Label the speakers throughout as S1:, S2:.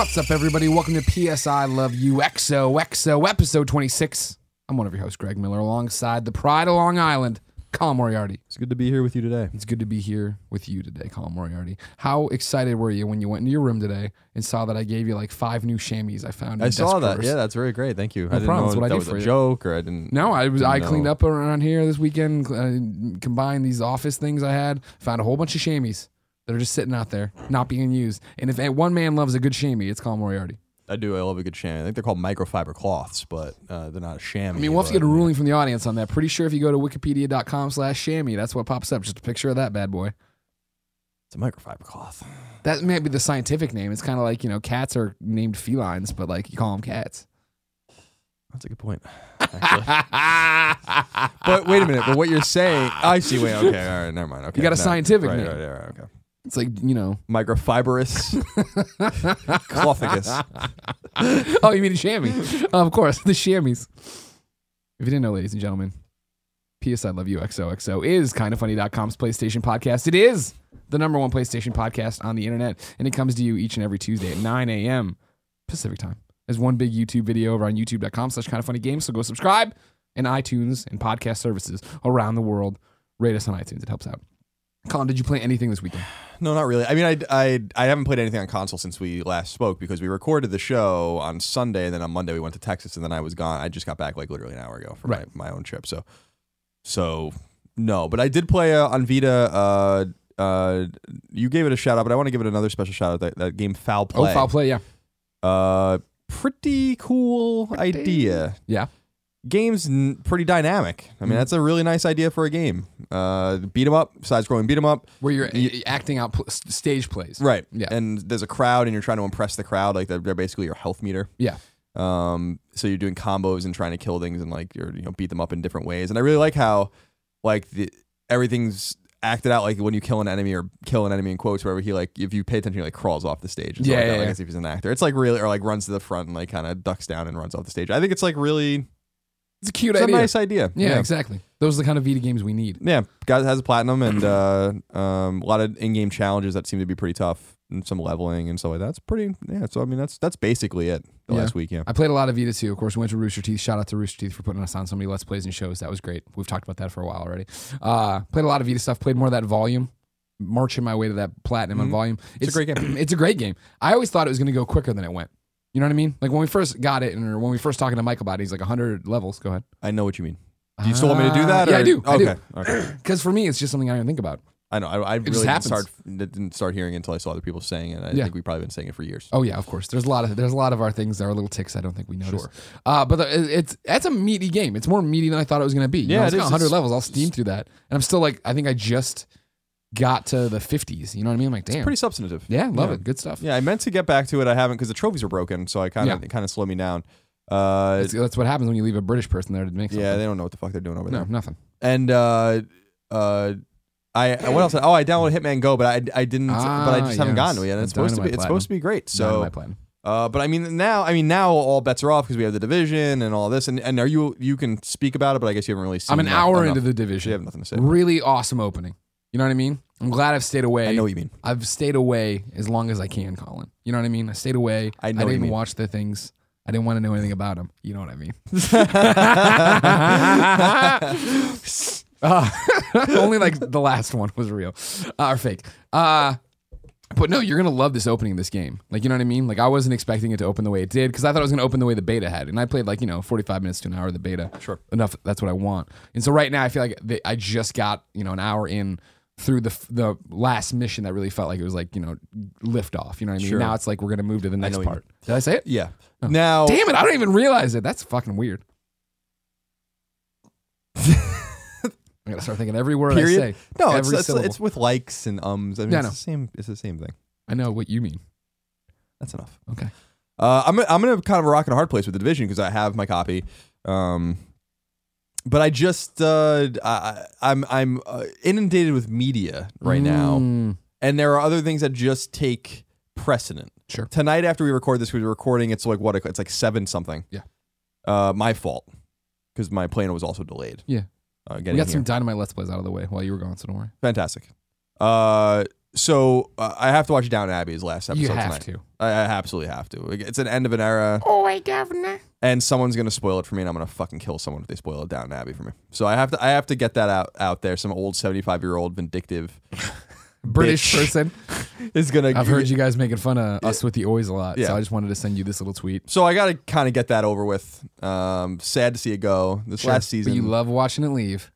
S1: What's up, everybody? Welcome to PS I Love You XOXO episode 26. I'm one of your hosts, Greg Miller, alongside the pride of Long Island, Colin Moriarty.
S2: It's good to be here with you today.
S1: It's good to be here with you today, Colin Moriarty. How excited were you when you went into your room today and saw that I gave you like five new chamois I found? in
S2: I saw
S1: desk
S2: that.
S1: drawers?
S2: Yeah, that's very great. Thank you. I didn't
S1: problem.
S2: know
S1: what I
S2: that
S1: do
S2: was
S1: for
S2: a
S1: you.
S2: joke or I didn't.
S1: No, I was. I
S2: No.
S1: cleaned up around here this weekend. Uh, combined these office things I had. Found a whole bunch of chamois that are just sitting out there, not being used. And if one man loves a good chamois, it's Colin Moriarty.
S2: I do. I love a good chamois. I think they're called microfiber cloths, but uh, they're not a chamois.
S1: I mean, we'll have to get a ruling from the audience on that. Pretty sure if you go to wikipedia.com slash chamois, that's what pops up. Just a picture of that bad boy.
S2: It's a microfiber cloth.
S1: That may be the scientific name. It's kind of like, you know, cats are named felines, but like you call them cats.
S2: That's a good point. actually. but wait a minute. But what you're saying, I see. Wait. Okay. All right. Never mind. Okay.
S1: You got a
S2: no,
S1: scientific
S2: right,
S1: name.
S2: Right, right, right, okay.
S1: It's like, you know,
S2: Microfibrous clothagus.
S1: oh, you mean a chamois? Oh, of course, the chamois. If you didn't know, ladies and gentlemen, PS I Love You XOXO is kindafunny.com's PlayStation podcast. It is the number one PlayStation podcast on the internet, and it comes to you each and every Tuesday at 9 a.m. Pacific time. There's one big YouTube video over on youtube.com slash kindafunnygames, so go subscribe and iTunes and podcast services around the world. Rate us on iTunes. It helps out. Colin, did you play anything this weekend?
S2: No, not really. I mean, I, I, I haven't played anything on console since we last spoke because we recorded the show on Sunday, and then on Monday we went to Texas, and then I was gone. I just got back like literally an hour ago for
S1: Right.
S2: my, my own trip. So, so no, but I did play uh, on Vita. Uh, uh, you gave it a shout out, but I want to give it another special shout out. That, that game Foul Play.
S1: Oh, foul play, yeah.
S2: Uh, pretty cool idea.
S1: Yeah.
S2: Game's n- pretty dynamic. I mean,
S1: Mhm.
S2: that's a really nice idea for a game. Uh, beat 'em up, side scrolling beat 'em up.
S1: Where you're acting out pl- s- stage plays.
S2: Right.
S1: Yeah.
S2: And there's a crowd, and you're trying to impress the crowd. Like they're, they're basically your health meter.
S1: Yeah.
S2: Um. So you're doing combos and trying to kill things, and like you're you know beat them up in different ways. And I really like how like the everything's acted out like when you kill an enemy or kill an enemy in quotes wherever he like if you pay attention he like crawls off the stage and stuff
S1: Yeah,
S2: like,
S1: yeah,
S2: that, like
S1: yeah.
S2: as if he's an actor it's like really or like runs to the front and like kind of ducks down and runs off the stage i think it's like really
S1: It's a cute
S2: it's
S1: idea.
S2: a nice idea
S1: Yeah, exactly. Those are the kind of Vita games we need.
S2: yeah guy has a platinum and uh um a lot of in-game challenges that seem to be pretty tough and some leveling and stuff like that it's pretty yeah so i mean that's that's basically it the
S1: Yeah.
S2: last week yeah
S1: I played a lot of Vita too. Of course, we went to Rooster Teeth. Shout out to Rooster Teeth for putting us on so many Let's Plays and shows. That was great. We've talked about that for a while already. Uh, played a lot of Vita stuff. Played more of that volume. Marching my way to that platinum on
S2: Mhm.
S1: volume.
S2: It's a great game.
S1: it's a great game. I always thought it was going to go quicker than it went. You know what I mean? Like when we first got it, and or when we first talking to Mike about it, he's like 100 levels. Go ahead.
S2: i know what you mean do you still want me to do
S1: Uh,
S2: that
S1: yeah, I do. I
S2: okay okay
S1: Because for me, it's just something I don't think about.
S2: i know i, I really
S1: just
S2: didn't
S1: happens.
S2: start didn't start hearing it until i saw other people saying it i
S1: Yeah.
S2: think we've probably been saying it for years
S1: Oh yeah, of course. There's a lot of there's a lot of our things that are little ticks I don't think we notice.
S2: Sure.
S1: Uh, but the, it- it's that's a meaty game. It's more meaty than I thought it was going to be. You
S2: Yeah,
S1: know, it's
S2: it
S1: got
S2: is.
S1: 100
S2: It's-
S1: levels. I'll steam through that, and I'm still like I think I just got to the 50s. You know what I mean? I'm like, damn.
S2: pretty substantive
S1: yeah, love
S2: yeah.
S1: it. Good stuff.
S2: Yeah, I meant to get back to it. I haven't because the trophies are broken, so I kind of
S1: Yeah.
S2: kind of slowed me down. Uh,
S1: That's, that's what happens when you leave a British person there to make something.
S2: yeah, they don't know what the fuck they're doing over
S1: no,
S2: there.
S1: nothing.
S2: And uh, uh, I what else? Oh, I downloaded Hitman Go, but I I didn't. but I
S1: Ah,
S2: just haven't gotten to it yet. And it's supposed to be. It's supposed to be great. So,
S1: my plan.
S2: uh, but I mean now, I mean now all bets are off because we have the division and all this. And and are you you can speak about it, but I guess you haven't really seen. It.
S1: I'm an hour
S2: enough.
S1: into the division.
S2: You have nothing to say.
S1: Really awesome opening. You know what I mean? I'm glad I've stayed away.
S2: I know what you mean.
S1: I've stayed away as long as I can, Colin. You know what I mean? I stayed away.
S2: I know what you
S1: didn't
S2: mean.
S1: watch the things. I didn't want to know anything about them. You know what I mean? Uh, only like the last one was real uh, or fake. Uh, but no, you're gonna love this opening of this game. Like you know what I mean? Like I wasn't expecting it to open the way it did because I thought it was gonna open the way the beta had, and I played like you know 45 minutes to an hour of the beta.
S2: Sure.
S1: enough. That's what I want. And so right now I feel like the, I just got you know an hour in through the the last mission that really felt like it was like you know lift off. You know what I mean?
S2: Sure.
S1: Now it's like we're gonna move to the next
S2: know what you
S1: part. Did I say it?
S2: Yeah. Now,
S1: Damn it! I don't even realize it. That's fucking weird. I gotta start thinking every word
S2: Period?
S1: I say.
S2: no, it's,
S1: every
S2: it's,
S1: syllable.
S2: it's with likes and ums. I mean,
S1: Yeah, I
S2: it's
S1: know.
S2: the same. It's the same thing.
S1: I know what you mean.
S2: That's enough.
S1: Okay.
S2: Uh, I'm I'm gonna kind of rock and a hard place with the division because I have my copy. Um, but I just uh, I, I'm I'm uh, inundated with media right now,
S1: Mm,
S2: and there are other things that just take precedent.
S1: Sure.
S2: Tonight after we record this, we were recording. It's like what? It's like seven something.
S1: Yeah.
S2: Uh, my fault because my plane was also delayed.
S1: Yeah.
S2: Uh,
S1: we
S2: getting
S1: got
S2: here.
S1: some dynamite let's plays out of the way while you were gone, so don't worry.
S2: Fantastic. Uh, so uh, I have to watch Downton Abbey's last episode
S1: You have
S2: tonight.
S1: to.
S2: I, I absolutely have to. It's an end of an era,
S1: Oh, wait, governor.
S2: and someone's gonna spoil it for me, and I'm gonna fucking kill someone if they spoil it Down Abbey for me. So I have to. I have to get that out out there. Some old 75 year old vindictive
S1: British
S2: Bitch.
S1: person.
S2: is gonna.
S1: I've heard you guys making fun of us with the oys a lot,
S2: Yeah.
S1: so I just wanted to send you this little tweet.
S2: So I got to kind of get that over with. Um, sad to see it go. This last season,
S1: But you love watching it leave.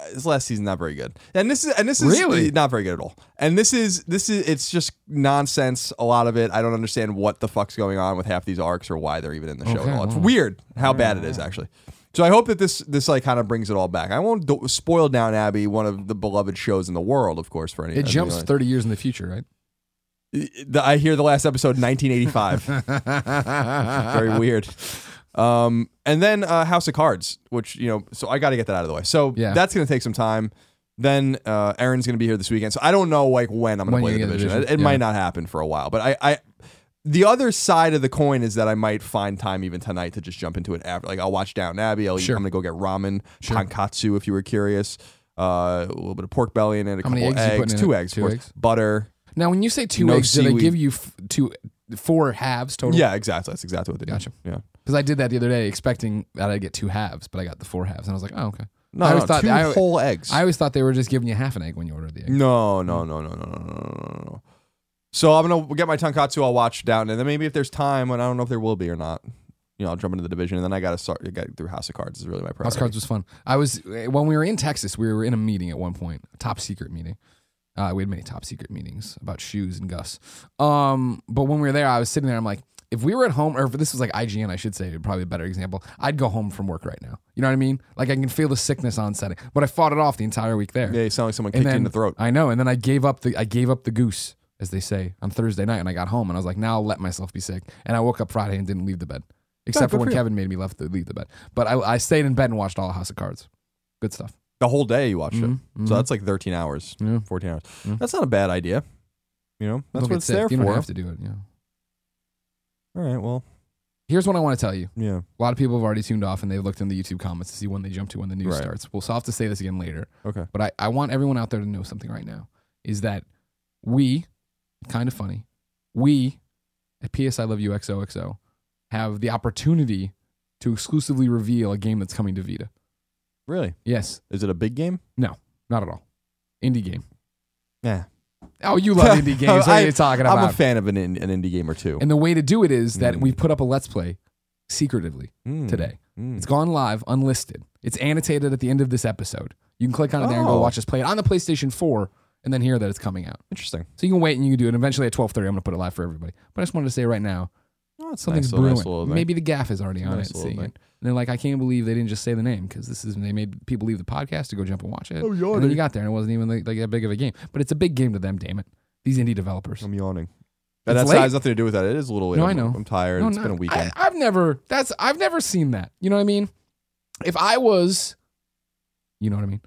S2: Uh, this last season not very good. And this is and this is
S1: Really?
S2: not very good at all. And this is this is it's just nonsense. A lot of it. I don't understand what the fuck's going on with half these arcs or why they're even in the show
S1: Okay,
S2: at all. It's
S1: wow.
S2: weird how bad it is actually. So I hope that this this like kind of brings it all back. I won't do- spoil Downton Abbey, one of the beloved shows in the world, of course. For any,
S1: It jumps
S2: anyone.
S1: 30 years in the future, right?
S2: I hear the last episode, 1985. Very weird. Um, and then uh, House of Cards, which you know, so I got to get that out of the way. So
S1: Yeah.
S2: that's going to take some time. Then uh, Aaron's going to be here this weekend, so I don't know like when I'm going
S1: When
S2: to play
S1: you
S2: the
S1: get the
S2: division.
S1: division,
S2: It, it
S1: yeah.
S2: might not happen for a while, but I, I, the other side of the coin is that I might find time even tonight to just jump into it after. Like I'll watch Downton Abbey. I'll eat,
S1: Sure.
S2: I'm going to go get ramen, tonkatsu if you were curious. Uh, a little bit of pork belly in it, a
S1: How many
S2: couple
S1: eggs you
S2: eggs,
S1: putting in
S2: two
S1: it?
S2: eggs,
S1: Two
S2: of course.
S1: eggs?
S2: butter.
S1: Now, when you say two
S2: No
S1: eggs, do they
S2: seaweed.
S1: give you f- two, four halves total?
S2: Yeah, exactly. That's exactly what they do.
S1: Gotcha.
S2: Yeah.
S1: Because I did that the other day, expecting that I'd get two halves, but I got the four halves, and I was like, oh, okay.
S2: No,
S1: I
S2: no,
S1: thought-
S2: two
S1: I-
S2: whole eggs.
S1: I always thought they were just giving you half an egg when you ordered the egg.
S2: no, no, no, no, no, no, no, no, no, no. So I'm gonna get my tonkatsu. I'll watch down, and then maybe if there's time, and I don't know if there will be or not, you know, I'll jump into the division, and then I gotta start get through House of Cards. Is really my priority.
S1: House of Cards was fun. I was when we were in Texas. We were in a meeting at one point, a top secret meeting. Uh, we had many top secret meetings about shoes and Gus. Um, but when we were there, I was sitting there. I'm like, if we were at home, or if this was like IGN, I should say, probably a better example. I'd go home from work right now. You know what I mean? Like I can feel the sickness on setting, but I fought it off the entire week there.
S2: Yeah, you sound like someone kicked you in the throat.
S1: I know. And then I gave up the I gave up the goose, as they say, on Thursday night, and I got home and I was like, now I'll let myself be sick. And I woke up Friday and didn't leave the bed, except for when
S2: for.
S1: Kevin made me left the, leave the bed. But I, I stayed in bed and watched all House of Cards. Good stuff.
S2: The whole day you watched
S1: Mhm,
S2: it,
S1: mhm.
S2: so that's like 13 hours,
S1: Yeah.
S2: 14 hours.
S1: Mhm.
S2: That's not a bad idea. You know, that's
S1: Don't
S2: what it's
S1: sick.
S2: there
S1: You
S2: for.
S1: don't have to do it. Yeah.
S2: All right, well,
S1: Here's what I want to tell you.
S2: yeah,
S1: A lot of people have already tuned off and they've looked in the YouTube comments to see when they jump to when the news
S2: Right.
S1: starts. We'll have to say this again later.
S2: okay.
S1: But I, I want everyone out there to know something right now is that we, kind of funny, we at PS I Love You XOXO have the opportunity to exclusively reveal a game that's coming to Vita.
S2: Really?
S1: Yes,
S2: Is it a big game?
S1: No, not at all. Indie game.
S2: Yeah,
S1: Oh, you love indie games. What are you talking about?
S2: I'm a fan of an, in, an indie game or two.
S1: and the way to do it is that
S2: Mm.
S1: we put up a Let's Play secretively
S2: Mm,
S1: today.
S2: mm.
S1: It's gone live, unlisted. It's annotated at the end of this episode. You can click on it there and go
S2: Oh.
S1: watch us play it on the PlayStation 4 and then hear that it's coming out.
S2: Interesting.
S1: So you can wait and you can do it. Eventually at 12:30 I'm going to put it live for everybody. But I just wanted to say right now,
S2: Oh,
S1: something's
S2: nice,
S1: brewing.
S2: nice.
S1: Maybe the gaff is already on
S2: Nice
S1: it and
S2: little
S1: seeing
S2: thing.
S1: it. And they're like, I can't believe they didn't just say the name because this is they made people leave the podcast to go jump and watch it.
S2: Oh,
S1: and then you got there and it wasn't even like, like that big of a game. But it's a big game to them, damn it. These indie developers.
S2: I'm yawning. And
S1: It's
S2: that's
S1: late.
S2: has nothing to do with that. It is a little late.
S1: No, I
S2: I'm-
S1: know.
S2: I'm tired.
S1: No,
S2: it's
S1: no,
S2: been a weekend.
S1: I, I've never that's I've never seen that. You know what I mean? If I was, you know what I mean?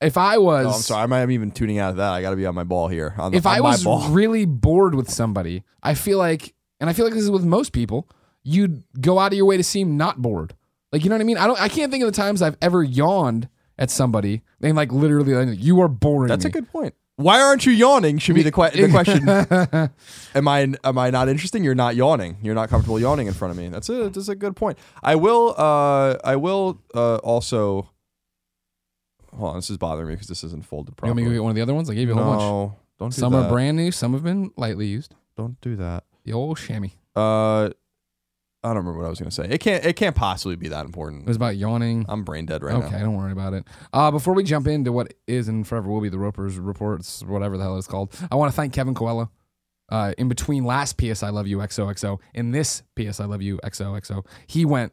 S1: If I was,
S2: oh, I'm sorry. I might be even tuning out of that. I got to be on my ball here. On the,
S1: if
S2: on
S1: I
S2: my
S1: was
S2: ball.
S1: really bored with somebody, I feel like, and I feel like this is with most people, you'd go out of your way to seem not bored. Like you know what I mean? I don't. I can't think of the times I've ever yawned at somebody and like literally, like, you are boring.
S2: That's
S1: me.
S2: a good point. Why aren't you yawning? Should be the, que- the question. am I am I not interesting? You're not yawning. You're not comfortable yawning in front of me. That's a that's a good point. I will uh I will uh also. Hold on, this is bothering me because this isn't folded
S1: you want me to get one of the other ones? I gave you a whole bunch.
S2: no, don't do
S1: Some
S2: that.
S1: are brand new. Some have been lightly used.
S2: Don't do that.
S1: The old chamois.
S2: Uh, I don't remember what I was gonna say. It can't it can't possibly be that important.
S1: It was about yawning.
S2: I'm brain dead right now.
S1: okay, don't worry about it. Uh, before we jump into what is and forever will be the Roper's reports, whatever the hell it's called, I want to thank Kevin Coelho. Uh, in between last PS I Love You XOXO and this PS I Love You XOXO, he went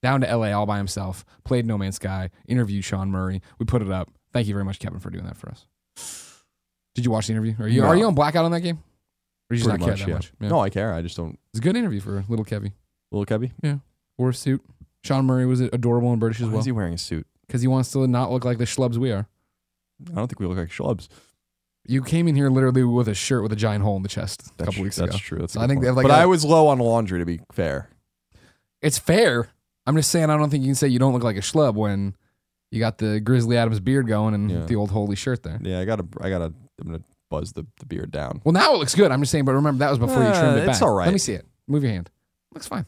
S1: down to LA all by himself, played No Man's Sky, interviewed Sean Murray. We put it up. Thank you very much, Kevin, for doing that for us. Did you watch the interview? Are you
S2: No.
S1: are you on blackout on that game? Or you just
S2: Pretty
S1: not care that
S2: yeah.
S1: much? Yeah.
S2: No, I care. I just don't.
S1: It's a good interview for little Kevy.
S2: Little Kebby. Yeah.
S1: Wore a suit. Sean Murray was adorable and British as
S2: Why
S1: well
S2: is he wearing a suit?
S1: because he wants to not look like the schlubs we are.
S2: I don't think we look like schlubs.
S1: You came in here literally with a shirt with a giant hole in the chest a couple weeks
S2: that's
S1: ago.
S2: true. That's a
S1: So I
S2: good
S1: think
S2: point.
S1: they have like
S2: but
S1: a-
S2: I was low on laundry to be fair.
S1: It's fair. I'm just saying I don't think you can say you don't look like a schlub when you got the Grizzly Adams beard going and
S2: Yeah.
S1: the old holy shirt there.
S2: Yeah, I gotta, I gotta, I'm gonna buzz the, the beard down.
S1: Well, now it looks good. I'm just saying, but remember that was before you
S2: Uh,
S1: trimmed it
S2: it's
S1: back.
S2: all right.
S1: Let me see it. Move your hand. Looks fine.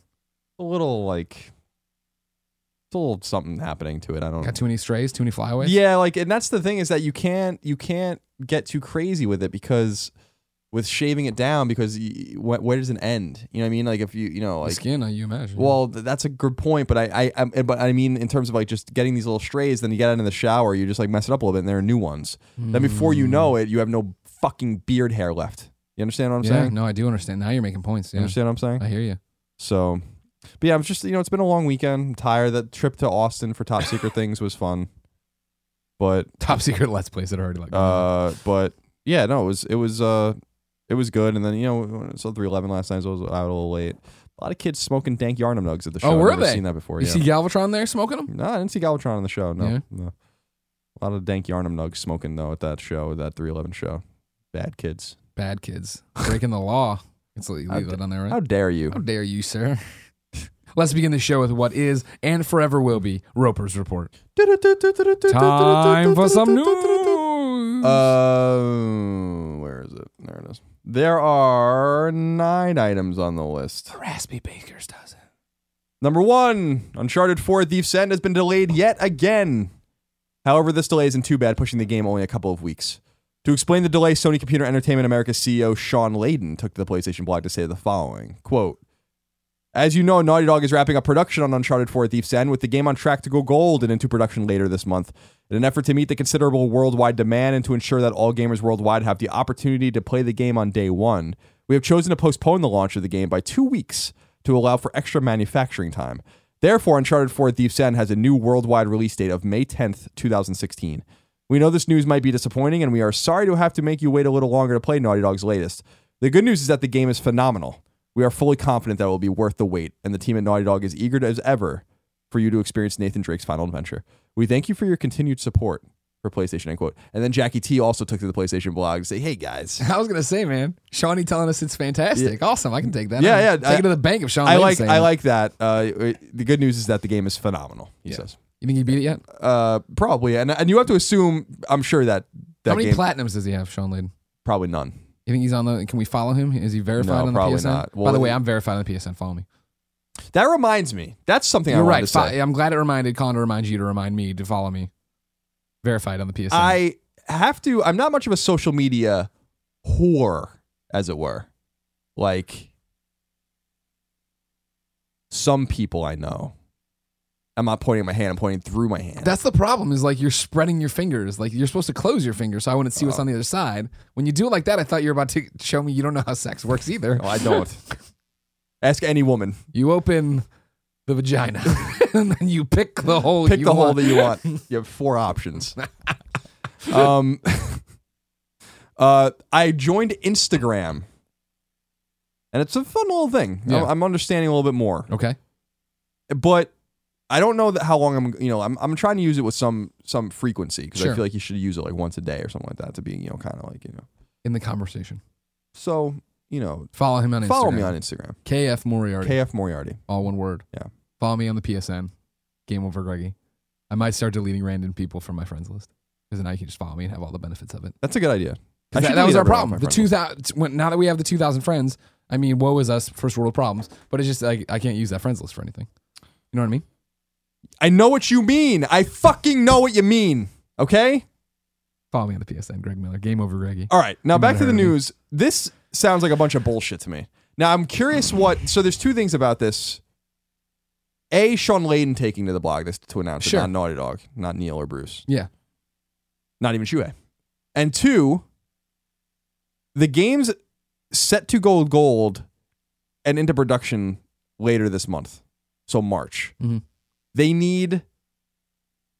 S2: A little like, it's a little something happening to it. I don't.
S1: Got too many strays, too many flyaways.
S2: Yeah, like, and that's the thing is that you can't you can't get too crazy with it because with shaving it down because y wh- where does it end? You know what I mean? Like if you you know
S1: The
S2: like
S1: skin, uh, you imagine.
S2: Well, th- that's a good point, but I, I, I, but I mean, in terms of like just getting these little strays, then you get out in the shower, you just like mess it up a little bit, and there are new ones. Then before you know it, you have no fucking beard hair left. You understand what I'm
S1: yeah,
S2: saying?
S1: no, I do understand. Now you're making points.
S2: You understand what I'm saying?
S1: I hear you.
S2: So, but yeah, I'm just you know, it's been a long weekend. I'm tired. That trip to Austin for top secret things was fun, but
S1: Top secret let's plays that are already like.
S2: uh, but yeah, no, it was it was uh, it was good. And then you know, saw 311 last night, so I was out a little late. A lot of kids smoking dank Yarnum nugs at the show.
S1: Oh,
S2: I've
S1: were
S2: never
S1: they?
S2: Seen that before?
S1: you
S2: yeah.
S1: see Galvatron there smoking them?
S2: No, I didn't see Galvatron on the show. No,
S1: Yeah?
S2: no. A lot of dank Yarnum nugs smoking though at that show, that 311 show. Bad kids.
S1: Bad kids breaking the law. Leave
S2: How
S1: on there, right?
S2: How dare you?
S1: How dare you, sir? Let's begin the show with what is and forever will be Roper's Report. Time for some news.
S2: Uh, where is it? There it is. There are nine items on the list.
S1: Raspy Baker's does it.
S2: Number one, Uncharted 4 Thief's End has been delayed yet again. However, this delay isn't too bad, pushing the game only a couple of weeks. To explain the delay, Sony Computer Entertainment America CEO Shawn Layden took to the PlayStation blog to say the following quote, As you know, Naughty Dog is wrapping up production on Uncharted 4 Thief's End, with the game on track to go gold and into production later this month. In an effort to meet the considerable worldwide demand and to ensure that all gamers worldwide have the opportunity to play the game on day one, we have chosen to postpone the launch of the game by two weeks to allow for extra manufacturing time. Therefore, Uncharted 4 Thief's End has a new worldwide release date of May 10th, 2016. We know this news might be disappointing, and we are sorry to have to make you wait a little longer to play Naughty Dog's latest. The good news is that the game is phenomenal. We are fully confident that it will be worth the wait, and the team at Naughty Dog is eager as ever for you to experience Nathan Drake's final adventure. We thank you for your continued support for PlayStation, end quote. And then Jackie T also took to the PlayStation blog to say, hey guys,
S1: I was gonna say, man, Shawnee telling us it's fantastic. Awesome, I can take that.
S2: Yeah,
S1: I-
S2: yeah,
S1: Take
S2: I-
S1: it to the bank if Sean.
S2: I like I like that. Uh, the good news is that the game is phenomenal, he
S1: Yeah.
S2: says.
S1: You think he beat it yet?
S2: Uh, probably, and and you have to assume. I'm sure that that
S1: How many
S2: game
S1: platinums does he have, Shawn Layden?
S2: probably none.
S1: You think he's on the? Can we follow him? Is he verified
S2: No,
S1: on the
S2: probably
S1: PSN?
S2: not.
S1: By the way, I'm verified on the PSN. Follow me.
S2: That reminds me. That's something I
S1: You're
S2: wanted
S1: right.
S2: to say.
S1: Fi- I'm glad it reminded Colin to remind you to remind me to follow me. Verified on the PSN.
S2: I have to. I'm not much of a social media whore, as it were. Like some people I know. I'm not pointing my hand. I'm pointing through my hand.
S1: That's the problem. Is like you're spreading your fingers. Like you're supposed to close your fingers, so I wouldn't see what's
S2: Oh.
S1: on the other side. When you do it like that, I thought you were about to show me you don't know how sex works either.
S2: no, I don't. Ask any woman.
S1: You open the vagina, and then you pick the hole.
S2: Pick
S1: you
S2: the hole
S1: want.
S2: that you want. You have four options. um, uh, I joined Instagram, and it's a fun little thing.
S1: Yeah.
S2: I'm understanding a little bit more.
S1: Okay.
S2: but I don't know that how long I'm you know I'm I'm trying to use it with some some frequency because
S1: Sure.
S2: I feel like you should use it like once a day or something like that to be you know kind of like you know
S1: In the conversation,
S2: so you know
S1: follow him on Instagram.
S2: follow me on Instagram
S1: KF Moriarty.
S2: KF Moriarty
S1: all one word.
S2: Yeah.
S1: Follow me on the PSN. Game over Greggy. I might start deleting random people from my friends list because now you can just follow me and have all the benefits of it.
S2: that's a good idea. I
S1: 'Cause That,
S2: should
S1: that was
S2: delete
S1: our
S2: everyone
S1: problem. The two thousand. When, now that we have the two thousand friends, I mean, woe is us, first world problems. But it's just like I can't use that friends list for anything. You know what I mean?
S2: I know what you mean. I fucking know what you mean. Okay.
S1: Follow me on the PSN, Greg Miller. Game over Greggy.
S2: All right. Now back to the news. This sounds like a bunch of bullshit to me. Now I'm curious what. So there's two things about this. A. Shawn Layden taking to the blog this to announce
S1: Sure.
S2: it, not Naughty Dog, not Neil or Bruce.
S1: Yeah.
S2: not even Shuhei. And two, the game's set to go gold and into production later this month. So March.
S1: Mhm.
S2: They need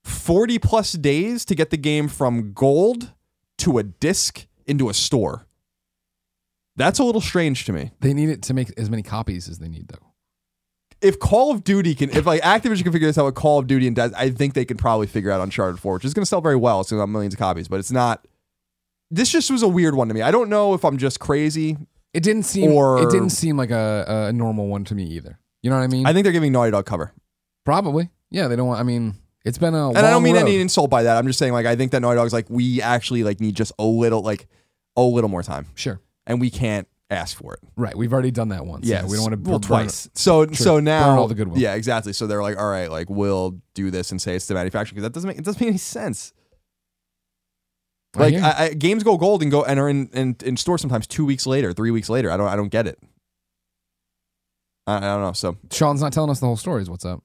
S2: 40 plus days to get the game from gold to a disc into a store. That's a little strange to me.
S1: They need it to make as many copies as they need, though.
S2: If Call of Duty can, if like Activision can figure this out with Call of Duty and Des- I think they could probably figure out Uncharted 4, which is going to sell very well. It's going to have millions of copies, but it's not. This just was a weird one to me. I don't know if I'm just crazy.
S1: It didn't seem.
S2: Or-
S1: it didn't seem like a, a normal one to me either. You know what I mean?
S2: I think they're giving Naughty Dog cover.
S1: Probably. Yeah. They don't want. I mean, it's been a.
S2: And I don't mean
S1: road.
S2: any insult by that. I'm just saying, like, I think that Naughty Dog's like, we actually like need just a little, like, a little more time,
S1: Sure.
S2: and we can't ask for it.
S1: Right. We've already done that once.
S2: Yeah,
S1: we don't want to
S2: well twice. So so now
S1: all the goodwill.
S2: Yeah, exactly. So they're like, all right, like we'll do this and say it's the manufacturer because that doesn't make it doesn't make any sense. Like I, I, games go gold and go and are in, in in store sometimes two weeks later, three weeks later. I don't I don't get it. I, I don't know. So
S1: Sean's not telling us the whole story. Is what's up?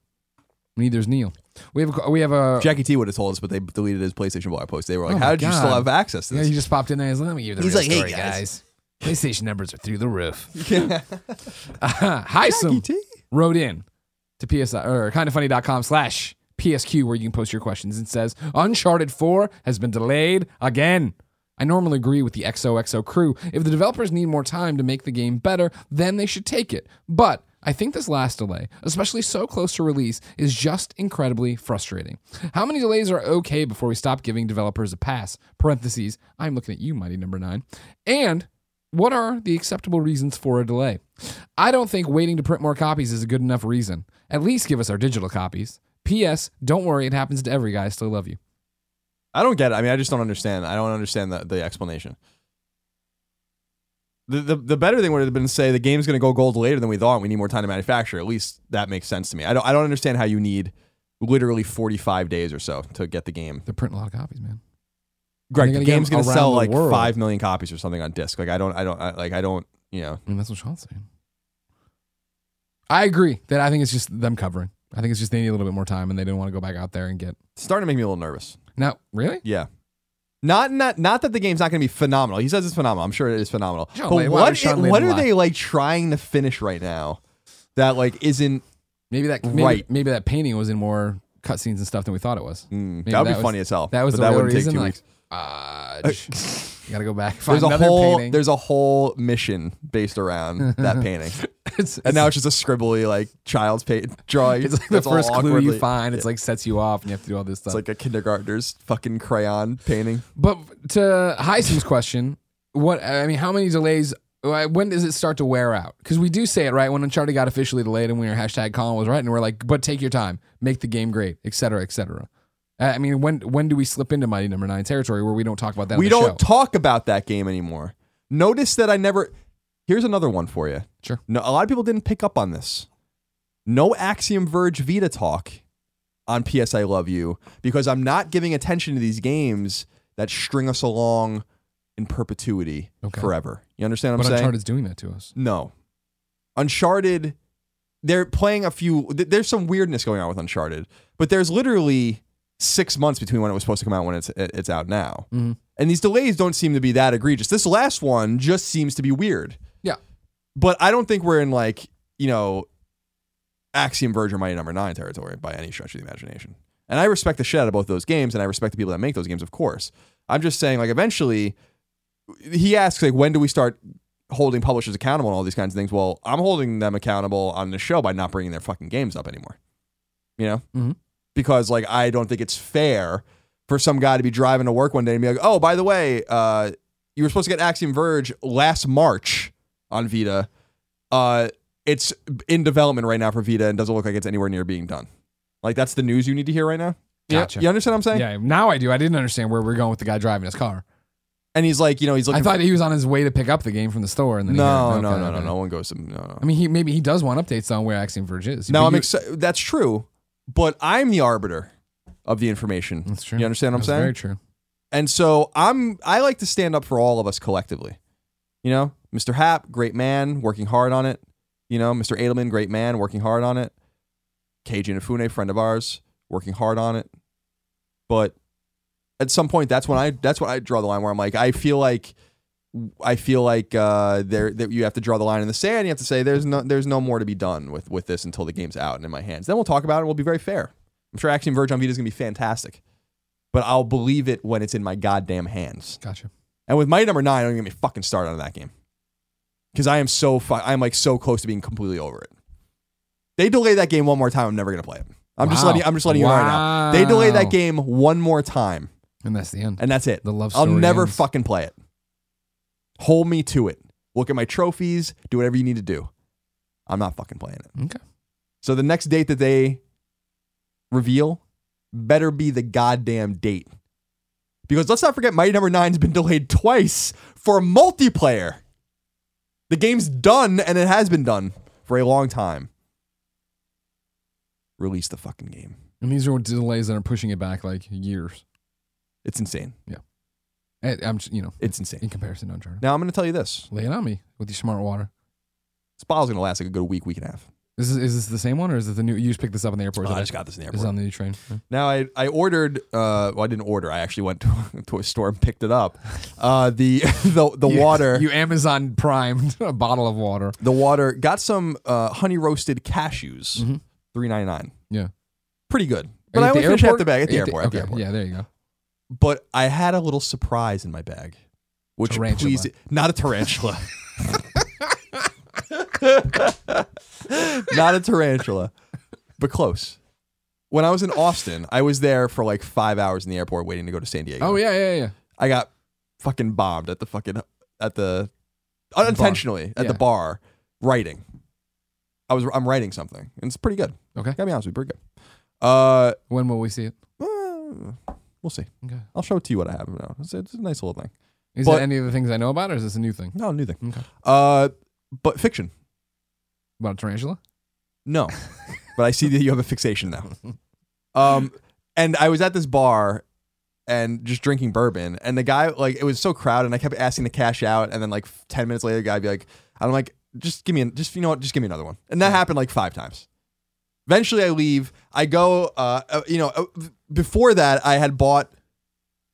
S1: Neither's Neil. We have a, we have a
S2: Jackie T would have told us, but they deleted his PlayStation blog post. They were like,
S1: Oh
S2: "How did you still
S1: God.
S2: have access to
S1: yeah.
S2: this?"
S1: He just popped in there. He's like, let me give you the
S2: He's
S1: real
S2: like, "Hey,
S1: story,
S2: guys."
S1: guys. PlayStation numbers are through the roof. Hi,
S2: Jackie
S1: some
S2: T.
S1: wrote in to PSI or kindafunny.com slash PSQ where you can post your questions and says Uncharted 4 has been delayed again. I normally agree with the XOXO crew. If the developers need more time to make the game better, then they should take it. But I think this last delay, especially so close to release, is just incredibly frustrating. How many delays are okay before we stop giving developers a pass? Parentheses, I'm looking at you, Mighty Number 9. And what are the acceptable reasons for a delay? I don't think waiting to print more copies is a good enough reason. At least give us our digital copies. P.S. Don't worry, it happens to every guy. I still love you.
S2: I don't get it. I mean, I just don't understand. I don't understand the, the explanation. The, the the better thing would have been to say the game's going to go gold later than we thought. We need more time to manufacture. At least that makes sense to me. I don't I don't understand how you need literally 45 days or so to get the game.
S1: They're printing a lot of copies, man.
S2: Greg, the game's going to sell like
S1: world.
S2: 5 million copies or something on disc. Like I don't I don't I, like I don't, you know.
S1: I mean, that's what Sean's saying. I agree that I think it's just them covering. I think it's just they need a little bit more time and they didn't want to go back out there and get.
S2: It's starting to make me a little nervous.
S1: Now, really?
S2: Yeah. Not not not that the game's not going to be phenomenal. He says it's phenomenal. I'm sure it is phenomenal.
S1: Sean
S2: but
S1: Lane- why
S2: what
S1: would Sean
S2: i- what are
S1: lie?
S2: they like trying to finish right now? That like isn't
S1: Maybe that maybe,
S2: Right.
S1: maybe that painting was in more cutscenes and stuff than we thought it was.
S2: mm,
S1: Maybe
S2: that would be
S1: was-
S2: funny as hell.
S1: That was
S2: but
S1: the
S2: that
S1: real
S2: wouldn't
S1: reason.
S2: take two
S1: like,
S2: weeks.
S1: you gotta go back. Find
S2: There's a
S1: another
S2: whole
S1: painting.
S2: there's a whole mission based around that painting,
S1: it's,
S2: and now it's just a scribbly like child's pa- drawing.
S1: it's like the
S2: that's all
S1: first clue
S2: awkwardly-
S1: you find. It's like sets you off, and you have to do all this stuff.
S2: It's like a kindergartner's fucking crayon painting.
S1: But to Heisen's question, what I mean, how many delays? When does it start to wear out? Because we do say it right when Uncharted got officially delayed, and we were hashtag Colin was right, and we're like, but take your time, make the game great, et cetera, et cetera. I mean, when when do we slip into Mighty Number Nine territory where we don't talk about that?
S2: we don't
S1: show?
S2: talk about that game anymore. Notice that I never. Here's another one for you.
S1: Sure.
S2: No, a lot of people didn't pick up on this. No Axiom Verge Vita talk on PS I Love You because I'm not giving attention to these games that string us along in perpetuity
S1: Okay.
S2: forever. You understand what
S1: but
S2: I'm saying?
S1: But Uncharted's doing that to us.
S2: No. Uncharted, they're playing a few. th- There's some weirdness going on with Uncharted, but there's literally six months between when it was supposed to come out when it's it's out now,
S1: Mhm.
S2: and these delays don't seem to be that egregious. This last one just seems to be weird.
S1: Yeah.
S2: but I don't think we're in like you know Axiom Verge or Mighty Number Nine territory by any stretch of the imagination. And I respect the shit out of both those games, and I respect the people that make those games, of course. I'm just saying, like, eventually, he asks, like, when do we start holding publishers accountable and all these kinds of things? Well, I'm holding them accountable on the show by not bringing their fucking games up anymore. You know,
S1: Mhm.
S2: Because like I don't think it's fair for some guy to be driving to work one day and be like, oh, by the way, uh, you were supposed to get Axiom Verge last March on Vita. Uh, it's in development right now for Vita and doesn't look like it's anywhere near being done. Like that's the news you need to hear right now. Yeah,
S1: Gotcha.
S2: you understand what I'm saying?
S1: Yeah, now I do. I didn't understand where we're going with the guy driving his car.
S2: And he's like, you know, he's looking.
S1: I thought he was on his way to pick up the game from the store, and
S2: for,
S1: then he
S2: no,
S1: heard-
S2: no,
S1: okay,
S2: no, no,
S1: okay.
S2: no one goes to no, no.
S1: I mean, he maybe he does want updates on where Axiom Verge is.
S2: No, I'm excited. That's true, but I'm the arbiter of the information.
S1: That's true.
S2: You understand what I'm
S1: That's
S2: saying?
S1: Very true.
S2: And so I'm I like to stand up for all of us collectively. You know, Mr. Happ, great man, working hard on it. You know, Mr. Edelman, great man, working hard on it. Keiji Inafune, friend of ours, working hard on it. But at some point, that's when I that's when I draw the line where I'm like, I feel like I feel like uh, there that you have to draw the line in the sand. You have to say there's no there's no more to be done with with this until the game's out and in my hands. Then we'll talk about it. We'll be very fair. I'm sure Axiom Verge on Vita is gonna be fantastic, but I'll believe it when it's in my goddamn hands.
S1: Gotcha.
S2: And with Mighty Number Nine, don't even get me fucking started on that game because I am so fu- I'm like so close to being completely over it. They delay that game one more time. I'm never gonna play it. I'm just letting I'm just letting you know right now. They delay that game one more time,
S1: and that's the end.
S2: and that's it.
S1: The love story I'll
S2: never
S1: ends.
S2: fucking play it. Hold me to it. Look at my trophies. Do whatever you need to do. I'm not fucking playing it.
S1: Okay.
S2: So the next date that they reveal better be the goddamn date Because let's not forget, Mighty Number Nine has been delayed twice for multiplayer. The game's done, and it has been done for a long time. Release the fucking game.
S1: And these are delays that are pushing it back like years.
S2: It's insane.
S1: And I'm, just, you know,
S2: It's insane.
S1: in comparison to Uncharted.
S2: Now I'm going to tell you this:
S1: Lay it on me with your smart water.
S2: this bottle's going to last like a good week, week and a half.
S1: Is this, is this the same one or is it the new? You just picked this up in the airport.
S2: Oh, I just got this in the
S1: Is
S2: airport.
S1: it on the new train?
S2: Now I I ordered. Uh, well, I didn't order. I actually went to, to a store and picked it up. Uh, the the the
S1: You-
S2: water.
S1: You Amazon primed a bottle of water.
S2: the water got some uh, honey roasted cashews,
S1: Mhm.
S2: three ninety nine.
S1: Yeah.
S2: pretty good.
S1: Are
S2: But
S1: you
S2: I
S1: at
S2: only
S1: the
S2: finished half
S1: airport?
S2: the bag at
S1: Are
S2: the
S1: you
S2: airport. At the
S1: okay.
S2: airport.
S1: Yeah, there you go.
S2: But I had a little surprise in my bag, which
S1: Tarantula.
S2: pleased not a tarantula, not a tarantula, but close. When I was in Austin, I was there for like five hours in the airport waiting to go to San Diego.
S1: Oh yeah, yeah, yeah.
S2: I got fucking bombed at the fucking at the unintentionally at
S1: Yeah.
S2: the bar writing. I was I'm writing something and it's pretty good.
S1: Okay.
S2: Gotta be honest with you, pretty good. Uh,
S1: When will we see it?
S2: uh, we'll see.
S1: Okay.
S2: I'll show it to you what I have now. It's, it's a nice little thing.
S1: Is
S2: But-
S1: it any of the things I know about, or is this a new thing?
S2: No, a new thing.
S1: Okay.
S2: Uh, but fiction.
S1: About a tarantula?
S2: No, but I see that you have a fixation now. Um, and I was at this bar and just drinking bourbon, and the guy like it was so crowded, and I kept asking to cash out, and then like ten minutes later, the guy would be like, "I'm like, just give me, an, just you know what, just give me another one," and that happened like five times. Eventually, I leave. I go. Uh, uh, you know, uh, before that, I had bought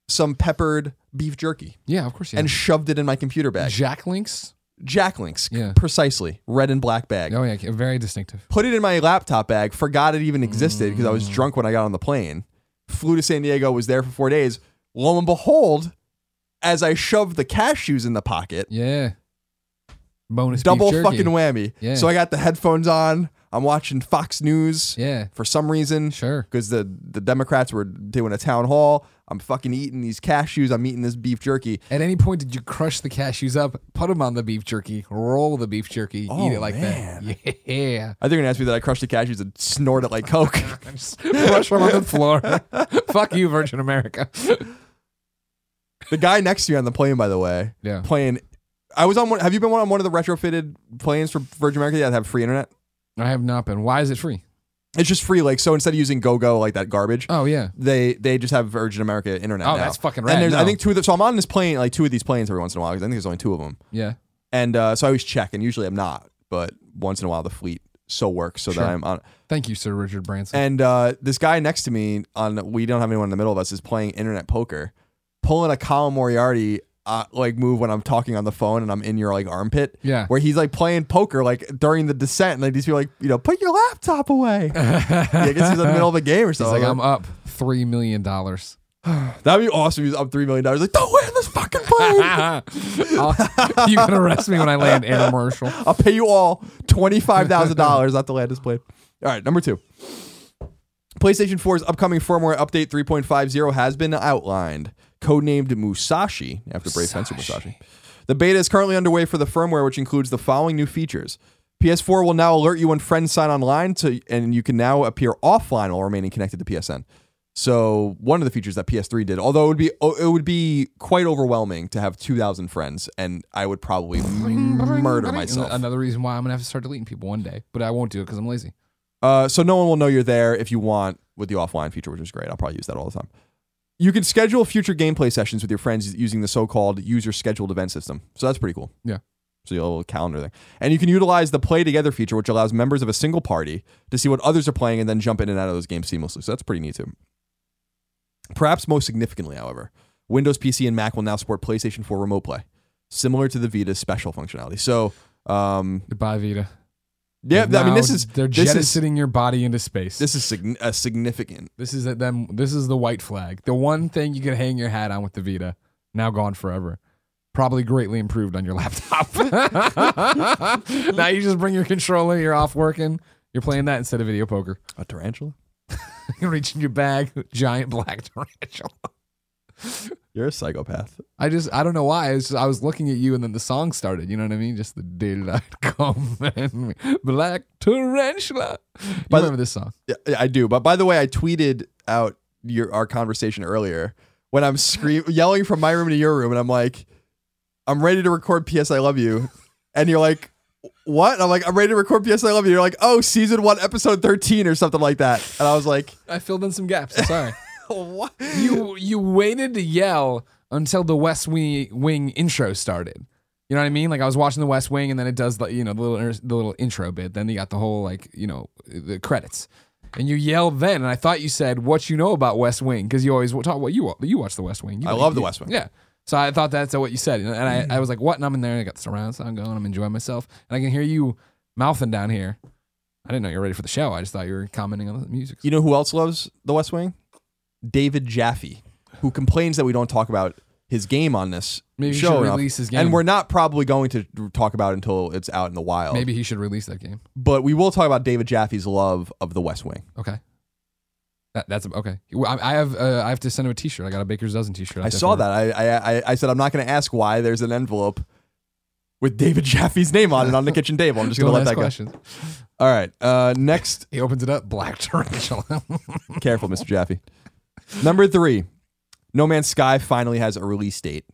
S2: some peppered beef jerky
S1: Yeah, of course. Yeah.
S2: and shoved it in my computer bag.
S1: Jack Links.
S2: Jack Links,
S1: Yeah.
S2: precisely, red and black bag.
S1: Oh yeah, very distinctive.
S2: Put it in my laptop bag. Forgot it even existed because I was
S1: Mm.
S2: drunk when I got on the plane. Flew to San Diego. Was there for four days. Lo and behold, as I shoved the cashews in the pocket,
S1: Yeah. Bonus beef
S2: double
S1: jerky.
S2: fucking whammy.
S1: Yeah.
S2: So I got the headphones on. I'm watching Fox News
S1: Yeah.
S2: for some reason
S1: Sure.
S2: because the the Democrats were doing a town hall. I'm fucking eating these cashews. I'm eating this beef jerky.
S1: At any point, did you crush the cashews up, put them on the beef jerky, roll the beef jerky,
S2: Oh,
S1: eat it like
S2: man.
S1: that? Yeah.
S2: I think you're gonna ask me that I crushed the cashews and snort it like Coke.
S1: Just brush them on the floor. Fuck you, Virgin America.
S2: the guy next to you on the plane, by the way,
S1: Yeah.
S2: playing. I was on one. Have you been on one of the retrofitted planes for Virgin America that have free internet?
S1: I have not been. Why is it free?
S2: It's just free. Like so, instead of using GoGo like that garbage,
S1: Oh yeah.
S2: they they just have Virgin America internet.
S1: Oh,
S2: now.
S1: that's fucking rad.
S2: And there's, I think two of the. So I'm on this plane, like two of these planes every once in a while because I think there's only two of them.
S1: Yeah.
S2: And uh, so I always check, and usually I'm not, but once in a while the fleet so works so
S1: Sure.
S2: that I'm on.
S1: Thank you, Sir Richard Branson.
S2: And uh, this guy next to me on we don't have anyone in the middle of us is playing internet poker, pulling a Colin Moriarty uh, like move when I'm talking on the phone and I'm in your like armpit.
S1: yeah.
S2: Where he's like playing poker like during the descent, and like these people like you know put your laptop away. yeah, I guess he's in the middle of a game or
S1: He's
S2: something.
S1: like, I'm up three million dollars.
S2: That'd be awesome. He's up three million dollars. Like, don't land this fucking plane.
S1: you can arrest me when I land Anna Marshall.
S2: I'll pay you all twenty five thousand dollars not to land this plane. All right, number two. PlayStation 4's upcoming firmware update 3.50 has been outlined, codenamed Musashi after Brave Fencer Musashi. The beta is currently underway for the firmware, which includes the following new features. PS4 will now alert you when friends sign online, to, and you can now appear offline while remaining connected to PSN. So one of the features that PS3 did, although it would be oh, it would be quite overwhelming to have 2,000 friends, and I would probably murder myself.
S1: Another reason why I'm gonna have to start deleting people one day, but I won't do it because I'm lazy.
S2: Uh, so no one will know you're there if you want with the offline feature, which is great. I'll probably use that all the time. You can schedule future gameplay sessions with your friends using the so-called user scheduled event system. So that's pretty cool.
S1: Yeah.
S2: So you have a little calendar thing. And you can utilize the play together feature, which allows members of a single party to see what others are playing and then jump in and out of those games seamlessly. So that's pretty neat too. Perhaps most significantly, however, Windows PC and Mac will now support PlayStation 4 Remote Play, similar to the Vita's special functionality. So, um,
S1: Goodbye, Vita.
S2: Yeah, I mean, this is
S1: they're
S2: this is
S1: jettisoning your body into space.
S2: this is sign- a significant
S1: This is them. This is the white flag. The one thing you could hang your hat on with the Vita. Now gone forever. Probably greatly improved on your laptop. now you just bring your controller. You're off working. You're playing that instead of video poker.
S2: a tarantula.
S1: You reach in your bag, giant black tarantula.
S2: You're a psychopath.
S1: I just I don't know why. It's just, I was looking at you and then the song started. You know what I mean? Just the daylight come and black tarantula. You
S2: By the-
S1: remember this song?
S2: Yeah, yeah, I do. But by the way, I tweeted out your our conversation earlier when I'm scream yelling from my room to your room, and I'm like, I'm ready to record P.S. I love you, and you're like, what? And I'm like, I'm ready to record P.S. I love you. You're like, oh, season one, episode 13 or something like that, and I was like,
S1: I filled in some gaps. I'm sorry.
S2: What?
S1: you you waited to yell until the West Wing, Wing intro started. You know what I mean? Like I was watching the West Wing, and then it does the you know the little the little intro bit. Then you got the whole like you know the credits, and you yelled then. And I thought you said what you know about West Wing because you always talk what you you watch the West Wing. You,
S2: I love the West Wing.
S1: Yeah. So I thought that's what you said, and I, mm-hmm. I was like, "What?" And I'm in there, and I got the surround sound going. I'm enjoying myself, and I can hear you mouthing down here. I didn't know you were ready for the show. I just thought you were commenting on the music.
S2: You know who else loves the West Wing? David Jaffe, who complains that we don't talk about his game on this
S1: Maybe he
S2: show
S1: should
S2: enough.
S1: release his game.
S2: And we're not probably going to talk about it until it's out in the wild.
S1: Maybe he should release that game.
S2: But we will talk about David Jaffe's love of the West Wing.
S1: Okay. That, that's okay. I, I have uh, I have to send him a T-shirt. I got a Baker's dozen T-shirt.
S2: I saw that. I, I I said I'm not going to ask why there's an envelope with David Jaffe's name on it on the kitchen table. I'm just going to let that go. All right. Uh, next,
S1: He opens it up. Black tarantula.
S2: careful, Mr. Jaffe. Number three, No Man's Sky finally has a release date.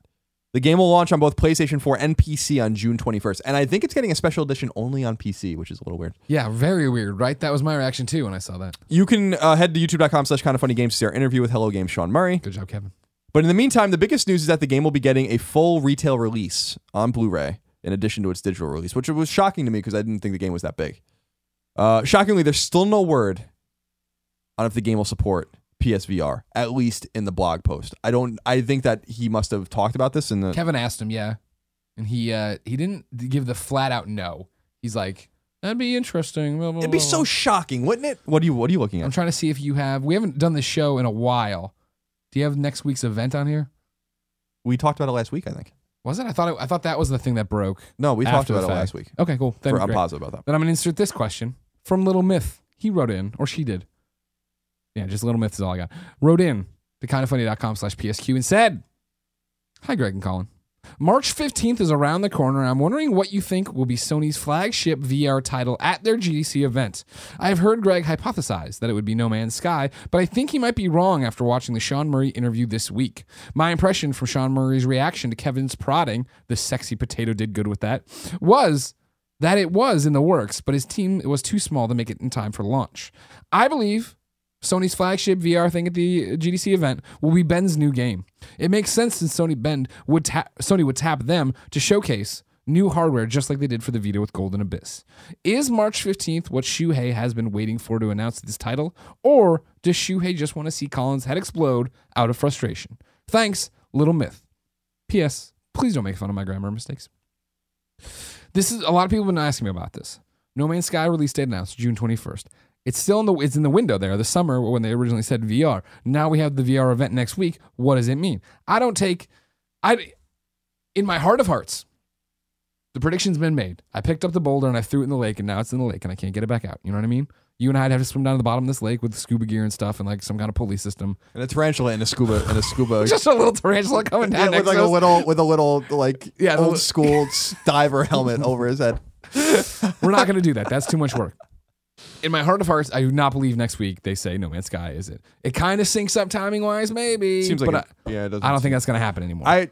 S2: The game will launch on both PlayStation 4 and PC on June 21st, and I think it's getting a special edition only on PC, which is a little weird.
S1: yeah, very weird, right? That was my reaction too when I saw that.
S2: You can uh, head to youtube.com slash kind of funny games to see our interview with Hello Games Sean Murray.
S1: Good job, Kevin.
S2: But in the meantime, the biggest news is that the game will be getting a full retail release on Blu-ray in addition to its digital release, which was shocking to me because I didn't think the game was that big. Uh, shockingly, there's still no word on if the game will support PSVR, at least in the blog post. I don't. I think that he must have talked about this in the.
S1: Kevin asked him, yeah, and he uh he didn't give the flat out no. He's like, that'd be interesting. blah, blah,
S2: It'd be
S1: blah,
S2: so
S1: blah."
S2: shocking, wouldn't it? What are you What are you looking at?
S1: I'm trying to see if you have. We haven't done this show in a while. Do you have next week's event on here?
S2: We talked about it last week, I think.
S1: Was it? I thought it, I thought that was the thing that broke.
S2: No, we talked about it last week.
S1: Okay, cool.
S2: For, I'm positive about that.
S1: Then I'm gonna insert this question from Little Myth. He wrote in, or she did. Yeah, just a Little Myth is all I got. Wrote in to kindafunny.com slash PSQ and said, Hi, Greg and Colin. March 15th is around the corner. and I'm wondering what you think will be Sony's flagship VR title at their GDC event. I have heard Greg hypothesize that it would be No Man's Sky, but I think he might be wrong after watching the Sean Murray interview this week. My impression from Sean Murray's reaction to Kevin's prodding, the sexy potato did good with that, was that it was in the works, but his team was too small to make it in time for launch. I believe Sony's flagship VR thing at the GDC event will be Bend's new game. It makes sense since Sony Bend would Sony would tap them to showcase new hardware just like they did for the Vita with Golden Abyss. Is March 15th what Shuhei has been waiting for to announce this title, or does Shuhei just want to see Colin's head explode out of frustration? Thanks, Little Myth. P.S. Please don't make fun of my grammar mistakes. This is a lot of people have been asking me about this. No Man's Sky release date announced June 21st. It's still in the it's in the window there, the summer when they originally said VR. Now we have the VR event next week. What does it mean? I don't take I in my heart of hearts. The prediction's been made. I picked up the boulder and I threw it in the lake and now it's in the lake and I can't get it back out. You know what I mean? You and I'd have to swim down to the bottom of this lake with scuba gear and stuff and like some kind of pulley system.
S2: And a tarantula and a scuba and a scuba.
S1: Just a little tarantula coming
S2: Yeah,
S1: down
S2: with like
S1: to
S2: a
S1: us.
S2: little with a little like
S1: Yeah,
S2: old school diver helmet over his head.
S1: We're not going to do that. That's too much work. In my heart of hearts, I do not believe next week they say No Man's Sky is it. It kind of syncs up timing wise, maybe.
S2: Seems like
S1: but
S2: it- yeah, it doesn't
S1: I, I don't think that's going to happen anymore.
S2: I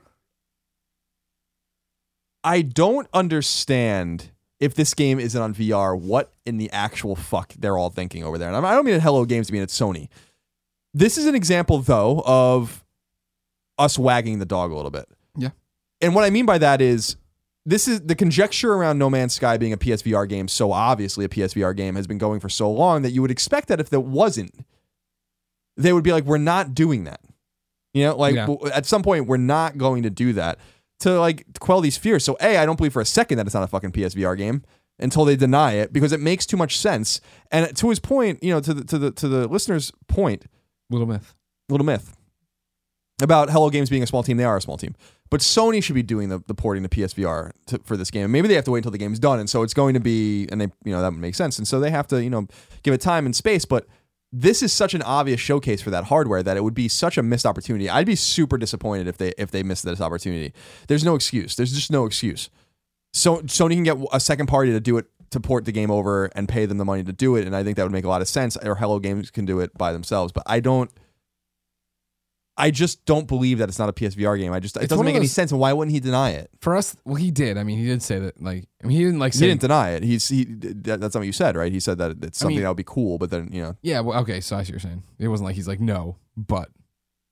S2: I don't understand if this game isn't on VR. What in the actual fuck they're all thinking over there? And I don't mean at Hello Games. I mean at Sony. This is an example though of us wagging the dog a little bit.
S1: Yeah.
S2: And what I mean by that is this is the conjecture around No Man's Sky being a PSVR game, so obviously a PSVR game has been going for so long that you would expect that if there wasn't, they would be like, we're not doing that. You know, like
S1: Yeah.
S2: at some point, we're not going to do that to like quell these fears. So, A, I don't believe for a second that it's not a fucking PSVR game until they deny it because it makes too much sense. And to his point, you know, to the to the to the listener's point,
S1: Little myth.
S2: little myth about Hello Games being a small team. They are a small team, but Sony should be doing the, the porting to PSVR to, for this game. Maybe they have to wait until the game's done, and so it's going to be, and they, you know, that would make sense. And so they have to, you know, give it time and space. But this is such an obvious showcase for that hardware that it would be such a missed opportunity. I'd be super disappointed if they if they missed this opportunity. There's no excuse. There's just no excuse. So Sony can get a second party to do it to port the game over and pay them the money to do it, and I think that would make a lot of sense. Or Hello Games can do it by themselves, but I don't. I just don't believe that it's not a PSVR game. I just it
S1: It's
S2: doesn't
S1: one of
S2: make any
S1: those-
S2: sense. And why wouldn't he deny it?
S1: For us, well, he did. I mean, he did say that. Like, I mean, he didn't like say.
S2: He didn't deny it. He's he. That, that's not what you said, right? He said that it's something
S1: mean-
S2: that would be cool, but then you know,
S1: yeah. Well, okay. So I see what you're saying. It wasn't like he's like no, but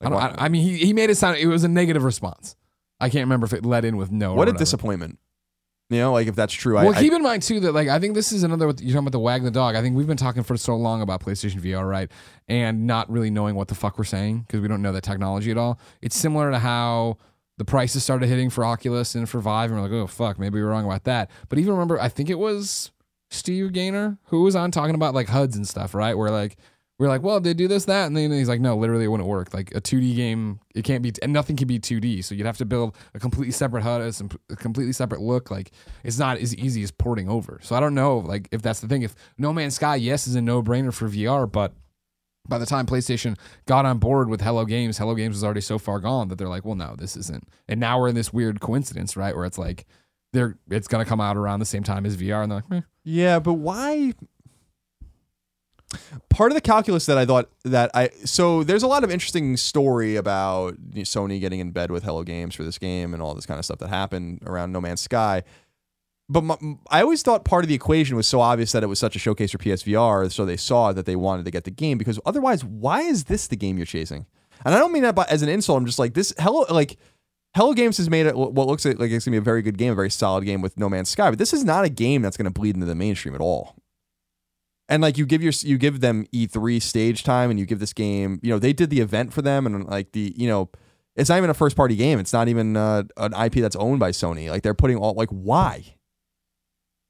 S1: I, don't,
S2: why-
S1: I, I mean, he he made it sound. It was a negative response. I can't remember if it led in with no. or
S2: what a
S1: whatever.
S2: disappointment. You know, like if that's true,
S1: Well,
S2: I,
S1: keep in mind too that like I think this is another. You're talking about the wag the dog. I think we've been talking for so long about PlayStation VR, right? And not really knowing what the fuck we're saying because we don't know the technology at all. It's similar to how the prices started hitting for Oculus and for Vive, and we're like, oh fuck, maybe we're wrong about that. But even remember, I think it was Steve Gaynor who was on talking about like HUDs and stuff, right? Where like we're like, well, they do this, that, and then he's like, no, literally, it wouldn't work. Like a 2D game, it can't be, and nothing can be 2D. So you'd have to build a completely separate HUD, a completely separate look. Like it's not as easy as porting over. So I don't know, like if that's the thing. If No Man's Sky, yes, is a no brainer for VR, but by the time PlayStation got on board with Hello Games, Hello Games was already so far gone that they're like, well, no, this isn't. And now we're in this weird coincidence, right? Where it's like, they're it's gonna come out around the same time as VR, and they're like, eh.
S2: Yeah, but why? Part of the calculus that I thought that I so there's a lot of interesting story about Sony getting in bed with Hello Games for this game and all this kind of stuff that happened around No Man's Sky. But my, I always thought part of the equation was so obvious that it was such a showcase for PSVR, so they saw that they wanted to get the game because otherwise, why is this the game you're chasing? And I don't mean that by, as an insult. I'm just like this. Hello, like Hello Games has made it what looks like it's gonna be a very good game, a very solid game with No Man's Sky. But this is not a game that's gonna bleed into the mainstream at all. And like you give your you give them E3 stage time, and you give this game, you know, they did the event for them, and like the you know, it's not even a first party game. It's not even uh, an IP that's owned by Sony. Like they're putting all like why.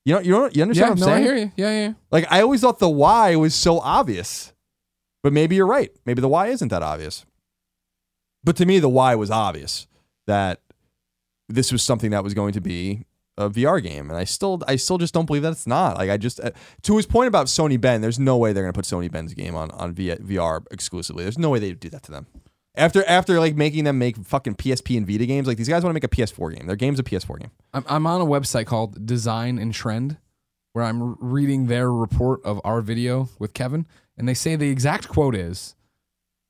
S2: You know, you know, you understand
S1: yeah,
S2: what I'm
S1: no,
S2: saying?
S1: I hear you. Yeah, yeah. yeah.
S2: Like I always thought the why was so obvious. But maybe you're right. Maybe the why isn't that obvious. But to me the why was obvious that this was something that was going to be a VR game and I still I still just don't believe that it's not. Like I just uh, to his point about Sony Bend, there's no way they're to put Sony Bend's game on on VR exclusively. There's no way they'd do that to them. After after like making them make fucking PSP and Vita games, like these guys want to make a PS4 game. Their game's a PS4 game.
S1: I'm, I'm on a website called Design and Trend where I'm reading their report of our video with Kevin, and they say the exact quote is,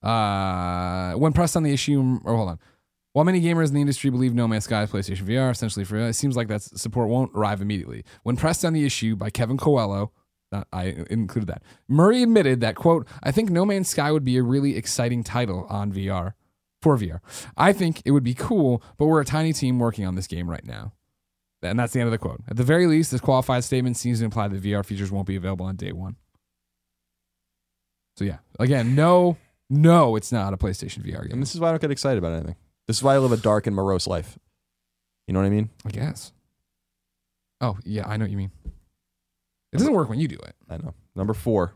S1: uh, when pressed on the issue, or hold on. While many gamers in the industry believe No Man's Sky is PlayStation VR, essentially for it seems like that support won't arrive immediately. When pressed on the issue by Kevin Coelho, not, I included that. Murray admitted that quote, "I think No Man's Sky would be a really exciting title on VR for VR. I think it would be cool, but we're a tiny team working on this game right now." And that's the end of the quote. At the very least, this qualified statement seems to imply that VR features won't be available on day one. So yeah, again, no, no, it's not a PlayStation VR game.
S2: And this is why I don't get excited about anything. This is why I live a dark and morose life. You know what I mean?
S1: I guess. Oh yeah, I know what you mean. It doesn't work when you do it.
S2: I know. Number four.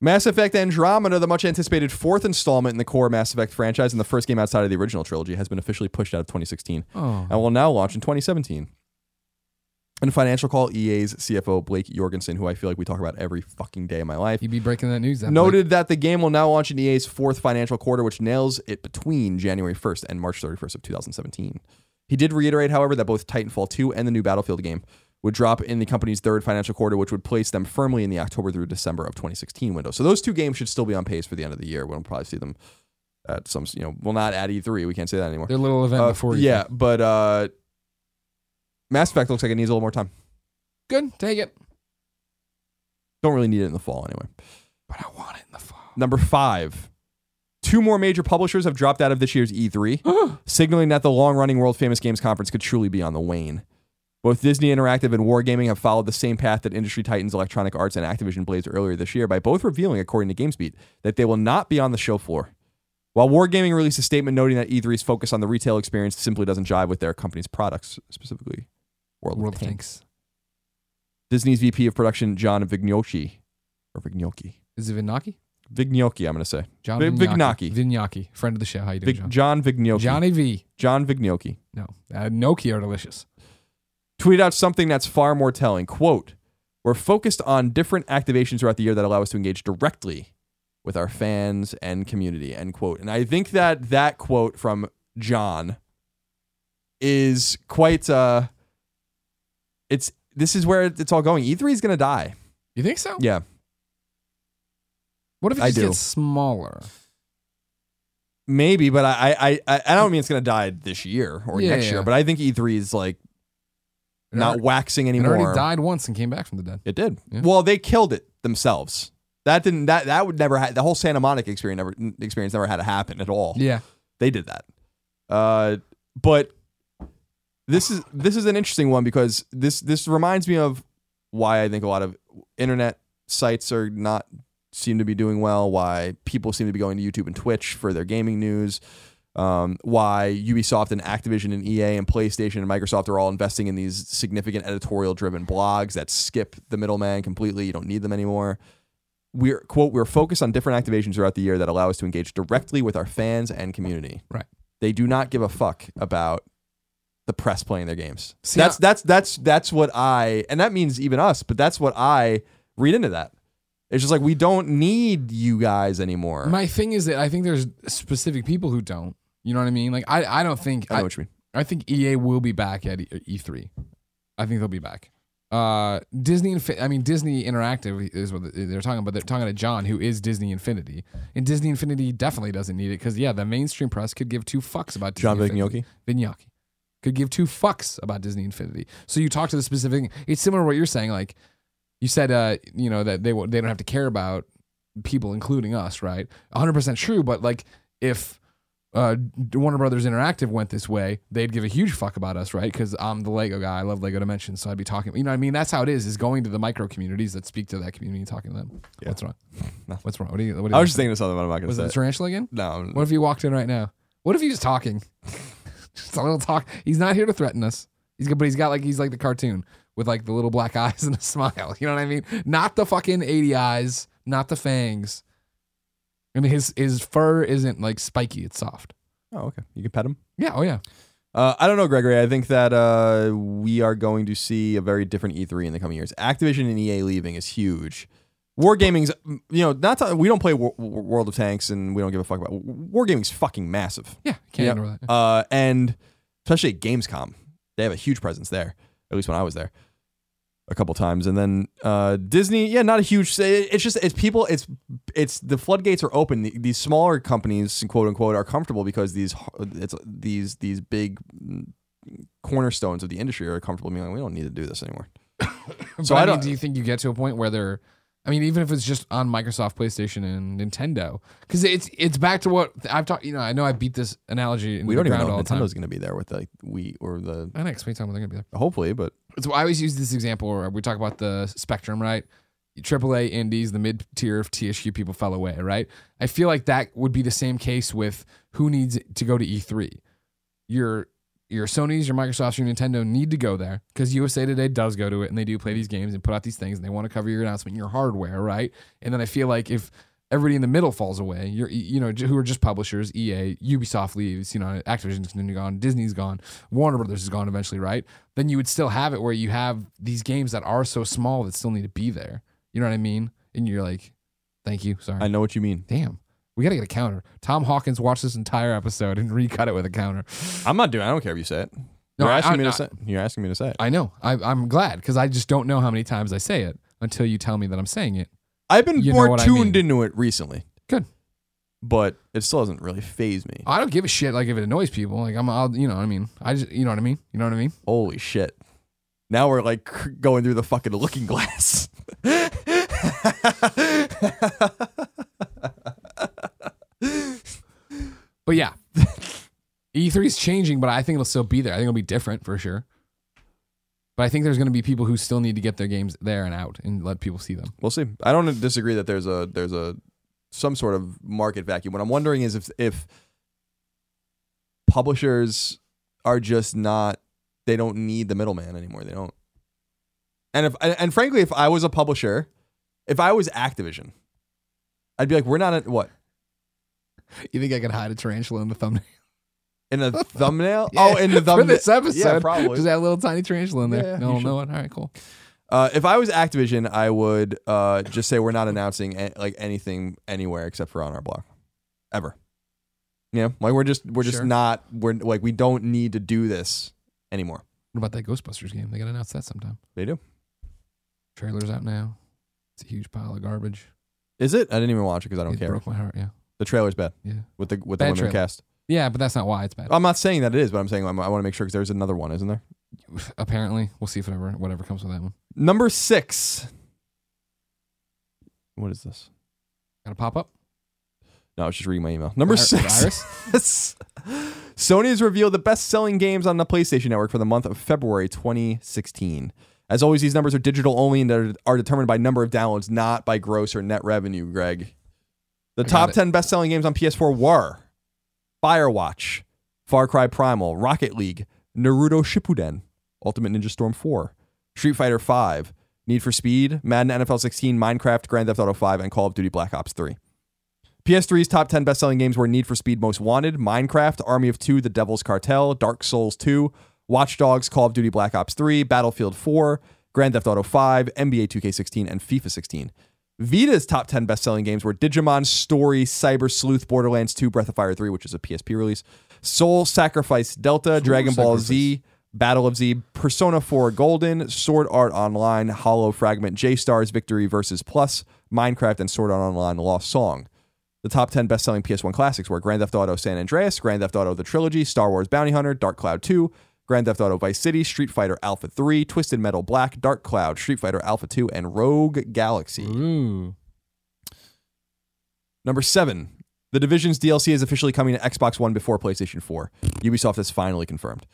S2: Mass Effect Andromeda, the much anticipated fourth installment in the core Mass Effect franchise and the first game outside of the original trilogy, has been officially pushed out of 2016
S1: Oh,
S2: and will now launch in 2017. In a financial call, EA's CFO Blake Jorgensen, who I feel like we talk about every fucking day of my life,
S1: you'd be breaking that news. That
S2: noted that the game will now launch in EA's fourth financial quarter, which nails it between January 1st and March 31st of 2017. He did reiterate, however, that both Titanfall 2 and the new Battlefield game would drop in the company's third financial quarter, which would place them firmly in the October through December of 2016 window. So those two games should still be on pace for the end of the year. We'll probably see them at some, you know, well, not at E3. We can't say that anymore.
S1: their little event
S2: Uh,
S1: before. you
S2: yeah, but uh, Mass Effect looks like it needs a little more time.
S1: good. Take it.
S2: Don't really need it in the fall anyway.
S1: But I want it in the fall.
S2: Number five. Two more major publishers have dropped out of this year's E3, signaling that the long running world famous games conference could truly be on the wane. Both Disney Interactive and Wargaming have followed the same path that industry titans Electronic Arts and Activision blazed earlier this year by both revealing, according to GameSpeed, that they will not be on the show floor. While Wargaming released a statement noting that E3's focus on the retail experience simply doesn't jive with their company's products, specifically World,
S1: World
S2: of Tanks.
S1: Tanks.
S2: Disney's VP of production, John Vignocchi, or Vignocchi,
S1: Is it Vignocchi?
S2: Vignocchi, I'm going to say.
S1: John
S2: Vi-
S1: Vignocchi.
S2: Vignocchi.
S1: Friend of the show. How you doing,
S2: Vig-
S1: John?
S2: John Vignocchi.
S1: Johnny V.
S2: John Vignocchi.
S1: No, uh, gnocchi are delicious.
S2: Tweet out something that's far more telling. Quote, we're focused on different activations throughout the year that allow us to engage directly with our fans and community, end quote. And I think that that quote from John is quite, uh, it's, this is where it's all going. E3 is going to die.
S1: You think so?
S2: Yeah.
S1: What if it
S2: I
S1: just
S2: do.
S1: gets smaller?
S2: maybe, but I I I, I don't mean it's gonna die this year or
S1: Yeah,
S2: next
S1: yeah.
S2: year. But I think E3 is like
S1: It
S2: not
S1: already-
S2: waxing
S1: It
S2: anymore.
S1: already died once and came back from the dead.
S2: It did.
S1: Yeah.
S2: Well, they killed it themselves. That didn't. That that would never. Ha- the whole Santa Monica experience never experience never had to happen at all.
S1: Yeah.
S2: They did that. Uh, but this is this is an interesting one because this this reminds me of why I think a lot of internet sites are not seem to be doing well. Why people seem to be going to YouTube and Twitch for their gaming news. Um, why Ubisoft and Activision and EA and PlayStation and Microsoft are all investing in these significant editorial driven blogs that skip the middleman completely. You don't need them anymore. We're quote, we're focused on different activations throughout the year that allow us to engage directly with our fans and community.
S1: Right.
S2: They do not give a fuck about the press playing their games.
S1: See,
S2: that's that's that's that's what I and that means even us, but that's what I read into that. It's just like we don't need you guys anymore.
S1: My thing is that I think there's specific people who don't. You know what I mean? Like I, I don't think
S2: I know
S1: I,
S2: what you mean.
S1: I think EA will be back at E- E3. I think they'll be back. Uh, Disney, Infi- I mean Disney Interactive is what they're talking about. They're talking to John, who is Disney Infinity, and Disney Infinity definitely doesn't need it because yeah, the mainstream press could give two fucks about Disney
S2: John. Vignocchi.
S1: Vignocchi could give two fucks about Disney Infinity. So you talk to the specific. It's similar to what you're saying. Like you said, uh, you know that they won't- they don't have to care about people, including us, right? 100 percent true. But like if uh, Warner Brothers Interactive went this way, they'd give a huge fuck about us, right? Because I'm the Lego guy. I love Lego Dimensions, so I'd be talking. You know what I mean? That's how it is. Is going to the micro communities that speak to that community and talking to them.
S2: Yeah.
S1: What's wrong?
S2: Nothing.
S1: What's wrong? What do you? What do you
S2: I was just thinking of something, but I'm not gonna
S1: Was it
S2: say.
S1: the
S2: it.
S1: tarantula again?
S2: No,
S1: What if you walked in right now? What if he was talking? Just a little talk. He's not here to threaten us. He's good, but he's got like he's like the cartoon with like the little black eyes and a smile. You know what I mean? Not the fucking eighty eyes, not the fangs. And his his fur isn't like spiky; it's soft.
S2: Oh, okay. You can pet him.
S1: Yeah. Oh yeah.
S2: Uh, I don't know, Gregory. I think that uh, we are going to see a very different E3 in the coming years. Activision and EA leaving is huge. Wargaming's, you know, not to, we don't play Wo- Wo- World of Tanks and we don't give a fuck about Wargaming's fucking massive.
S1: Yeah. Can't
S2: Yeah.
S1: ignore that.
S2: Uh, and especially at Gamescom, they have a huge presence there. At least when I was there, a couple times. And then uh, Disney, yeah, not a huge. It's just it's people. It's it's the floodgates are open. These smaller companies, quote unquote, are comfortable because these it's these these big cornerstones of the industry are comfortable being like, we don't need to do this anymore.
S1: so
S2: I
S1: I, mean,
S2: don't-
S1: do you think you get to a point where they're I mean, even if it's just on Microsoft, PlayStation, and Nintendo, because it's it's back to what I've talked. You know, I know I beat this analogy in
S2: We don't even know if. Nintendo's going to be there with the Wii or the
S1: I know, explain something. They're gonna be there.
S2: hopefully, but
S1: So I always use this example where we talk about the spectrum, right? AAA indies, the mid tier of THQ people fell away, right? I feel like that would be the same case with who needs to go to E3. Your your Sony's, your Microsofts, your Nintendo need to go there because USA Today does go to it and they do play these games and put out these things and they want to cover your announcement, your hardware, right? And then I feel like if everybody in the middle falls away, you're you know who are just publishers, EA, Ubisoft leaves, you know Activision's gone, Disney's gone, Warner Brothers is gone eventually, right? Then you would still have it where you have these games that are so small that still need to be there. You know what I mean? And you're like, thank you, sorry.
S2: I know what you mean.
S1: Damn. We gotta get a counter. Tom Hawkins watched this entire episode and recut it with a counter.
S2: I'm not doing. I don't care if you say it.
S1: No,
S2: you're asking
S1: I-
S2: me
S1: I-
S2: to say. You're asking me to say it.
S1: I know. I, I'm glad because I just don't know how many times I say it until you tell me that I'm saying it.
S2: I've been
S1: You
S2: more
S1: I
S2: tuned
S1: mean.
S2: into it recently.
S1: Good.
S2: but it still doesn't really phase me.
S1: I don't give a shit like if it annoys people. Like I'm, I'll, you know what I mean. I just, you know what I mean. You know what I mean.
S2: Holy shit! Now we're like going through the fucking looking glass.
S1: But yeah, E3 is changing, but I think it'll still be there. I think it'll be different for sure. But I think there's going to be people who still need to get their games there and out and let people see them.
S2: we'll see. I don't disagree that there's a there's a some sort of market vacuum. What I'm wondering is if if publishers are just not they don't need the middleman anymore. They don't. And if and, and frankly, if I was a publisher, if I was Activision, I'd be like, we're not at what
S1: You think I could hide a tarantula in the thumbnail
S2: in a thumbnail.
S1: Yeah,
S2: oh, in the
S1: for
S2: thumbnail.
S1: this episode?
S2: Yeah, probably.
S1: Just that little tiny tarantula in there.
S2: Yeah,
S1: no, no one. All right, cool.
S2: Uh, if I was Activision, I would uh, just say we're not announcing a- like anything anywhere except for on our blog, ever. Yeah, like we're just we're just
S1: Sure.
S2: not we're like we don't need to do this anymore.
S1: What about that Ghostbusters game? They got to announce that sometime.
S2: They do.
S1: Trailer's out now. It's a huge pile of garbage.
S2: Is it? I didn't even watch it because I don't
S1: it
S2: care.
S1: broke my heart. Yeah.
S2: The trailer's bad
S1: Yeah.
S2: with the with the
S1: Bad
S2: women
S1: trailer.
S2: cast.
S1: Yeah, but that's not why it's bad.
S2: I'm not saying that it is, but I'm saying I'm, I want to make sure because there's another one, isn't there?
S1: Apparently, we'll see if whatever whatever comes with that one.
S2: Number six. What is this?
S1: Got to pop up.
S2: No, I was just reading my email. Number six.
S1: virus?
S2: Sony has revealed the best-selling games on the PlayStation Network for the month of February 2016. As always, these numbers are digital only and are, are determined by number of downloads, not by gross or net revenue. Greg, the
S1: I
S2: top
S1: it.
S2: ten best-selling games on PS4 were Firewatch, Far Cry Primal, Rocket League, Naruto Shippuden, Ultimate Ninja Storm 4, Street Fighter 5, Need for Speed, Madden NFL 16, Minecraft, Grand Theft Auto 5, and Call of Duty Black Ops 3. PS3's top 10 best-selling games were Need for Speed Most Wanted, Minecraft, Army of Two, The Devil's Cartel, Dark Souls 2, Watch Dogs, Call of Duty Black Ops 3, Battlefield 4, Grand Theft Auto 5, NBA 2K16, and FIFA 16. Vita's top 10 best-selling games were Digimon Story, Cyber Sleuth, Borderlands 2, Breath of Fire 3, which is a PSP release, Soul Sacrifice Delta, Dragon Ball Z, Battle of Z, Persona 4 Golden, Sword Art Online, Hollow Fragment, J Stars Victory versus Plus, Minecraft, and Sword Art Online Lost Song. The top 10 best selling PS1 classics were Grand Theft Auto San Andreas, Grand Theft Auto The Trilogy, Star Wars Bounty Hunter, Dark Cloud 2, Grand Theft Auto Vice City, Street Fighter Alpha 3, Twisted Metal Black, Dark Cloud, Street Fighter Alpha 2, and Rogue Galaxy.
S1: Ooh.
S2: Number seven, The Division's DLC is officially coming to Xbox One before PlayStation 4. Ubisoft has finally confirmed.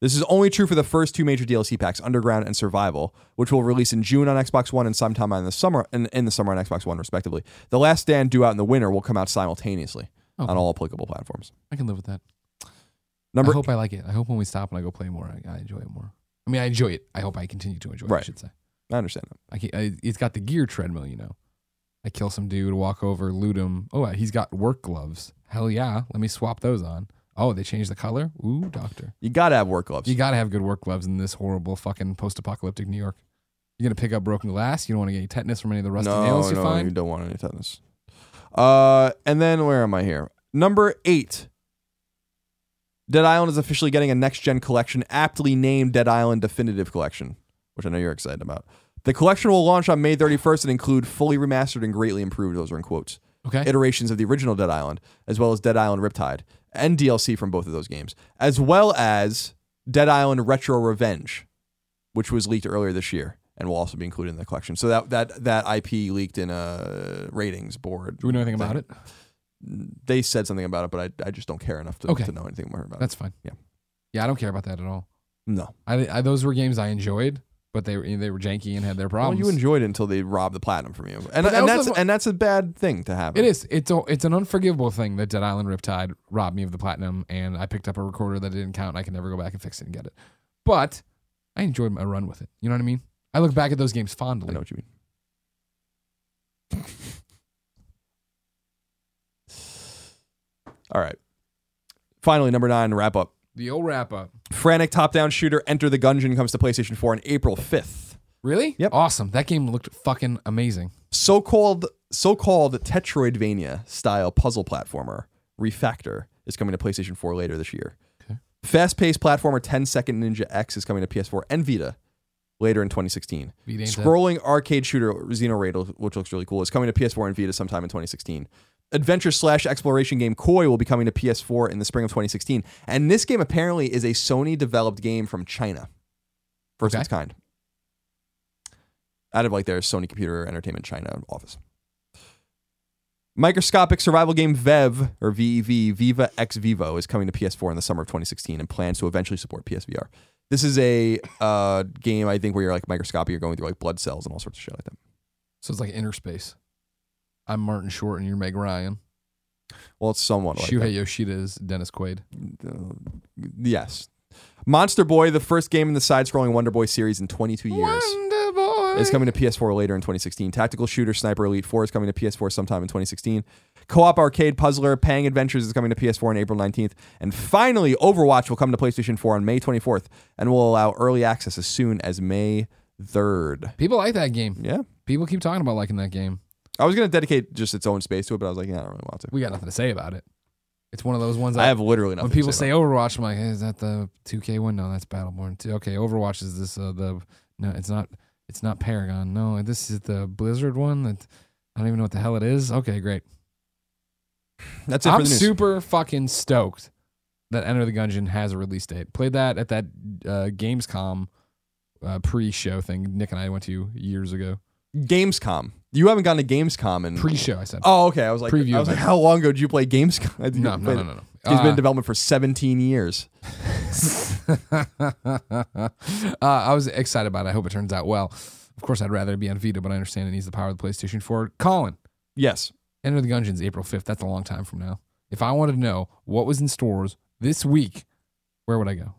S2: This is only true for the first two major DLC packs, Underground and Survival, which will release in June on Xbox One and sometime in the summer in, in the summer on Xbox One, respectively. The Last Stand due out in the winter will come out simultaneously
S1: Okay.
S2: on all applicable platforms.
S1: I can live with that.
S2: Number
S1: I hope I like it. I hope when we stop and I go play more, I, I enjoy it more. I mean, I enjoy it. I hope I continue to enjoy it. I
S2: Right.
S1: should say.
S2: I understand that.
S1: I, I it's got the gear treadmill, you know. I kill some dude, walk over, loot him. Oh, he's got work gloves. Hell yeah, let me swap those on. Oh, they changed the color. Ooh, doctor.
S2: You gotta have work gloves.
S1: You got to have good work gloves in this horrible fucking post-apocalyptic New York. You're gonna pick up broken glass. You don't want to get any tetanus from any of the rusty
S2: no,
S1: nails you
S2: no,
S1: find.
S2: you don't want any tetanus. Uh, and then where am I here? Number eight. Dead Island is officially getting a next gen collection, aptly named Dead Island Definitive Collection, which I know you're excited about. The collection will launch on May 31st and include fully remastered and greatly improved, those are in quotes,
S1: Okay.
S2: iterations of the original Dead Island, as well as Dead Island Riptide, and DLC from both of those games, as well as Dead Island Retro Revenge, which was leaked earlier this year and will also be included in the collection. So that that that IP leaked in a ratings board.
S1: Do we know anything about it?
S2: They said something about it, but I, I just don't care enough to,
S1: Okay.
S2: to know anything more about it.
S1: That's fine.
S2: Yeah.
S1: Yeah, I don't care about that at all.
S2: it. No.
S1: I, I those were games I enjoyed, but they were they were janky and had their
S2: Well,
S1: problems.
S2: you enjoyed it until they robbed the platinum from you, and,
S1: But that
S2: and
S1: was
S2: that's
S1: the-
S2: and that's a bad thing to have.
S1: It is. It's a, it's an unforgivable thing that Dead Island Riptide robbed me of the platinum, and I picked up a recorder that didn't count, and I can never go back and fix it and get it. But I enjoyed my run with it. You know what I mean? I look back at those games
S2: I
S1: fondly.
S2: know what you mean. All right. Finally, number nine, wrap up.
S1: The old wrap up.
S2: Frantic top-down shooter Enter the Gungeon comes to PlayStation 4 on April 5th.
S1: Really?
S2: Yep.
S1: Awesome. That game looked fucking amazing.
S2: So-called so-called Tetroidvania style puzzle platformer Refactor is coming to PlayStation 4 later this year.
S1: Okay.
S2: Fast-paced platformer 10 Second Ninja X is coming to PS4 and Vita later in 2016.
S1: Beat ain't that.
S2: Scrolling arcade shooter Xenoraid, which looks really cool, is coming to PS4 and Vita sometime in 2016. Adventure slash exploration game Koi will be coming to PS4 in the spring of 2016. And this game apparently is a Sony developed game from China. First of its kind. Out of like their Sony Computer Entertainment China office. Microscopic survival game VEV, or VEV, Viva Ex Vivo, is coming to PS4 in the summer of 2016 and plans to eventually support PSVR. This is a uh, game, I think, where you're like microscopic, you're going through like blood cells and all sorts of shit like that.
S1: So it's like inner space. I'm Martin Short and you're Meg Ryan.
S2: Well, it's somewhat like
S1: Shuhei
S2: that.
S1: Yoshida is Dennis Quaid.
S2: Uh, yes. Monster Boy, the first game in the side scrolling Wonder Boy series in 22 years.
S1: Wonder Boy.
S2: is coming to PS4 later in 2016. Tactical shooter Sniper Elite 4 is coming to PS4 sometime in 2016. Co-op arcade puzzler Pang Adventures is coming to PS4 on April 19th. And finally, Overwatch will come to PlayStation 4 on May 24th and will allow early access as soon as May 3rd.
S1: People like that game.
S2: Yeah.
S1: People keep talking about liking that game.
S2: I was going to dedicate just its own space to it, but I was like, yeah, I don't really want to.
S1: We got nothing to say about it. It's one of those ones
S2: I have literally nothing
S1: when people say
S2: say.
S1: Overwatch, I'm like, hey, is that the 2K one? No, that's Battleborn. 2. Okay, Overwatch is this uh, the no, it's not. It's not Paragon. No, this is the Blizzard one. That I don't even know what the hell it is. Okay, great.
S2: That's it
S1: I'm super fucking stoked that Enter the Gungeon has a release date. Played that at that uh, Gamescom uh, pre-show thing Nick and I went to years ago.
S2: Gamescom. You haven't gone to Gamescom and
S1: Pre-show, I said.
S2: Oh, okay. I was like,
S1: Preview
S2: I was like,
S1: event.
S2: how long ago did you play Gamescom?
S1: No, no, no, no, no.
S2: It's been in
S1: Uh,
S2: development for 17 years.
S1: uh, I was excited about it. I hope it turns out well. Of course, I'd rather it be on Vita, but I understand it needs the power of the PlayStation 4. Colin,
S2: Yes.
S1: Enter the Gungeon's April 5th. That's a long time from now. If I wanted to know what was in stores this week, where would I go?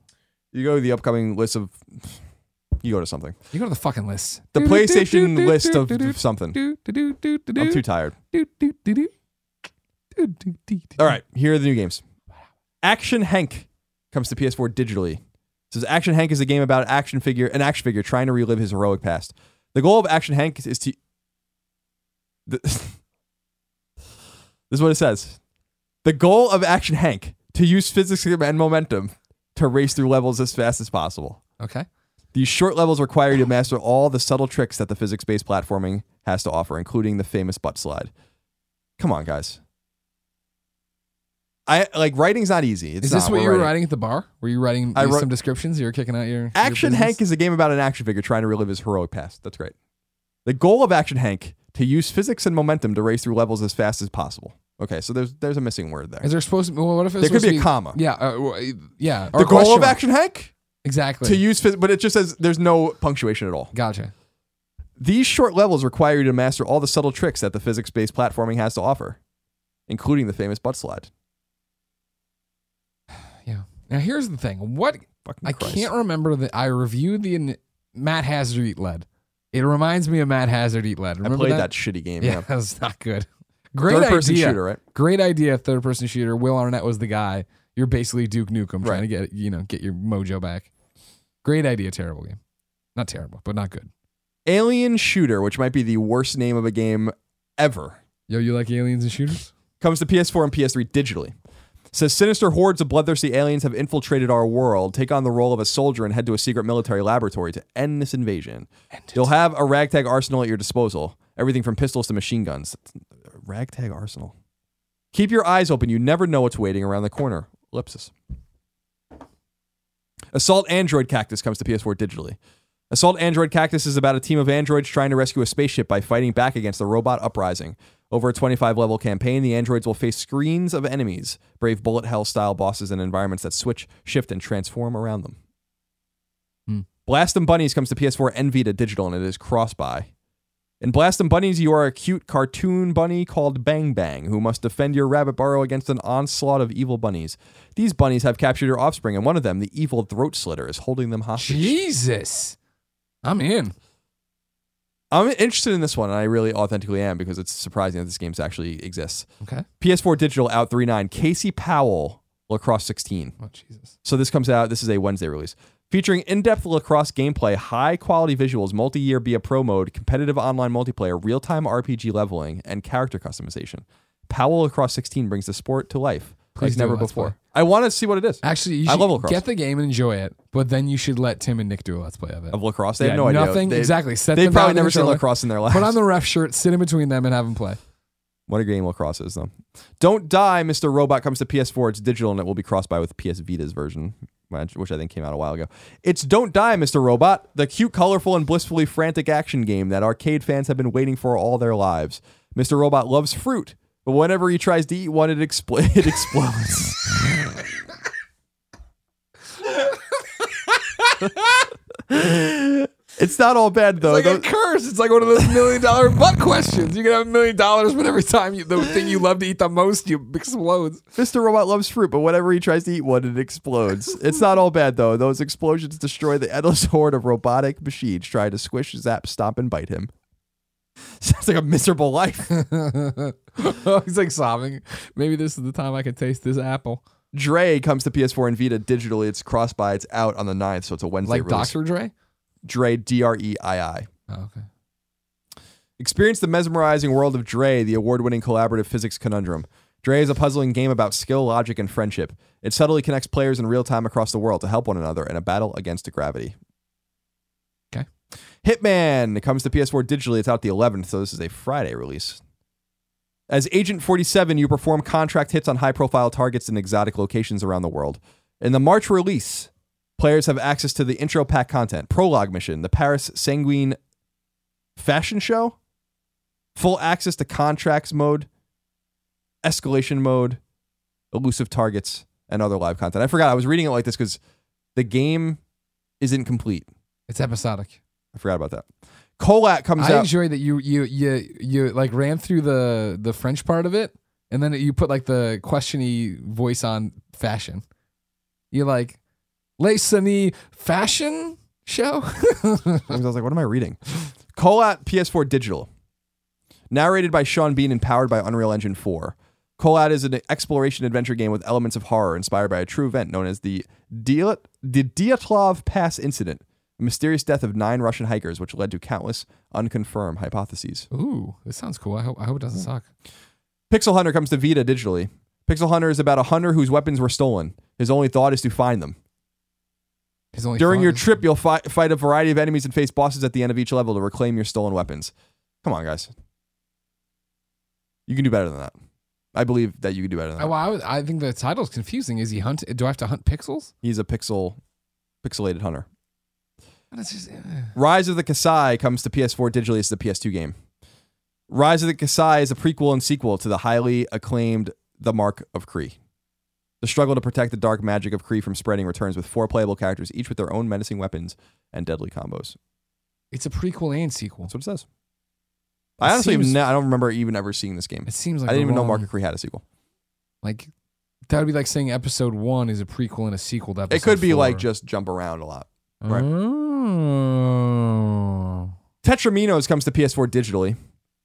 S2: You go to the upcoming list of. You go to something.
S1: You go to the fucking list.
S2: The PlayStation list of something. I'm too tired. All right, here are the new games. Action Hank comes to PS4 digitally. It says Action Hank is a game about action figure, an action figure trying to relive his heroic past. The goal of Action Hank is to. The, this is what it says. The goal of Action Hank to use physics and momentum to race through levels as fast as possible.
S1: Okay.
S2: These short levels require you to master all the subtle tricks that the physics-based platforming has to offer, including the famous butt slide. Come on, guys. I like writing's not easy. It's
S1: Is this what you were
S2: writing.
S1: writing at the bar? Were you writing
S2: I wrote-
S1: some descriptions? You were kicking out your your
S2: Action
S1: business?
S2: Hank is a game about an action figure trying to relive his heroic past. That's great. The goal of Action Hank to use physics and momentum to race through levels as fast as possible. Okay, so there's there's a missing word there.
S1: Is there supposed to be? Well, what if it's
S2: There could
S1: supposed
S2: be a comma.
S1: Yeah. Uh, yeah.
S2: The goal of. Action Hank
S1: Exactly.
S2: to use phys- but it just says there's no punctuation at all.
S1: Gotcha.
S2: These short levels require you to master all the subtle tricks that the physics-based platforming has to offer, including the famous butt slide.
S1: Yeah. Now here's the thing. What
S2: Fucking
S1: I
S2: Christ.
S1: can't remember that I reviewed the in- Matt Hazard Eat Lead. It reminds me of Matt Hazard Eat Lead.
S2: I played
S1: that?
S2: that, shitty game.
S1: Yeah,
S2: Yeah.
S1: that was not good. Great
S2: Third person
S1: idea.
S2: shooter, right?
S1: Great idea. Third person shooter. Will Arnett was the guy. You're basically Duke Nukem trying
S2: Right.
S1: to get you know get your mojo back. Great idea. Terrible game. Not terrible, but not good.
S2: Alien Shooter, which might be the worst name of a game ever,
S1: Yo, you like aliens and shooters?
S2: comes to PS4 and PS3 digitally. Says sinister hordes of bloodthirsty aliens have infiltrated our world. Take on the role of a soldier and head to a secret military laboratory to end this invasion. You'll have a ragtag arsenal at your disposal. Everything from pistols to machine guns. Ragtag arsenal. Keep your eyes open. You never know what's waiting around the corner. Ellipsis. Assault Android Cactus comes to PS4 digitally. Assault Android Cactus is about a team of androids trying to rescue a spaceship by fighting back against a robot uprising. Over a 25 level campaign, the androids will face screens of enemies, brave bullet hell style bosses, and environments that switch, shift, and transform around them.
S1: Hmm.
S2: Blast 'em Bunnies comes to PS4 and Vita digital, and it is cross buy. In Blast 'em Bunnies, you are a cute cartoon bunny called Bang Bang, who must defend your rabbit burrow against an onslaught of evil bunnies. These bunnies have captured your offspring, and one of them, the evil throat slitter, is holding them hostage.
S1: Jesus, I'm in.
S2: I'm interested in this one, and I really authentically am because it's surprising that this game actually exists.
S1: Okay.
S2: PS4 digital out 3.9. Casey Powell, Lacrosse 16.
S1: Oh Jesus.
S2: So this comes out, this is a Wednesday release. Featuring in-depth lacrosse gameplay, high-quality visuals, multi-year Be a Pro mode, competitive online multiplayer, real-time RPG leveling, and character customization. Powell Lacrosse 16 brings the sport to life
S1: Please
S2: like never before.
S1: play.
S2: I want to see what it is
S1: Actually, you
S2: I
S1: should
S2: love lacrosse.
S1: get the game and enjoy it, but then you should let Tim and Nick do a let's play of it.
S2: of lacrosse. They
S1: yeah,
S2: have no idea.
S1: nothing exactly. Set
S2: They've probably never seen lacrosse in their life.
S1: Put on the ref shirt, sit in between them, and have them play.
S2: What a game lacrosse is, though. Don't Die, Mr. Robot comes to PS4. It's digital and it will be crossed by with PS Vita's version, which I think came out a while ago. It's Don't Die, Mr. Robot, the cute, colorful, and blissfully frantic action game that arcade fans have been waiting for all their lives. Mr. Robot loves fruit, but whenever he tries to eat one, it, expl- it explodes. it's not all bad, though.
S1: It's like a curse. It's like one of those million dollar butt questions. You can have a million dollars, but every time you, the thing you love to eat the most, you explodes.
S2: Mr. Robot loves fruit, but whenever he tries to eat one, it explodes. it's not all bad, though. Those explosions destroy the endless horde of robotic machines trying to squish, zap, stomp, and bite him. Sounds like a miserable life.
S1: He's like sobbing. Maybe this is the time I can taste this apple.
S2: Dre comes to PS4 and Vita digitally. It's cross by. It's out on the 9th, so it's a Wednesday
S1: Like
S2: release.
S1: Dr. Dre?
S2: Dre, D R E I I.
S1: Oh, okay.
S2: Experience the mesmerizing world of Dre, the award winning collaborative physics conundrum. Dre is a puzzling game about skill, logic, and friendship. It subtly connects players in real time across the world to help one another in a battle against gravity.
S1: Okay.
S2: Hitman it comes to PS4 digitally. It's out the 11th, so this is a Friday release. As Agent 47, you perform contract hits on high profile targets in exotic locations around the world. In the March release, players have access to the intro pack content, prologue mission, the Paris Sanguine fashion show, full access to contracts mode, escalation mode, elusive targets, and other live content. I forgot I was reading it like this because the game isn't complete.
S1: It's episodic.
S2: I forgot about that. Kholat comes out.
S1: I
S2: out.
S1: enjoy that you you you you like ran through the the French part of it, and then you put like the questiony voice on fashion. You're like Sunny fashion show.
S2: I was like, what am I reading? Kholat PS4 Digital. Narrated by Sean Bean and powered by Unreal Engine 4. Kholat is an exploration adventure game with elements of horror inspired by a true event known as the, Diat- the Dyatlov Pass Incident, a mysterious death of nine Russian hikers, which led to countless unconfirmed hypotheses.
S1: Ooh, this sounds cool. I hope I hope it doesn't hmm. suck.
S2: Pixel Hunter comes to Vita digitally. Pixel Hunter is about a hunter whose weapons were stolen. His only thought is to find them. During
S1: thought
S2: your trip, you'll fi- fight a variety of enemies and face bosses at the end of each level to reclaim your stolen weapons. Come on, guys. You can do better than that. I believe that you can do better than that.
S1: well, I, I think the title's confusing. Is he hunt? Do I have to hunt pixels?
S2: He's a pixel, pixelated hunter.
S1: Just, eh.
S2: Rise of the Kasai comes to PS4 digitally. as the PS2 game. Rise of the Kasai is a prequel and sequel to the highly acclaimed The Mark of Kree. The struggle to protect the dark magic of Kree from spreading returns with four playable characters, each with their own menacing weapons and deadly combos.
S1: It's a prequel and sequel.
S2: That's what it says. I honestly,
S1: seems-
S2: ne- I don't remember even ever seeing this game.
S1: It seems like
S2: I didn't even know
S1: wrong-
S2: Mark of Kree had a sequel.
S1: Like that would be like saying episode one is a prequel and a sequel to episode.
S2: It could be
S1: four.
S2: like just jump around a lot. right.
S1: Oh.
S2: Tetraminos comes to PS4 digitally.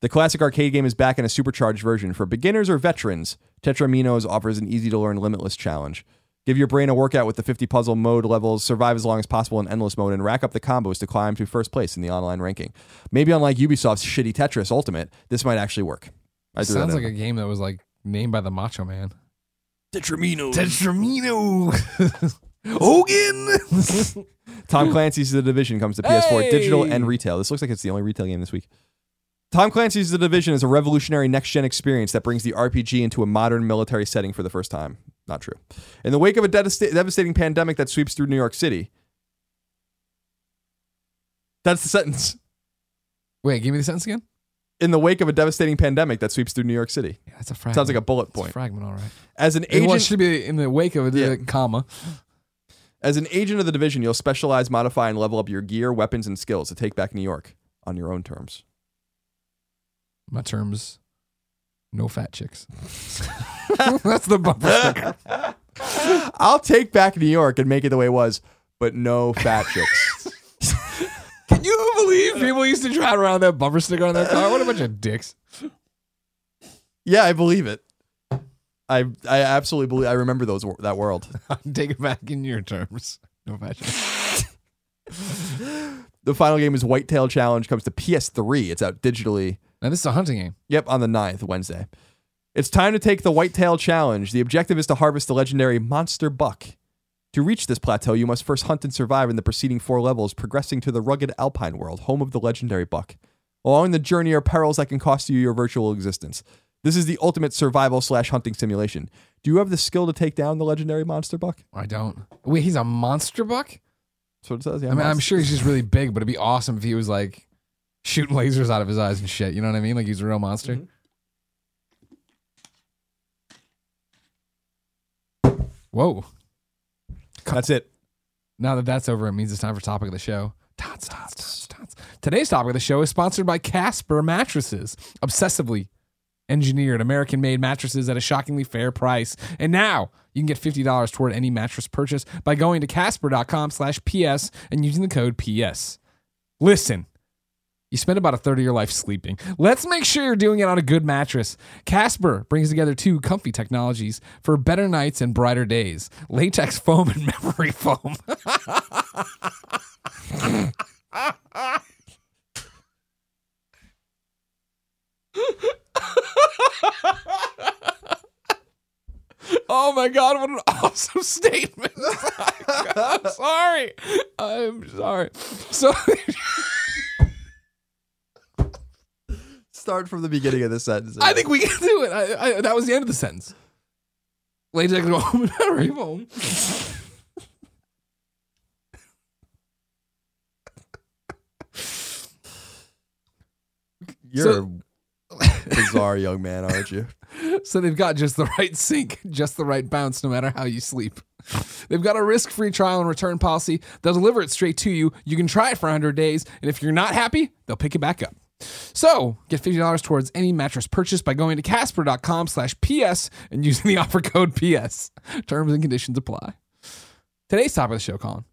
S2: The classic arcade game is back in a supercharged version. For beginners or veterans, Tetraminos offers an easy to learn limitless challenge. Give your brain a workout with the 50 puzzle mode levels, survive as long as possible in endless mode, and rack up the combos to climb to first place in the online ranking. Maybe unlike Ubisoft's shitty Tetris Ultimate, this might actually work. I threw
S1: Sounds
S2: in.
S1: like a game that was like named by the Macho Man.
S2: Tetraminos.
S1: Tetramino. Hogan.
S2: Tom Clancy's The Division comes to PS4 digital and retail. This looks like it's the only retail game this week. Tom Clancy's The Division is a revolutionary next gen experience that brings the RPG into a modern military setting for the first time. Not true. In the wake of a devasta- devastating pandemic that sweeps through New York City. That's the sentence.
S1: Wait, give me the sentence again.
S2: In the wake of a devastating pandemic that sweeps through New York City.
S1: Yeah, that's a fragment.
S2: Sounds like a bullet
S1: a
S2: point.
S1: fragment, all right.
S2: As an
S1: Well,
S2: agent,
S1: should be in the wake of a
S2: Yeah.
S1: comma.
S2: as an agent of the division, you'll specialize, modify, and level up your gear, weapons, and skills to take back New York on your own terms.
S1: My terms, no fat chicks. that's the bumper sticker.
S2: I'll take back New York and make it the way it was, but no fat chicks.
S1: Can you believe people used to drive around that bumper sticker on their car? What a bunch of dicks.
S2: yeah, I believe it. I I absolutely believe. I remember those that world.
S1: Take it back in your terms. No fat chicks.
S2: The final game is Whitetail Challenge. Comes to PS3. It's out digitally.
S1: Now this is a hunting game.
S2: Yep, on the 9th, Wednesday. It's time to take the Whitetail Challenge. The objective is to harvest the legendary monster buck. To reach this plateau, you must first hunt and survive in the preceding four levels, progressing to the rugged alpine world, home of the legendary buck. Along the journey are perils that can cost you your virtual existence. This is the ultimate survival slash hunting simulation. Do you have the skill to take down the legendary monster buck?
S1: I don't. Wait, he's a monster buck?
S2: That's what it says. Yeah,
S1: I mean, I'm sure he's just really big, but it'd be awesome if he was like shooting lasers out of his eyes and shit. You know what I mean? Like he's a real monster.
S2: Mhm.
S1: Whoa.
S2: That's it.
S1: Now that that's over, it means it's time for topic of the show. Tots, tots, tots, tots. Today's topic of the show is sponsored by Casper Mattresses, obsessively engineered American made mattresses at a shockingly fair price. And now you can get $50 toward any mattress purchase by going to casper.com slash PS and using the code PS. Listen. You spend about a third of your life sleeping. Let's make sure you're doing it on a good mattress. Casper brings together two comfy technologies for better nights and brighter days latex foam and memory foam. oh my God, what an awesome statement. I'm sorry. I'm sorry. So.
S2: Start from the beginning of the sentence.
S1: I think we can do it. I, I, that was the end of the sentence. Latex foam and memory foam.
S2: you're
S1: So-
S2: a bizarre young man, aren't you?
S1: So they've got just the right sink, just the right bounce, no matter how you sleep. They've got a risk-free trial and return policy. They'll deliver it straight to you. You can try it for 100 days, and if you're not happy, they'll pick it back up. So get $50 towards any mattress purchase by going to casper.com slash PS and using the offer code PS. Terms and conditions apply. Today's topic of the show, Colin,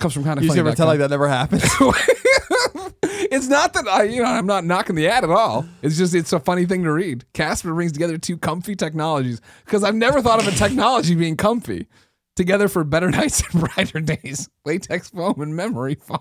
S1: comes from kind of
S2: You
S1: funny.
S2: ever pretend like that never happened?
S1: it's not that I, you know, I'm not knocking the ad at all. It's just it's a funny thing to read. Casper brings together two comfy technologies because I've never thought of a technology being comfy together for better nights and brighter days. Latex foam and memory foam.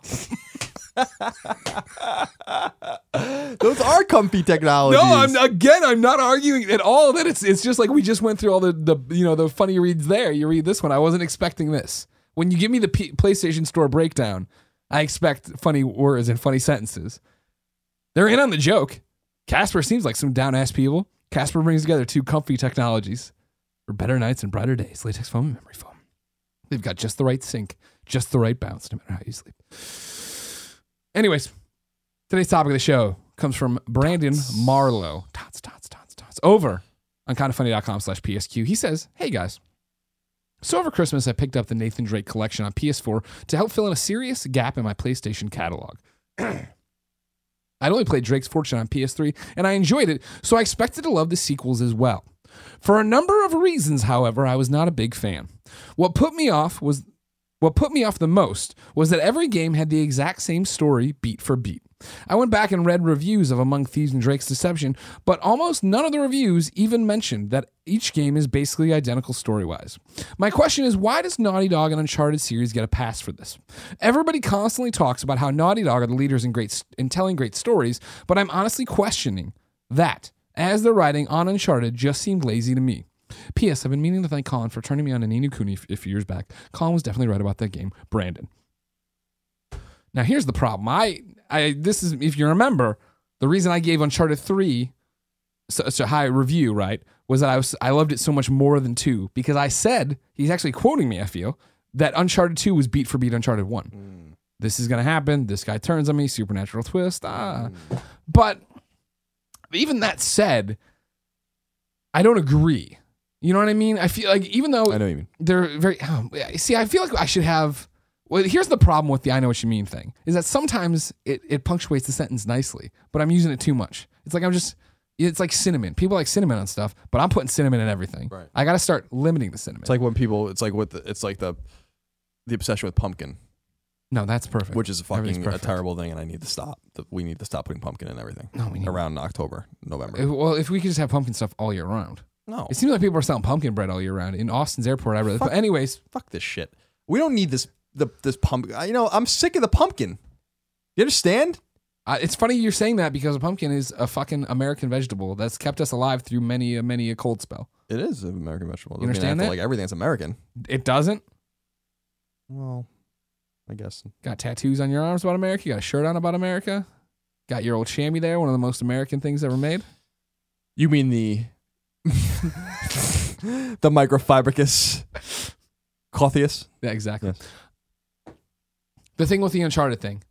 S2: Those are comfy technologies.
S1: No, I'm again. I'm not arguing at all that it's it's just like we just went through all the the you know the funny reads there. You read this one. I wasn't expecting this. When you give me the P- PlayStation Store breakdown, I expect funny words and funny sentences. They're in on the joke. Casper seems like some down ass people. Casper brings together two comfy technologies for better nights and brighter days. Latex foam and memory foam. They've got just the right sink, just the right bounce, no matter how you sleep. Anyways, today's topic of the show comes from Brandon Marlowe. Tots, tots, tots, tots. Over on kindafunny.com slash PSQ. He says, Hey guys. So over Christmas, I picked up the Nathan Drake collection on PS4 to help fill in a serious gap in my PlayStation catalog. I'd only played Drake's Fortune on PS3, and I enjoyed it, so I expected to love the sequels as well. For a number of reasons, however, I was not a big fan. What put me off was what put me off the most was that every game had the exact same story beat for beat. I went back and read reviews of Among Thieves and Drake's Deception, but almost none of the reviews even mentioned that each game is basically identical story wise. My question is why does Naughty Dog and Uncharted series get a pass for this? Everybody constantly talks about how Naughty Dog are the leaders in great in telling great stories, but I'm honestly questioning that as the writing on Uncharted just seemed lazy to me. P.S. I've been meaning to thank Colin for turning me on to Ni no Kuni a few years back. Colin was definitely right about that game. Brandon. Now here's the problem. I, I this is if you remember, the reason I gave Uncharted three such a high review, right, was that I was I loved it so much more than two because I said he's actually quoting me. I feel that Uncharted two was beat for beat Uncharted one. This is gonna happen. This guy turns on me. Supernatural twist. Ah, but even that said, I don't agree. You know what I mean? I feel like even though
S2: I know what you mean.
S1: they're very um, see i feel like i should have well here's the problem with the i know what you mean thing is that sometimes it, it punctuates the sentence nicely but i'm using it too much it's like i'm just it's like cinnamon people like cinnamon on stuff but i'm putting cinnamon in everything
S2: Right.
S1: i gotta start limiting the cinnamon
S2: It's like when people. It's like with. The, it's like the. The obsession with pumpkin,
S1: no that's perfect
S2: which is a fucking a terrible thing, and I need to stop. We need to stop putting pumpkin in everything
S1: no we need
S2: around October, November.
S1: if, well if we could just have pumpkin stuff all year round
S2: no,
S1: it seems like people are selling pumpkin bread all year round in austin's airport i really
S2: Fuck.
S1: but anyways
S2: fuck this shit. We don't need this. The this pumpkin. You know, I'm sick of the pumpkin. You understand?
S1: uh, it's funny you're saying that because a pumpkin is a fucking american vegetable that's kept us alive through many a many a cold spell
S2: It is an American vegetable.
S1: You understand that?
S2: Like everything that's American.
S1: it doesn't
S2: Well, I guess.
S1: Got tattoos on your arms about America. You got a shirt on about America. Got your old chamois there, one of the most American things ever made.
S2: You mean the the microfibricus clothius?
S1: Yeah, exactly.
S2: Yes.
S1: The thing with the Uncharted thing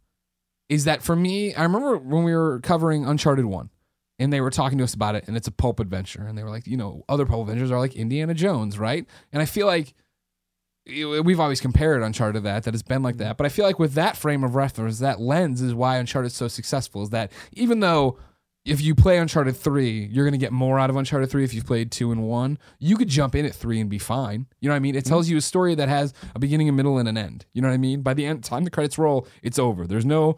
S1: is that for me, I remember when we were covering Uncharted 1 and they were talking to us about it and it's a pulp adventure and they were like, you know, other pulp adventures are like Indiana Jones, right? And I feel like we've always compared Uncharted to that, that it's been like mm-hmm. that. But I feel like with that frame of reference, that lens is why Uncharted is so successful. Is that even though if you play Uncharted 3, you're going to get more out of Uncharted 3 if you've played 2 and 1. You could jump in at 3 and be fine. You know what I mean? It mm-hmm. tells you a story that has a beginning, a middle, and an end. You know what I mean? By the end time the credits roll, it's over. There's no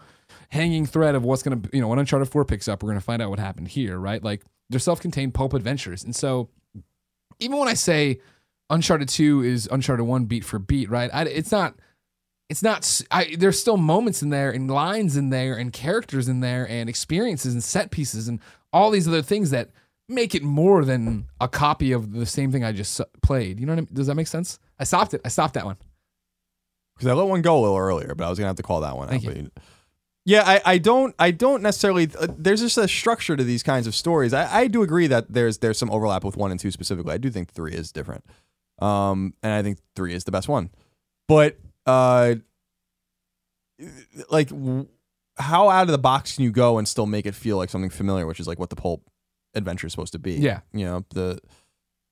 S1: hanging thread of what's going to, you know, when Uncharted 4 picks up, we're going to find out what happened here, right? Like they're self-contained pulp adventures. And so even when I say Uncharted 2 is Uncharted 1 beat for beat, right? I, it's not it's not I, there's still moments in there and lines in there and characters in there and experiences and set pieces and all these other things that make it more than a copy of the same thing I just played. You know what I mean? Does that make sense? I stopped it. I stopped that one.
S2: Because I let one go a little earlier, but I was gonna have to call that one
S1: Thank
S2: out.
S1: you.
S2: Yeah, I, I don't I don't necessarily. Uh, there's just a structure to these kinds of stories. I, I do agree that there's there's some overlap with one and two specifically. I do think three is different, um, and I think three is the best one. But uh, like, how out of the box can you go and still make it feel like something familiar, which is like what the pulp adventure is supposed to be?
S1: Yeah.
S2: you know the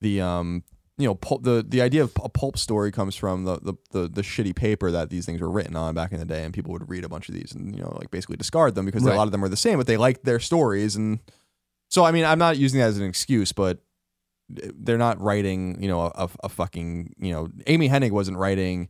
S2: the um you know pulp, the the idea of a pulp story comes from the, the the the shitty paper that these things were written on back in the day and people would read a bunch of these and you know like basically discard them because
S1: Right.
S2: a lot of them are the same but they liked their stories and so i mean i'm not using that as an excuse but they're not writing you know a, a, a fucking you know amy hennig wasn't writing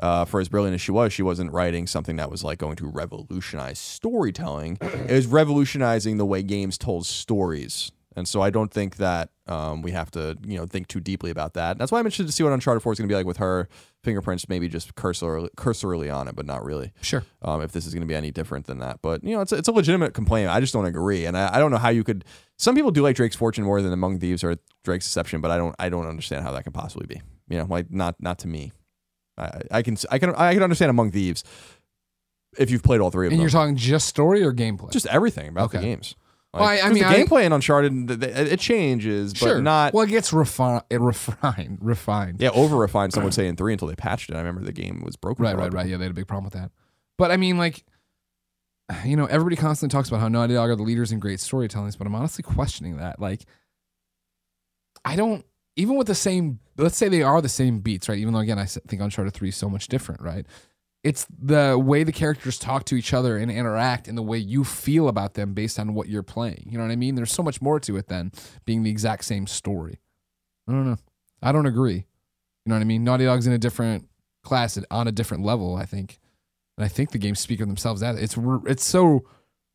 S2: uh, for as brilliant as she was, she wasn't writing something that was like going to revolutionize storytelling. It was revolutionizing the way games told stories. And so I don't think that um, we have to, you know, think too deeply about that. That's why I'm interested to see what Uncharted 4 is going to be like with her fingerprints, maybe just cursorily, cursorily on it, but not really.
S1: Sure.
S2: Um, if this is going to be any different than that, but you know, it's a, it's a legitimate complaint. I just don't agree, and I, I don't know how you could. Some people do like Drake's Fortune more than Among Thieves or Drake's Deception, but I don't I don't understand how that can possibly be. You know, like not not to me. I, I can I can I can understand Among Thieves if you've played all three of
S1: And
S2: them.
S1: And you're talking just story or gameplay?
S2: just everything about the
S1: Okay.
S2: games.
S1: Well, I- I mean,
S2: the gameplay in Uncharted it changes,
S1: sure.
S2: but not.
S1: Well, it gets refined. Refined. Refined.
S2: yeah, over refined. Some would say in three until they patched it. I remember the game was broken.
S1: Right,
S2: for a lot
S1: right, right. Yeah, they had a big problem with that. But I mean, like, you know, everybody constantly talks about how Naughty Dog are the leaders in great storytellings, but I'm honestly questioning that. Like, I don't even with the same. Let's say they are the same beats, right? Even though again, I think Uncharted Three is so much different, right? It's the way the characters talk to each other and interact, and the way you feel about them based on what you're playing. You know what I mean? There's so much more to it than being the exact same story. I don't know. I don't agree. You know what I mean? Naughty Dog's in a different class on a different level, I think. And I think the games speak of themselves That it's it's so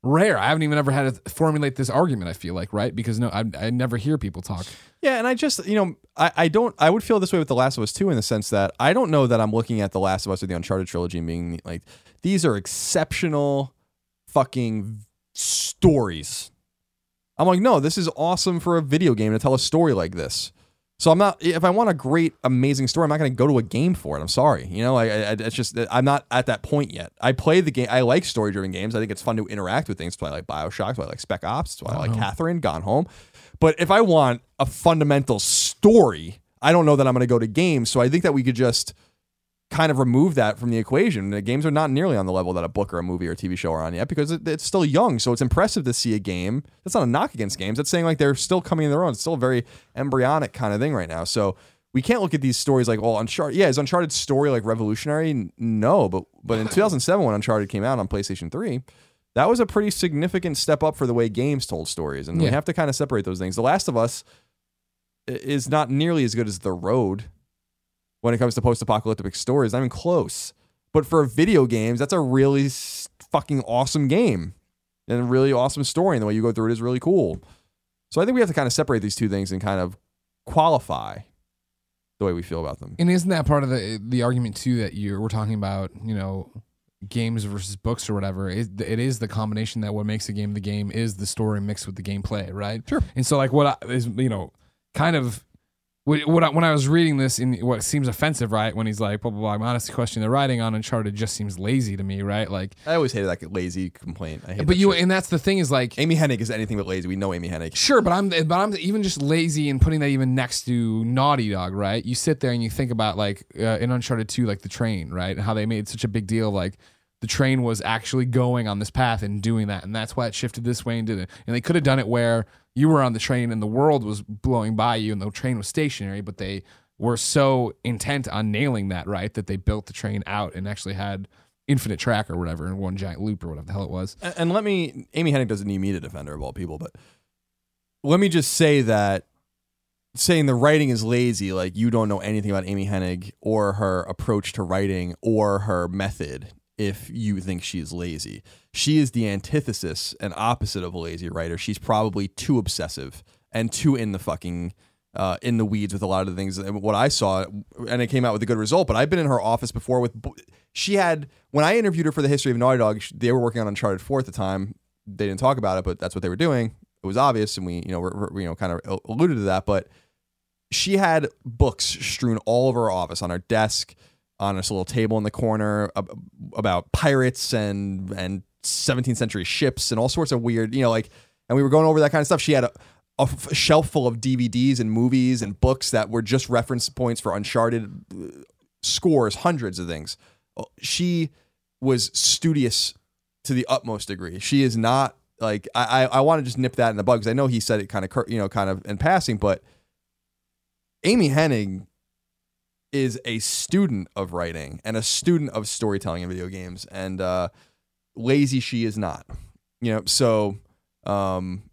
S1: rare. I haven't even ever had to formulate this argument. I feel like right because no, I, I never hear people talk.
S2: Yeah, and I just you know I, I don't I would feel this way with The Last of Us too in the sense that I don't know that I'm looking at The Last of Us or the Uncharted trilogy and being like these are exceptional fucking stories. I'm like no, this is awesome for a video game to tell a story like this. So I'm not if I want a great amazing story, I'm not going to go to a game for it. I'm sorry, you know, I, I it's just I'm not at that point yet. I play the game. I like story driven games. I think it's fun to interact with things. That's why I like Bioshock. That's why I like Spec Ops. That's why I like oh. Catherine Gone Home. But if I want a fundamental story, I don't know that I'm going to go to games. So I think that we could just kind of remove that from the equation. The games are not nearly on the level that a book or a movie or a TV show are on yet because it, it's still young. So it's impressive to see a game. That's not a knock against games. That's saying like they're still coming in their own. It's still a very embryonic kind of thing right now. So we can't look at these stories like, well, Uncharted. Yeah, is Uncharted story like revolutionary? No, but but in 2007 when Uncharted came out on PlayStation 3, that was a pretty significant step up for the way games told stories, and we have to kind of separate those things. The Last of Us is not nearly as good as The Road when it comes to post-apocalyptic stories. Not even close. But for video games, that's a really fucking awesome game and a really awesome story, and the way you go through it is really cool. So I think we have to kind of separate these two things and kind of qualify the way we feel about them.
S1: And isn't that part of the the argument too that you're we're talking about you know games versus books or whatever? It, it is the combination that what makes a game the game is the story mixed with the gameplay, right?
S2: Sure.
S1: And so like what I, is you know kind of what, what I, when I was reading this in what seems offensive, right? When he's like blah blah blah. I'm honestly questioning the writing on Uncharted just seems lazy to me, right? Like,
S2: I always hated that lazy complaint. I hate
S1: but you
S2: shit.
S1: and that's the thing is like
S2: Amy Hennig is anything but lazy. We know Amy Hennig.
S1: Sure, but I'm but I'm even just lazy in putting that even next to Naughty Dog, right? You sit there and you think about like uh, in Uncharted 2 like the train, right? And how they made such a big deal like the train was actually going on this path and doing that and that's why it shifted this way and did it. And they could have done it where you were on the train and the world was blowing by you and the train was stationary, but they were so intent on nailing that, right? That they built the train out and actually had infinite track or whatever in one giant loop or whatever the hell it was.
S2: And, and let me, Amy Hennig doesn't need me to defend her of all people, but let me just say that saying the writing is lazy, like you don't know anything about Amy Hennig or her approach to writing or her method if you think she's lazy. She is the antithesis and opposite of a lazy writer. She's probably too obsessive and too in the fucking uh, in the weeds with a lot of the things. What I saw, and it came out with a good result. But I've been in her office before with. She had when I interviewed her for the history of Naughty Dog. They were working on Uncharted Four at the time. They didn't talk about it, but that's what they were doing. It was obvious, and we, you know, we're, we're, you know, kind of alluded to that. But she had books strewn all over her office, on her desk, on this little table in the corner about pirates and and 17th century ships and all sorts of weird, you know, like, and we were going over that kind of stuff. She had a, shelf full of DVDs and movies and books that were just reference points for Uncharted uh, scores, hundreds of things. Uh, She was studious to the utmost degree. She is not like I I, I want to just nip that in the bud because I know he said it kind of you know kind of in passing, but Amy Hennig is a student of writing and a student of storytelling in video games, and uh, lazy she is not. You know, so um,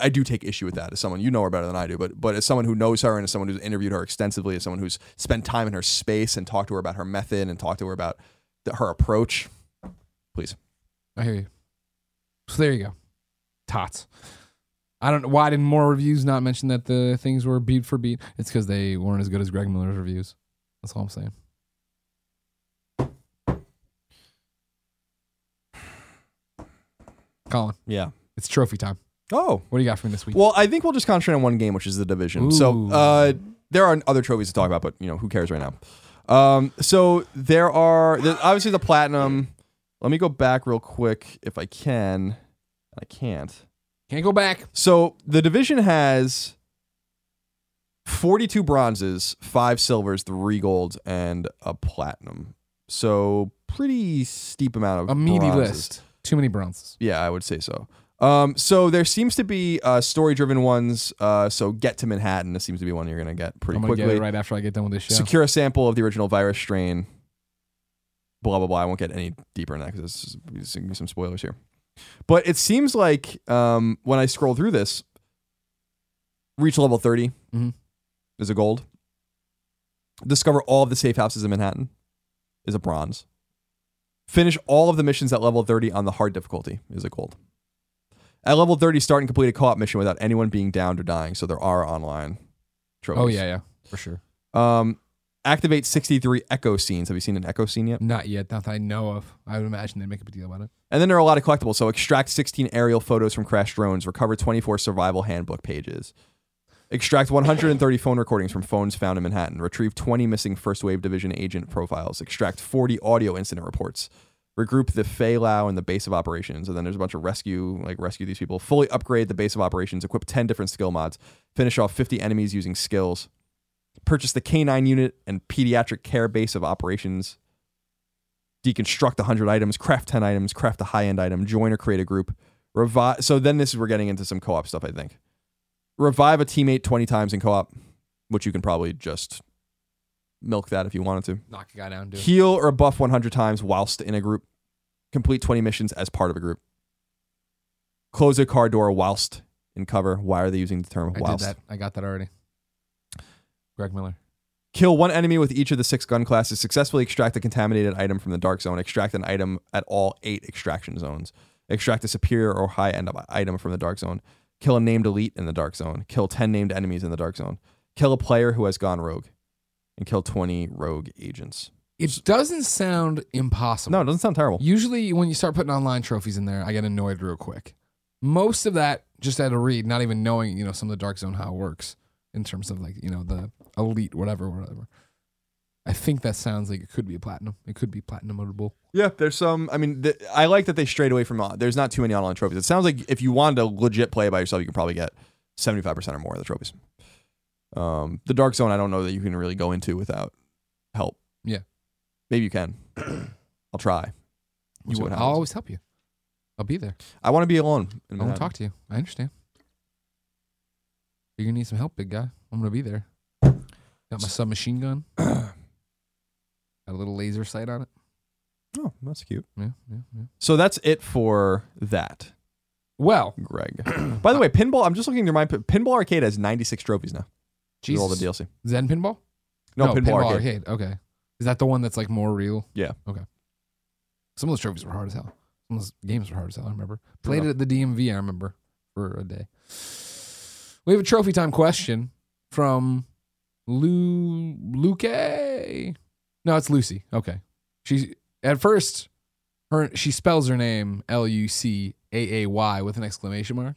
S2: I do take issue with that as someone you know her better than I do, but but as someone who knows her and as someone who's interviewed her extensively, as someone who's spent time in her space and talked to her about her method and talked to her about the, her approach, please.
S1: I hear you. So there you go. Tots. I don't know why didn't more reviews not mention that the things were beat for beat. It's because they weren't as good as Greg Miller's reviews. That's all I'm saying. Colin,
S2: Yeah.
S1: it's trophy time.
S2: Oh,
S1: What do you got for me this week?
S2: Well, I think we'll just concentrate on one game, which is the division. So
S1: Ooh.
S2: uh, there are other trophies to talk about, but you know who cares right now. Um, so there are there's obviously the platinum. Let me go back real quick if I can. I can't.
S1: Can't go back.
S2: So the division has 42 bronzes, five silvers, three golds, and a platinum. So pretty steep amount of
S1: A meaty
S2: bronzes.
S1: list. Too many bronzes.
S2: Yeah, I would say so. Um, so there seems to be uh, story-driven ones. Uh, so get to Manhattan. This seems to be one you're gonna get pretty
S1: I'm gonna
S2: quickly.
S1: get it right after I get done with this show.
S2: Secure a sample of the original virus strain. Blah blah blah. I won't get any deeper in that because there's gonna be some spoilers here. But it seems like um, when I scroll through this, reach level 30
S1: Mhm.
S2: Is a gold. Discover all of the safe houses in Manhattan is a bronze. Finish all of the missions at level 30 on the hard difficulty is a gold. At level 30, start and complete a co op mission without anyone being downed or dying. So there are online trophies.
S1: oh yeah, yeah, for sure.
S2: Um, activate 63 echo scenes. Have you seen an echo scene yet?
S1: Not yet. Not that I know of. I would imagine they'd make a big deal about it.
S2: And then there are a lot of collectibles. So extract 16 aerial photos from crashed drones. Recover 24 survival handbook pages. Extract 130 phone recordings from phones found in Manhattan. Retrieve 20 missing First Wave Division agent profiles. Extract 40 audio incident reports. Regroup the Faye Lau and the base of operations. And then there's a bunch of rescue, like rescue these people. Fully upgrade the base of operations. Equip 10 different skill mods. Finish off 50 enemies using skills. Purchase the K9 unit and pediatric care base of operations deconstruct 100 items, craft 10 items, craft a high end item, join or create a group, revive. So then this is we're getting into some co op stuff, I think. Revive a teammate 20 times in co op, which you can probably just milk that if you wanted to.
S1: Knock a guy down, dude.
S2: Heal or buff 100 times whilst in a group. Complete 20 missions as part of a group. Close a car door whilst in cover. Why are they using the term
S1: I
S2: whilst?
S1: did that. I got that already. Greg Miller.
S2: Kill one enemy with each of the six gun classes. Successfully extract a contaminated item from the dark zone. Extract an item at all eight extraction zones. Extract a superior or high end item from the dark zone. Kill a named elite in the dark zone. Kill 10 named enemies in the dark zone. Kill a player who has gone rogue. And kill 20 rogue agents.
S1: It doesn't sound impossible.
S2: No, it doesn't sound terrible.
S1: Usually, when you start putting online trophies in there, I get annoyed real quick. Most of that just had to read, not even knowing, you know, some of the Dark Zone how it works in terms of like, you know, the elite, whatever, whatever. I think that sounds like it could be a platinum. It could be platinum platinumable.
S2: Yeah, there's some. I mean, th- I like that they strayed away from. Uh, there's not too many online trophies. It sounds like if you wanted to legit play by yourself, you could probably get 75% or more of the trophies. Um, the Dark Zone, I don't know that you can really go into without help.
S1: Yeah.
S2: Maybe you can. I'll try. We'll
S1: You will, I'll always help you. I'll be there.
S2: I want to be alone. in
S1: I won't talk to you. I understand. You're gonna need some help, big guy. I'm gonna be there. Got my submachine gun. A little laser sight on it.
S2: Oh, that's cute.
S1: Yeah, yeah, yeah.
S2: So that's it for that,
S1: Well,
S2: Greg. By the way, pinball. I'm just looking through my pinball arcade has 96 trophies now. with
S1: Jesus.
S2: all the DLC.
S1: Zen pinball?
S2: No, oh, pinball, arcade.
S1: Okay. Is that the one that's like more real?
S2: Yeah.
S1: Okay. Some of those trophies were hard as hell. Some of those games were hard as hell. I remember. Played it at the DMV. I remember for a day. We have a trophy time question from Lu Luke. No, it's Lucy. Okay. She at first her she spells her name L U C A A Y with an exclamation mark.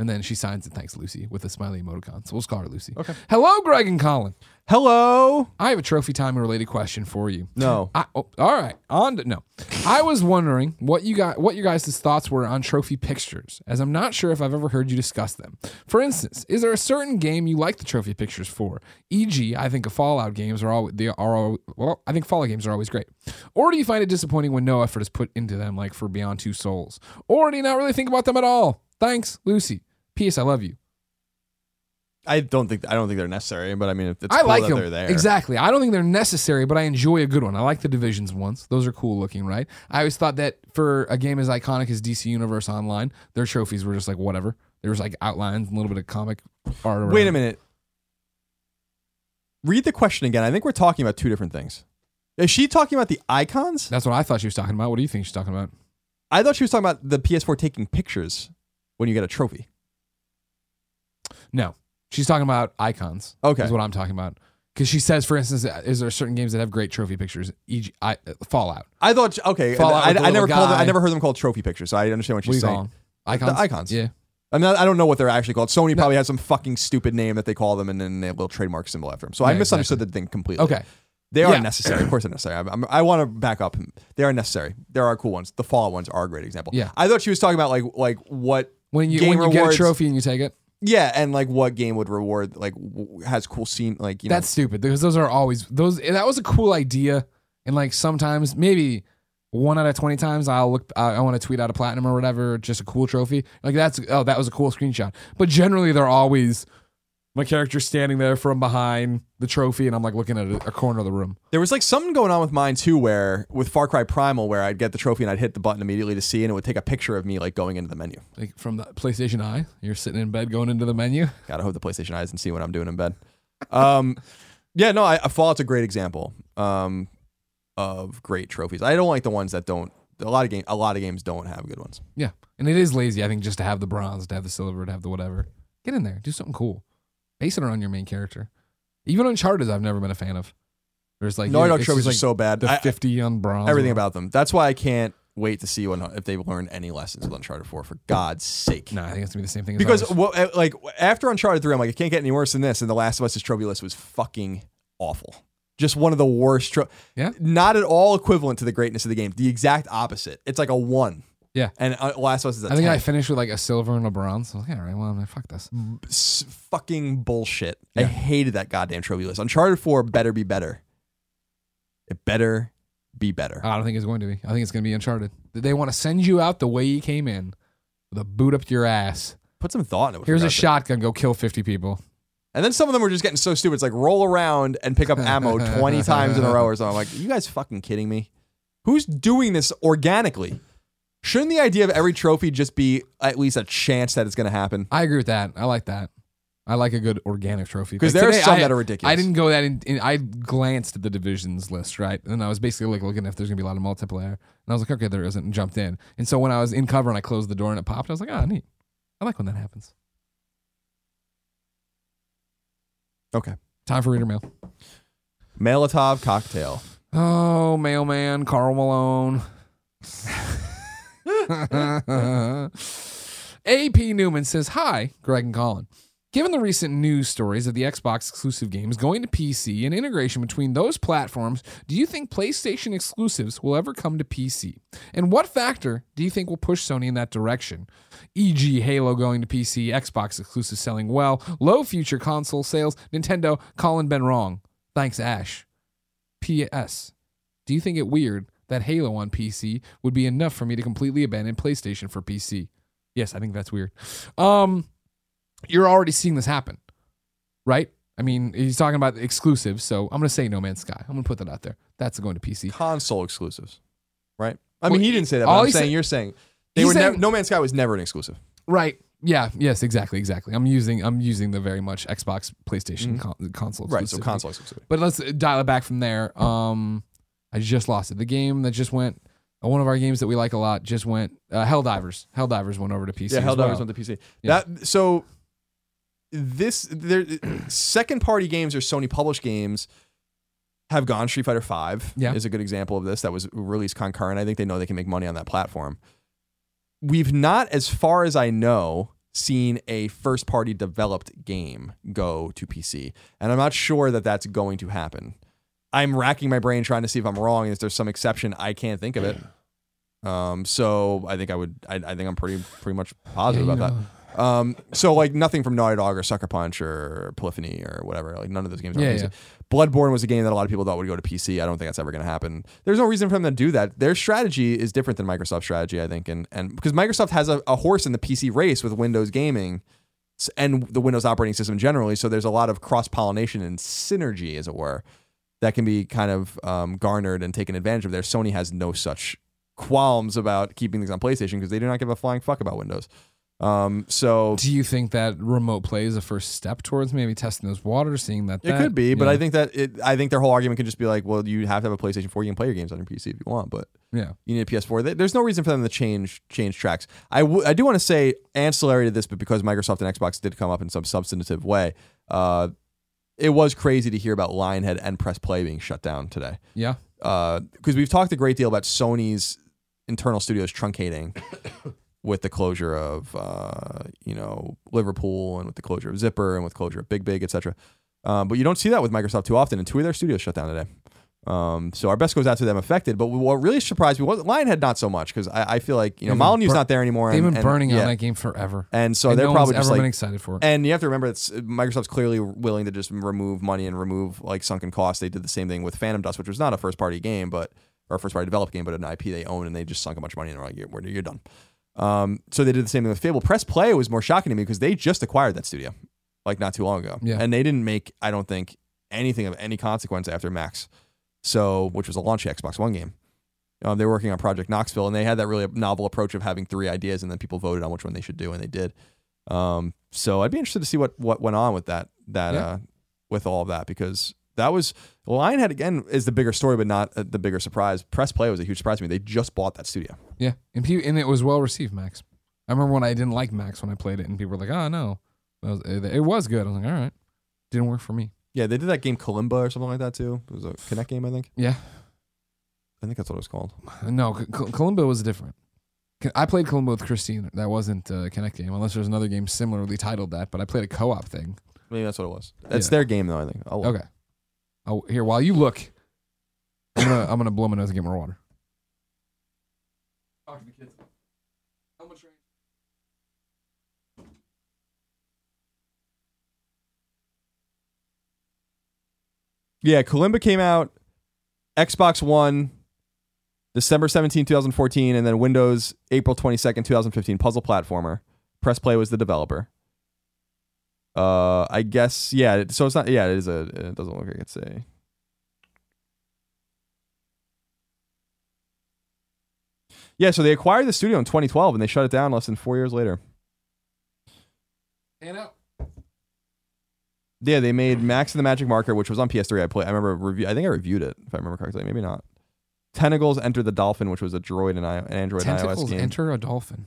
S1: And then she signs it, thanks Lucy, with a smiley emoticon. So we'll just call her Lucy.
S2: Okay.
S1: Hello, Greg and Colin.
S2: Hello.
S1: I have a trophy time related question for you.
S2: No.
S1: I, oh, all right. On to, no. I was wondering what you got, what your guys' thoughts were on trophy pictures, as I'm not sure if I've ever heard you discuss them. For instance, is there a certain game you like the trophy pictures for? E.g., I think Fallout games are all they are all, well. I think Fallout games are always great. Or do you find it disappointing when no effort is put into them, like for Beyond Two Souls? Or do you not really think about them at all? Thanks, Lucy. P.S. I love you.
S2: I don't think I don't think they're necessary, but I mean, it's
S1: I
S2: cool
S1: like
S2: that
S1: them
S2: they're there.
S1: exactly. I don't think they're necessary, but I enjoy a good one. I like the divisions ones; those are cool looking, right? I always thought that for a game as iconic as DC Universe Online, their trophies were just like whatever. There was like outlines and a little bit of comic art. Around.
S2: Wait a minute. Read the question again. I think we're talking about two different things. Is she talking about the icons?
S1: That's what I thought she was talking about. What do you think she's talking about?
S2: I thought she was talking about the PS4 taking pictures when you get a trophy.
S1: No, she's talking about icons.
S2: Okay.
S1: is what I'm talking about. Because she says, for instance, is there certain games that have great trophy pictures? E.g., I, Fallout.
S2: I thought okay.
S1: Fallout
S2: I, I never
S1: little
S2: called them, I never heard them called trophy pictures, so I understand what
S1: What
S2: she's
S1: you
S2: saying.
S1: Icons.
S2: The icons.
S1: Yeah.
S2: I mean, I don't know what they're actually called. Sony
S1: No.
S2: probably has some fucking stupid name that they call them, and then they have a little trademark symbol after them. So I
S1: Yeah,
S2: misunderstood the thing completely.
S1: Okay.
S2: They are
S1: Yeah.
S2: necessary. Of course, they're necessary. I'm, I'm, I want to back up. They are necessary. There are cool ones. The Fallout ones are a great example.
S1: Yeah.
S2: I thought she was talking about like like what
S1: When you
S2: Game
S1: when you get a trophy and you take it,
S2: yeah, and like what game would reward like has cool scene like you know
S1: That's stupid because those are always those. Eh, that was a cool idea, and like sometimes maybe one out of twenty times I'll look. I, I want to tweet out a platinum or whatever, just a cool trophy. Like that's oh that was a cool screenshot. But generally they're always my character standing there from behind the trophy, and I'm like looking at a, a corner of the room.
S2: There was like something going on with mine too, where with Far Cry Primal, where I'd get the trophy and I'd hit the button immediately to see, and it would take a picture of me like going into the menu.
S1: Like from the PlayStation Eye, you're sitting in bed going into the menu.
S2: Gotta hope the PlayStation eyes and see what I'm doing in bed. Um, yeah, no, I, Fallout's a great example um, of great trophies. I don't like the ones that don't. A lot of game, a lot of games don't have good ones.
S1: Yeah, and it is lazy. I think just to have the bronze, to have the silver, to have the whatever. Get in there, do something cool. Base it around your main character. Even Uncharted, I've never been a fan of. There's like
S2: Naughty Dog trophies
S1: just
S2: are
S1: like
S2: so bad.
S1: the
S2: I-
S1: 50 on bronze.
S2: everything about them. That's why I can't wait to see when if they learn any lessons with Uncharted 4. For God's sake.
S1: No, I think it's gonna be the same thing. As
S2: Because well, uh, like after Uncharted 3, I'm like, it can't get any worse than this. And The Last of Us' trophy list was fucking awful. Just one of the worst. Tro-
S1: Yeah.
S2: Not at all equivalent to the greatness of the game. The exact opposite. It's like a one.
S1: Yeah.
S2: And uh, Last of Us is a
S1: I think
S2: 10.
S1: I finished with like a silver and a bronze. I was like, all right, well, man, fuck this.
S2: S- fucking bullshit. I
S1: Yeah.
S2: hated that goddamn trophy list. Uncharted 4 better be better. It better be better.
S1: I don't think it's going to be. I think it's gonna be Uncharted. They want to send you out the way you came in, with a boot up your ass.
S2: Put some thought into it. for
S1: Here's a
S2: God's sake.
S1: shotgun. Go kill 50 people.
S2: And then some of them were just getting so stupid. It's like roll around and pick up ammo 20 times in a row or something. I'm like, you guys fucking kidding me? Who's doing this organically? Shouldn't the idea of every trophy just be at least a chance that it's going to happen?
S1: I agree with that. I like that. I like a good organic trophy.
S2: 'Cause
S1: Like
S2: there are
S1: today,
S2: some
S1: I-
S2: that are ridiculous.
S1: I didn't go that in, in. I glanced at the divisions list, right, and I was basically like looking if there's gonna be a lot of multiplayer, and I was like, okay, there isn't, and jumped in. And so when I was in cover and I closed the door and it popped, I was like, ah, neat. I like when that happens.
S2: Okay.
S1: Time for reader mail.
S2: Molotov cocktail.
S1: Oh, mailman, Karl Malone. AP Newman says, Hi, Greg and Colin. Given the recent news stories of the Xbox exclusive games going to PC and integration between those platforms, do you think PlayStation exclusives will ever come to PC? And what factor do you think will push Sony in that direction? E.g., Halo going to PC, Xbox exclusive selling well, low future console sales, Nintendo, Colin been wrong. Thanks, Ash. P.S. Do you think it weird that Halo on PC would be enough for me to completely abandon PlayStation for PC? Yes, I think that's weird. Um, you're already seeing this happen, right? I mean, he's talking about exclusives, so I'm gonna say No Man's Sky. I'm gonna put that out there. That's going to PC.
S2: Console exclusives. Right? I
S1: Well,
S2: mean, he didn't say that, but
S1: all
S2: I'm saying
S1: said-
S2: you're saying they were nev-
S1: saying-
S2: No Man's Sky was never an exclusive.
S1: Right. Yeah. Yes. Exactly. Exactly. I'm using. I'm using the very much Xbox, PlayStation con- console.
S2: Right. So console exclusive.
S1: But let's dial it back from there. Um, I just lost it. The game that just went. uh, One of our games that we like a lot just went. Uh, Helldivers. Helldivers went over to PC.
S2: Yeah, Helldivers
S1: well.
S2: went to PC.
S1: Yeah.
S2: That so this there second party games or Sony published games have gone. Street Fighter Five
S1: Yeah.
S2: is a good example of this. That was released concurrent. I think they know they can make money on that platform. We've not, as far as I know, seen a first party developed game go to PC. And I'm not sure that that's going to happen. I'm racking my brain trying to see if I'm wrong. If there's some exception, I can't think of it. Um, so I think I would. I, I think I'm pretty pretty much positive
S1: Yeah,
S2: about
S1: you
S2: that. Um, so like nothing from Naughty Dog or Sucker Punch or Polyphony or whatever. Like none of those games. Are
S1: Yeah,
S2: PC.
S1: yeah.
S2: Bloodborne was a game that a lot of people thought would go to PC. I don't think that's ever going to happen. There's no reason for them to do that. Their strategy is different than Microsoft's strategy, I think, and and because Microsoft has a, a horse in the PC race with Windows gaming s- and the Windows operating system generally. So there's a lot of cross pollination and synergy, as it were, that can be kind of um, garnered and taken advantage of. There, Sony has no such qualms about keeping things on PlayStation because they do not give a flying fuck about Windows. Um, so
S1: Do you think that remote play is a first step towards maybe testing those waters, seeing that?
S2: It could be, but
S1: yeah.
S2: I think that it. I think their whole argument could just be like, well, you have to have a PlayStation 4. You can play your games on your PC if you want, but
S1: yeah,
S2: you need a PS4. There's no reason for them to change change tracks. I, w- I do want to say ancillary to this, but because Microsoft and Xbox did come up in some substantive way, uh, it was crazy to hear about Lionhead and Press Play being shut down today.
S1: yeah,
S2: Because we've talked a great deal about Sony's internal studios truncating with the closure of uh, you know Liverpool and with the closure of Zipper and with closure of Big Big, etc. Um, but you don't see that with Microsoft too often, and two of their studios shut down today. Um, so our best goes out to them affected. But what really surprised me was Lionhead not so much because I, I feel like you know Molyneux's
S1: bur-
S2: not there anymore.
S1: they've
S2: and,
S1: been
S2: and-
S1: burning
S2: yeah.
S1: on that game forever.
S2: and so
S1: and
S2: they're
S1: no
S2: probably just
S1: ever
S2: like
S1: been excited for it.
S2: and you have to remember it's Microsoft's clearly willing to just remove money and remove like sunken costs. They did the same thing with Phantom Dust, which was not a first party game, but or a first party developed game, but an IP they own, and they just sunk a bunch of money and they're like, you're, you're done. Um, so they did the same thing with Fable. Press Play was more shocking to me because they just acquired that studio like not too long ago,
S1: Yeah.
S2: and they didn't make I don't think anything of any consequence after Max, so which was a launch Xbox One game. Um, they were working on Project Knoxville, and they had that really novel approach of having three ideas, and then people voted on which one they should do, and they did. Um, so I'd be interested to see what what went on with that that
S1: Yeah.
S2: uh, with all of that because that was Lionhead again is the bigger story, but not uh, the bigger surprise. Press Play was a huge surprise to me. They just bought that studio.
S1: Yeah, and pe- and it was well received, Max. I remember when I didn't like Max when I played it, and people were like, "Oh no," was- it was good. I was like, "All right," didn't work for me.
S2: Yeah, they did that game Kalimba or something like that too. It was a Kinect game, I think.
S1: Yeah,
S2: I think that's what it was called.
S1: no, K- Kalimba was different. I played Kalimba with Christine. That wasn't uh, a Kinect game, unless there's another game similarly titled that. But I played a co-op thing.
S2: Maybe that's what it was. That's
S1: Yeah.
S2: their game though. I think. I'll look.
S1: Okay. Oh, here while you look, I'm gonna I'm gonna blow my nose and get more water. Talk to the kids. How much rain?
S2: Yeah, Kalimba came out Xbox One December 17, 2014, and then Windows April 22nd, 2015. Puzzle platformer. Press Play was the developer. Uh, I guess yeah. So it's not yeah. It is a. It doesn't look like it's a. Yeah, so they acquired the studio in 2012 and they shut it down less than four years later.
S1: Hand out.
S2: Yeah, they made Max and the Magic Marker, which was on PS3. I play. I remember review. I think I reviewed it if I remember correctly. Maybe not. Tentacles Enter the Dolphin, which was a Droid and I, an Android and iOS
S1: Tentacles
S2: game.
S1: enter a dolphin.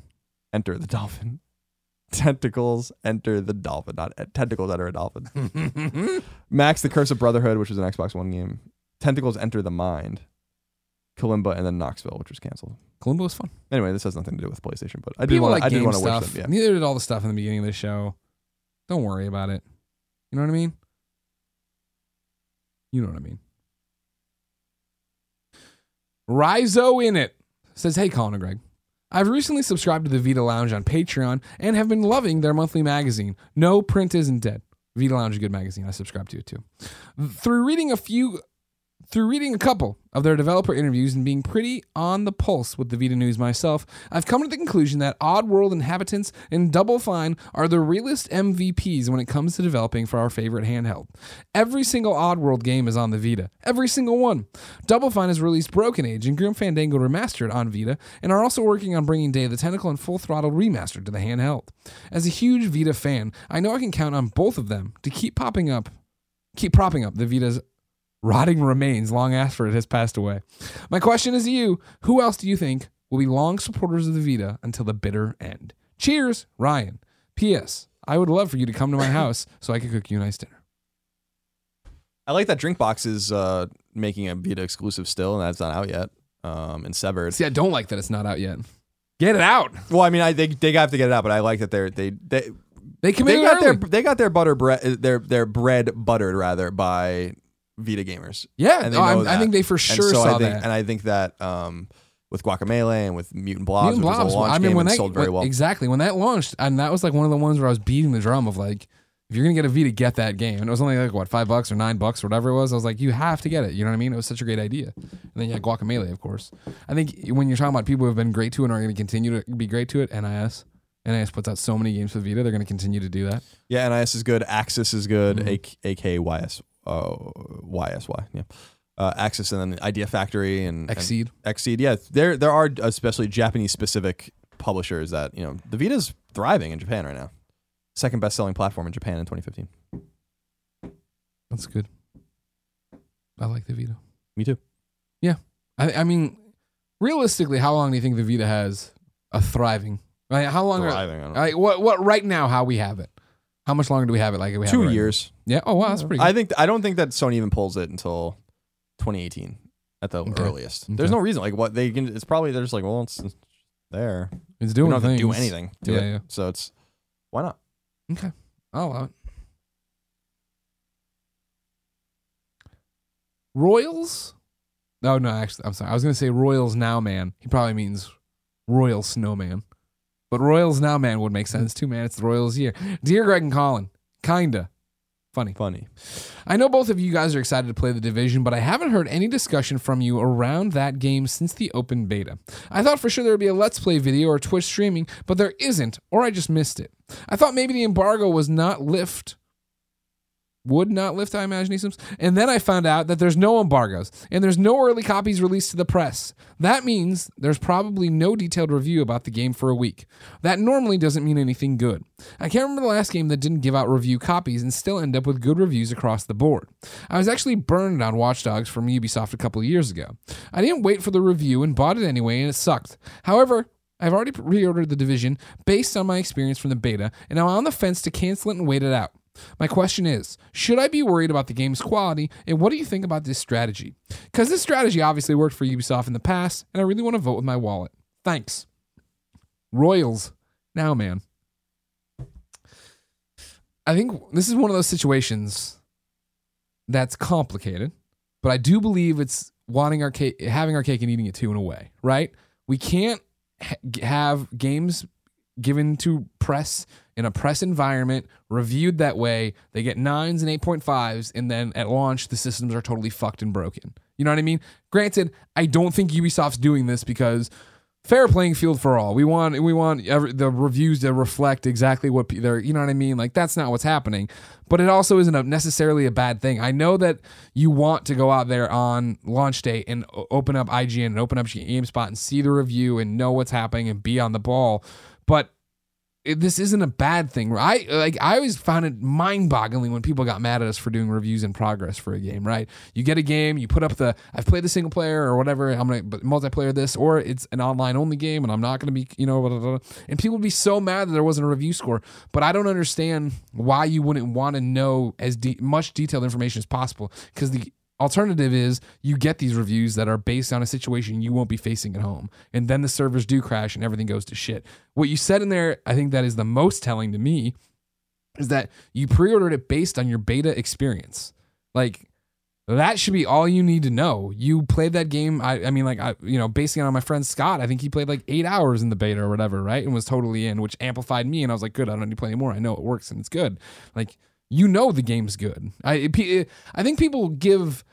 S2: Enter the Dolphin. Tentacles Enter the Dolphin, not Tentacles Enter a Dolphin. Max the Curse of Brotherhood, which was an Xbox One game. Tentacles Enter the Mind. Kalimba and then Knoxville, which was canceled.
S1: Kalimba was fun.
S2: Anyway, this has nothing to do with PlayStation, but I did want.
S1: like
S2: I did want to wish them. Yeah.
S1: Neither did all the stuff in the beginning of the show. Don't worry about it. You know what I mean? You know what I mean. Rizo in it says, "Hey, Colin and Greg, I've recently subscribed to the Vita Lounge on Patreon and have been loving their monthly magazine. No, print isn't dead. Vita Lounge is a good magazine. I subscribe to it too. Through reading a few through reading a couple of their developer interviews and being pretty on the pulse with the Vita news myself, I've come to the conclusion that Oddworld Inhabitants and Double Fine are the realest MVPs when it comes to developing for our favorite handheld. Every single Oddworld game is on the Vita. Every single one. Double Fine has released Broken Age and Grim Fandango Remastered on Vita and are also working on bringing Day of the Tentacle and Full Throttle Remastered to the handheld. As a huge Vita fan, I know I can count on both of them to keep popping up, keep propping up the Vita's rotting remains long after it has passed away. My question is to you who else do you think will be long supporters of the Vita until the bitter end? Cheers, Ryan. P.S. I would love for you to come to my house so I could cook you a nice dinner.
S2: I like that Drinkbox is uh, making a Vita exclusive still, and that's not out yet. Um, and Severed.
S1: See, I don't like that it's not out yet. Get it out.
S2: Well, I mean, I they they have to get it out, but I like that they're they they
S1: They
S2: they got
S1: early.
S2: their they got their butter bread their their bread buttered rather by Vita gamers.
S1: yeah, no, I think they for
S2: And
S1: sure
S2: so
S1: saw
S2: I think,
S1: that.
S2: And I think that um, with Guacamelee and with Mutant Blobs,
S1: Mutant
S2: which was
S1: Blobs.
S2: a launch
S1: I mean,
S2: game
S1: when that
S2: sold very
S1: when-
S2: well.
S1: exactly when that launched, and that was like one of the ones where I was beating the drum of like, if you're gonna get a Vita, get that game. And it was only like what five bucks or nine bucks or whatever it was. I was like, you have to get it. You know what I mean? It was such a great idea. And then you had Guacamole, of course. I think when you're talking about people who have been great to it and are going to continue to be great to it, NIS. NIS puts out so many games for Vita. They're going to continue to do that.
S2: Yeah, NIS is good. Aksys is good.
S1: Mhm.
S2: A- AKYS. Uh, YSY. Yeah. Uh, Aksys and then Idea Factory and, and
S1: XSEED.
S2: XSEED. Yeah, there there are especially Japanese specific publishers that you know the Vita's thriving in Japan right now. Second best selling platform in Japan in 2015.
S1: That's good. I like the Vita.
S2: Me too. Yeah.
S1: I, I mean, realistically, how long do you think the Vita has a thriving? Like, how long? Are,
S2: Thriving. Know.
S1: like, what? What? Right now, how we have it? How much longer do we have it? Like we have it
S2: Two
S1: right
S2: years.
S1: now? Yeah. Oh wow, that's pretty. Good.
S2: I think I don't think that Sony even pulls it until 2018 at the
S1: Okay.
S2: earliest.
S1: Okay.
S2: There's no reason like what they can. It's probably they're just like well it's it's there.
S1: it's
S2: We
S1: doing
S2: don't have to do
S1: things.
S2: anything to
S1: Yeah,
S2: it.
S1: yeah.
S2: So it's why not?
S1: Okay, oh, I'll allow it. Royals? No, no, actually, I'm sorry. I was gonna say Royals Now Man. He probably means Royal Snowman, but Royals Now Man would make sense too, man. It's the Royals year. Dear Greg and Colin, kinda funny.
S2: Funny.
S1: I know both of you guys are excited to play the division, but I haven't heard any discussion from you around that game since the open beta. I thought for sure there would be a Let's Play video or Twitch streaming, but there isn't, or I just missed it. I thought maybe the embargo was not lift. Would not lift, I imagine, Easums. And then I found out that there's no embargoes and there's no early copies released to the press. That means there's probably no detailed review about the game for a week. That normally doesn't mean anything good. I can't remember the last game that didn't give out review copies and still end up with good reviews across the board. I was actually burned on Watch Dogs from Ubisoft a couple years ago. I didn't wait for the review and bought it anyway, and it sucked. However, I've already pre-ordered the division based on my experience from the beta, and I'm on the fence to cancel it and wait it out. My question is, should I be worried about the game's quality, and what do you think about this strategy? Because this strategy obviously worked for Ubisoft in the past, and I really want to vote with my wallet. Thanks. Royals. Now, man. I think this is one of those situations that's complicated, but I do believe it's wanting our cake, having our cake and eating it too in a way, right? We can't ha- have games given to press in a press environment reviewed that way. They get nines and 8.5s, and then at launch, the systems are totally fucked and broken. You know what I mean? Granted, I don't think Ubisoft's doing this because fair playing field for all. We want we want every, the reviews to reflect exactly what they're. You know what I mean? Like that's not what's happening. But it also isn't a, necessarily a bad thing. I know that you want to go out there on launch day and open up IGN and open up GameSpot and see the review and know what's happening and be on the ball. But it, this isn't a bad thing. I like I always found it mind-boggling when people got mad at us for doing reviews in progress for a game. Right? You get a game, you put up the I've played the single player or whatever. I'm gonna but multiplayer this, or it's an online only game, and I'm not gonna be you know, blah, blah, blah. and people would be so mad that there wasn't a review score. But I don't understand why you wouldn't want to know as de- much detailed information as possible because the alternative is you get these reviews that are based on a situation you won't be facing at home and then the servers do crash and everything goes to shit. What you said in there i think that is the most telling to me is that you pre-ordered it based on your beta experience. Like that should be all you need to know. You played that game i, I mean like i you know basing it on my friend scott i think he played like eight hours in the beta or whatever right and was totally in which amplified me and i was like good i don't need to play anymore. I know it works and it's good. Like you know the game's good. I pe- I think people give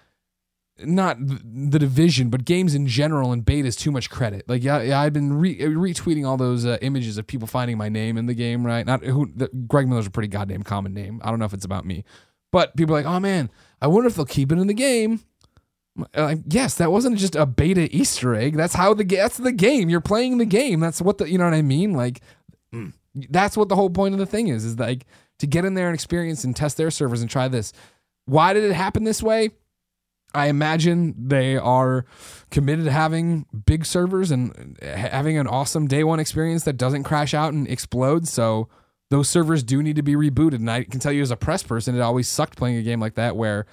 S1: not the division, but games in general and betas too much credit. Like yeah, I've been re- retweeting all those uh, images of people finding my name in the game. Right? Not who. The, Greg Miller's a pretty goddamn common name. I don't know if it's about me, but people are like, oh man, I wonder if they'll keep it in the game. Like, yes, that wasn't just a beta Easter egg. That's how the that's the game. You're playing the game. That's what the you know what I mean. Like, mm, that's what the whole point of the thing is. Is like to get in there and experience and test their servers and try this. Why did it happen this way? I imagine they are committed to having big servers and having an awesome day one experience that doesn't crash out and explode. So those servers do need to be rebooted. And I can tell you as a press person, it always sucked playing a game like that where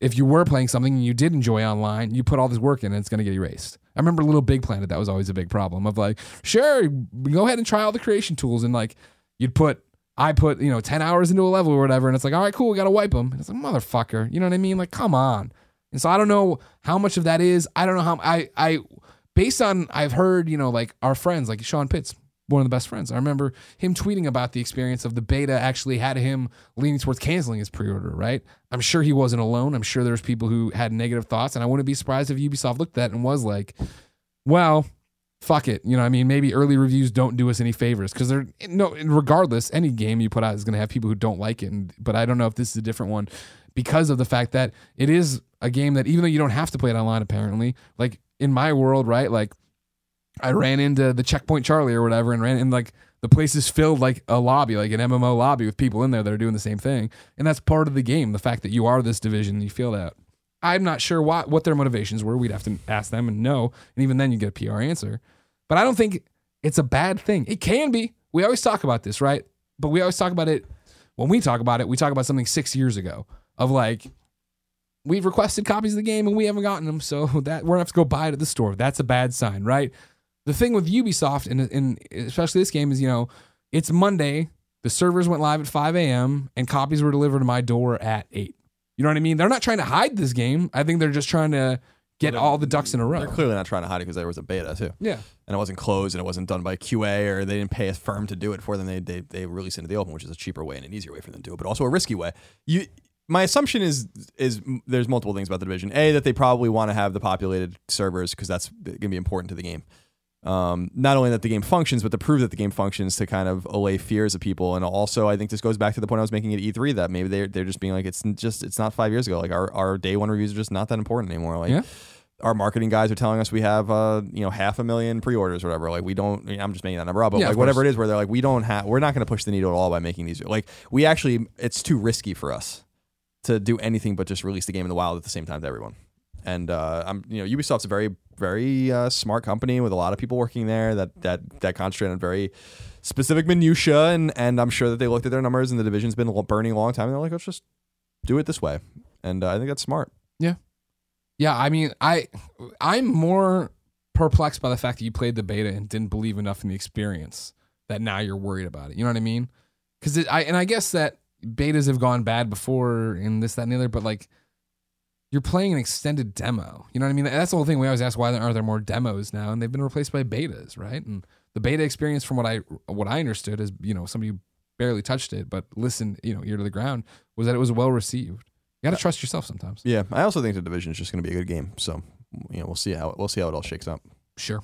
S1: if you were playing something and you did enjoy online, you put all this work in and it's going to get erased. I remember Little Big Planet. That was always a big problem of like, sure, go ahead and try all the creation tools, and like you'd put. I put, you know, 10 hours into a level or whatever, and it's like, all right, cool, we got to wipe them. And it's like, motherfucker. You know what I mean? Like, come on. And so I don't know how much of that is. I don't know how I I based on I've heard, you know, like our friends, like Sean Pitts, one of the best friends. I remember him tweeting about the experience of the beta actually had him leaning towards canceling his pre-order, right? I'm sure he wasn't alone. I'm sure there's people who had negative thoughts, and I wouldn't be surprised if Ubisoft looked at that and was like, well, fuck it. You know, I mean, maybe early reviews don't do us any favors because they're no. Regardless, any game you put out is going to have people who don't like it. And, but I don't know if this is a different one because of the fact that it is a game that even though you don't have to play it online, apparently, like in my world, right? Like I ran into the checkpoint Charlie or whatever, and ran in like the place is filled like a lobby, like an MMO lobby with people in there that are doing the same thing, and that's part of the game. The fact that you are this division, you feel that. I'm not sure what what their motivations were. We'd have to ask them and know, and even then you get a PR answer. But I don't think it's a bad thing. It can be. We always talk about this, right? But we always talk about it when we talk about it. We talk about something six years ago of like we've requested copies of the game and we haven't gotten them, so that we're gonna have to go buy it at the store. That's a bad sign, right? The thing with Ubisoft and, and especially this game is, you know, it's Monday. The servers went live at 5 a.m. and copies were delivered to my door at 8. You know what I mean? They're not trying to hide this game. I think they're just trying to get all the ducks in a row.
S2: They're clearly not trying to hide it because there was a beta too,
S1: Yeah.
S2: and it wasn't closed and it wasn't done by QA or they didn't pay a firm to do it for them. They they they released it into the open, which is a cheaper way and an easier way for them to do it, but also a risky way. You. My assumption is is there's multiple things about the division. A that they probably want to have the populated servers because that's going to be important to the game. Um, not only that the game functions, but to prove that the game functions to kind of allay fears of people. And also, I think this goes back to the point I was making at E3 that maybe they're they're just being like it's just it's not five years ago. Like our, our day one reviews are just not that important anymore. Like
S1: Yeah.
S2: our marketing guys are telling us we have uh you know half a million pre-orders or whatever. Like we don't. I mean, I'm just making that number up, but
S1: Yeah,
S2: like whatever it is, where they're like we don't have we're not going to push the needle at all by making these. Like we actually it's too risky for us to do anything but just release the game in the wild at the same time to everyone. And uh, I'm, you know, Ubisoft's a very, very uh, smart company with a lot of people working there that that that concentrate on very specific minutia. And and I'm sure that they looked at their numbers and the division's been burning a long time. And they're like, let's just do it this way. And uh, I think that's smart.
S1: Yeah, yeah, I mean, I I'm more perplexed by the fact that you played the beta and didn't believe enough in the experience that now you're worried about it. You know what I mean? Because I and I guess that betas have gone bad before and this that and the other, but like you're playing an extended demo. You know what I mean? That's the whole thing. We always ask why there are there more demos now, and they've been replaced by betas, right? And the beta experience, from what I what I understood, is you know somebody who barely touched it but listened, you know, ear to the ground, was that it was well received. You got to uh, trust yourself sometimes.
S2: Yeah, I also think the division is just going to be a good game. So you know, we'll see how we'll see how it all shakes up.
S1: Sure.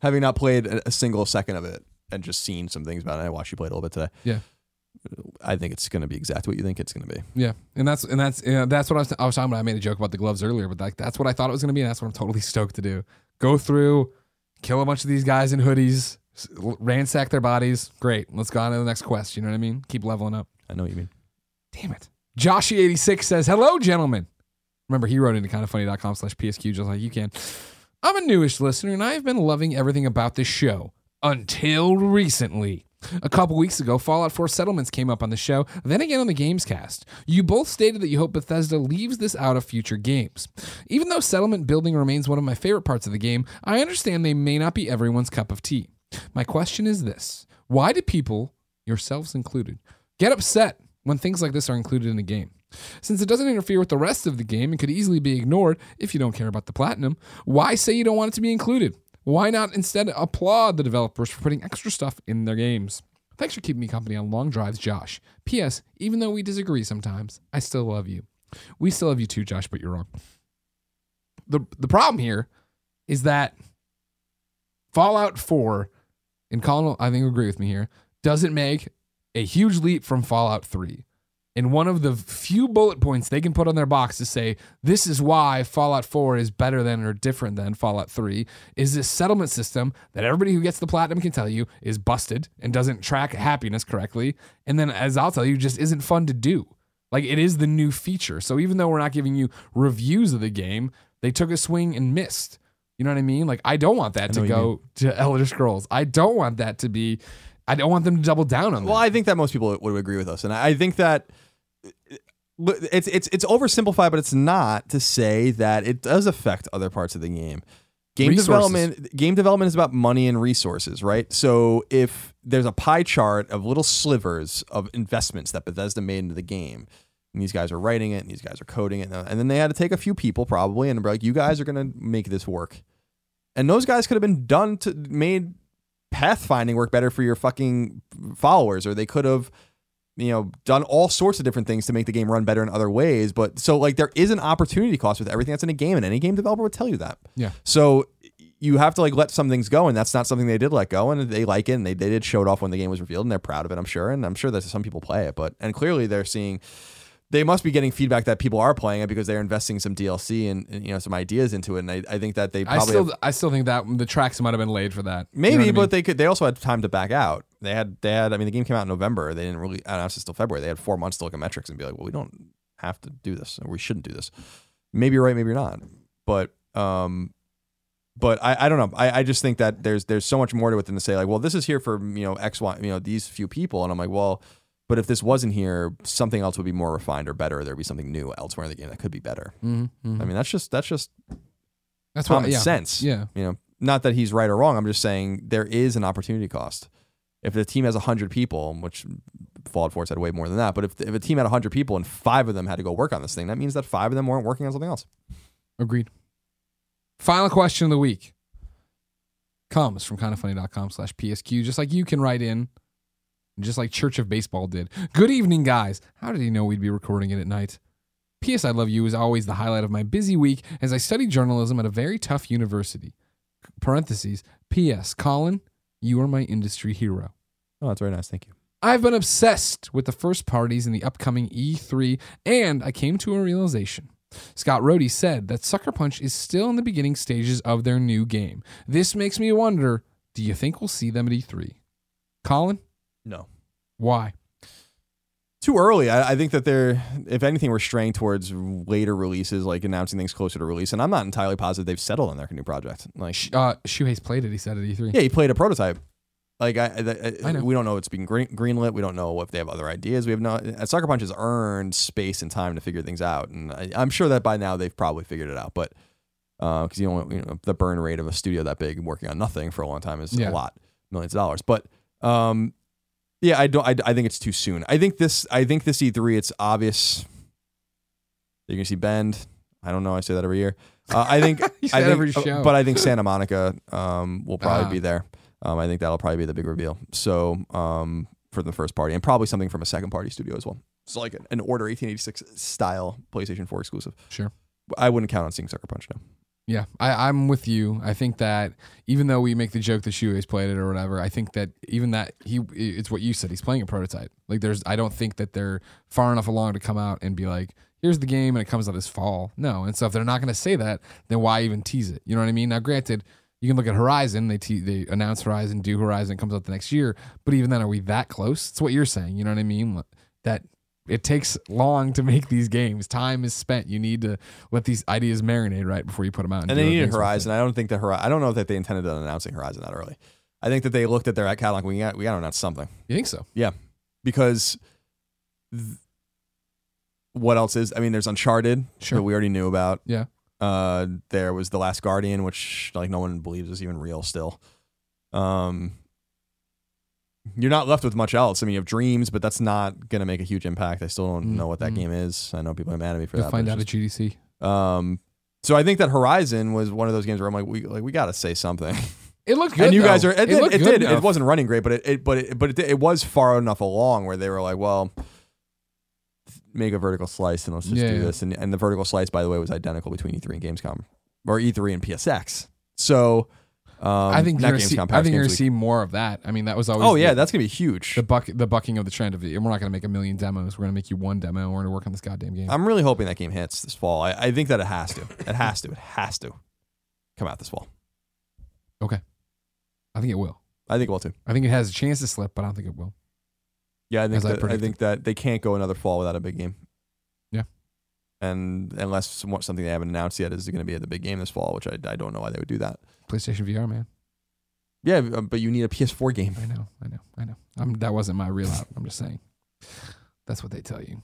S2: Having not played a, a single second of it and just seen some things about it, I watched you play it a little bit today.
S1: Yeah.
S2: I think it's going to be exactly what you think it's going to be.
S1: Yeah, and that's and that's yeah, that's what I was, I was talking about. I made a joke about the gloves earlier, but like that's what I thought it was going to be, and that's what I'm totally stoked to do. Go through, kill a bunch of these guys in hoodies, ransack their bodies. Great, let's go on to the next quest. You know what I mean? Keep leveling up.
S2: I know what you mean.
S1: Damn it. Joshy86 says, Hello, gentlemen. Remember, he wrote into kindafunny.com slash PSQ just like you can. I'm a newish listener, and I've been loving everything about this show until recently. A couple weeks ago, Fallout 4 Settlements came up on the show, then again on the Gamescast. You both stated that you hope Bethesda leaves this out of future games. Even though settlement building remains one of my favorite parts of the game, I understand they may not be everyone's cup of tea. My question is this Why do people, yourselves included, get upset when things like this are included in a game? Since it doesn't interfere with the rest of the game and could easily be ignored if you don't care about the platinum, why say you don't want it to be included? Why not instead applaud the developers for putting extra stuff in their games? Thanks for keeping me company on long drives, Josh. P.S. Even though we disagree sometimes, I still love you. We still love you too, Josh, but you're wrong. The the problem here is that Fallout 4, and Colin, I think, agree with me here, doesn't make a huge leap from Fallout 3. And one of the few bullet points they can put on their box to say this is why Fallout 4 is better than or different than Fallout 3 is this settlement system that everybody who gets the platinum can tell you is busted and doesn't track happiness correctly. And then, as I'll tell you, just isn't fun to do. Like it is the new feature. So even though we're not giving you reviews of the game, they took a swing and missed. You know what I mean? Like I don't want that to go to Elder Scrolls. I don't want that to be. I don't want them to double down on
S2: Well. I think that most people would agree with us, and I think that it's it's it's oversimplified, but it's not to say that it does affect other parts of the game. game
S1: Resources.
S2: development game development is about money and resources right so if there's a pie chart of little slivers of investments that bethesda made into the game and these guys are writing it and these guys are coding it and then they had to take a few people probably and be like you guys are going to make this work and those guys could have been done to made pathfinding work better for your fucking followers or they could have you know done all sorts of different things to make the game run better in other ways but so like there is an opportunity cost with everything that's in a game and any game developer would tell you that
S1: Yeah.
S2: so you have to like let some things go and that's not something they did let go and they like it and they, they did show it off when the game was revealed and they're proud of it i'm sure and i'm sure that some people play it but and clearly they're seeing they must be getting feedback that people are playing it because they're investing some DLC and, and, you know some ideas into it, and I, I think that they
S1: I
S2: probably
S1: still
S2: have-
S1: I still think that the tracks might have been laid for that. You know
S2: Maybe,
S1: I mean?
S2: but they could. They also had time to back out. They had. They had. I mean, the game came out in November. They didn't really announce it till February. They had four months to look at metrics and be like, "Well, we don't have to do this, or we shouldn't do this." Maybe you're right. Maybe you're not. But, um, but I, I don't know. I, I just think that there's there's so much more to it than to say like, well, this is here for you know X Y you know these few people, and I'm like, well, but if this wasn't here, something else would be more refined or better. Or there'd be something new elsewhere in the game that could be better.
S1: Mhm, mhm.
S2: I mean, that's just that's just
S1: that's what
S2: common
S1: yeah.
S2: sense.
S1: Yeah.
S2: You know, not that he's right or wrong. I'm just saying there is an opportunity cost. If the team has 100 people, which Fallout 4 had way more than that, but if, if a team had 100 people and five of them had to go work on this thing, that means that five of them weren't working on something else.
S1: Agreed. Final question of the week comes from kindafunny.com slash PSQ. Just like you can write in, just like Church of Baseball did. Good evening, guys. How did he know we'd be recording it at night? P.S. I Love You is always the highlight of my busy week as I study journalism at a very tough university. Parentheses. P.S. Colin, you are my industry hero.
S2: Oh, that's very nice. Thank you.
S1: I've been obsessed with the first parties in the upcoming E3, and I came to a realization. Scott Rohde said that Sucker Punch is still in the beginning stages of their new game. This makes me wonder do you think we'll see them at E3? Colin,
S2: No.
S1: why?
S2: Too early. I, I think that they're, if anything, we're straying towards later releases, like announcing things closer to release. And I'm not entirely positive they've settled on their new project. Like,
S1: Uh, Shuhei's played it, he said at E E3.
S2: Yeah, he played a prototype. Like I, I,
S1: I know.
S2: we don't know if it's being green, greenlit. We don't know if they have other ideas. We have no. uh, Sucker Punch has earned space and time to figure things out, and I, I'm sure that by now they've probably figured it out. But because you know, you know, the burn rate of a studio that big working on nothing for a long time is
S1: Yeah.
S2: a lot, millions of dollars. But um, yeah, I don't. I, I think it's too soon. I think this. I think this E3. It's obvious. You're gonna see Bend. I don't know. I say that every year. Uh, I think. I think,
S1: every
S2: uh,
S1: show.
S2: But I think Santa Monica um, will probably
S1: Ah.
S2: be there. Um, I think that'll probably be the big reveal. So um, for the first party, and probably something from a second party studio as well. So like an Order 1886 style PlayStation 4 exclusive.
S1: Sure.
S2: I wouldn't count on seeing Sucker Punch now.
S1: Yeah, I, I'm with you. I think that even though we make the joke that Shuhei's played it or whatever, I think that even that he, it's what you said. He's playing a prototype. Like there's, I don't think that they're far enough along to come out and be like, here's the game and it comes out this fall. No, and so if they're not going to say that, then why even tease it? You know what I mean? Now, granted, you can look at Horizon. They te- they announce Horizon, do Horizon, comes out the next year. But even then, are we that close? It's what you're saying. You know what I mean? That it takes long to make these games. Time is spent. You need to let these ideas marinate right before you put them out.
S2: And
S1: do
S2: they needed Horizon. I don't think that Horizon. I don't know that they intended on announcing Horizon that early. I think that they looked at their catalog. We got we got to announce something.
S1: You think so?
S2: Yeah, because th- what else is? I mean, there's Uncharted
S1: Sure.
S2: that we already knew about.
S1: Yeah.
S2: Uh, there was the Last Guardian, which like no one believes is even real still. Um, you're not left with much else. I mean, you have Dreams, but that's not gonna make a huge impact. I still don't
S1: Mm,
S2: know what that
S1: mm.
S2: game is. I know people are mad at me for
S1: You'll
S2: that.
S1: find out
S2: it's
S1: at GDC.
S2: um, so I think that Horizon was one of those games where I'm like, we like we gotta say something.
S1: It looked good.
S2: and you
S1: though.
S2: guys are. It, did.
S1: looked
S2: It, did. It wasn't running great, but it, it but it, but it, it was far enough along where they were like, well, make a vertical slice and let's just
S1: Yeah,
S2: do
S1: yeah.
S2: this. And and the vertical slice, by the way, was identical between E3 and Gamescom, or E3 and PSX. So um,
S1: I think you're see. I think you're gonna see more of that. I mean, that was always.
S2: Oh yeah,
S1: the,
S2: that's gonna be huge.
S1: the buck the bucking of the trend of the. And we're not gonna make a million demos. We're gonna make you one demo. We're gonna work on this goddamn game.
S2: I'm really hoping that game hits this fall. I, I think that it has to. It has to. It has to come out this fall.
S1: Okay, I think it will.
S2: I think it will too.
S1: I think it has a chance to slip, but I don't think it will.
S2: Yeah, I think
S1: As I
S2: I, think that they can't go another fall without a big game. And unless some- something they haven't announced yet is going to be at the big game this fall, which I, I don't know why they would do that.
S1: PlayStation VR, man.
S2: Yeah, uh, but you need a PS4 game.
S1: I know. I know. I know. I'm, that wasn't my real out. I'm just saying. That's what they tell you.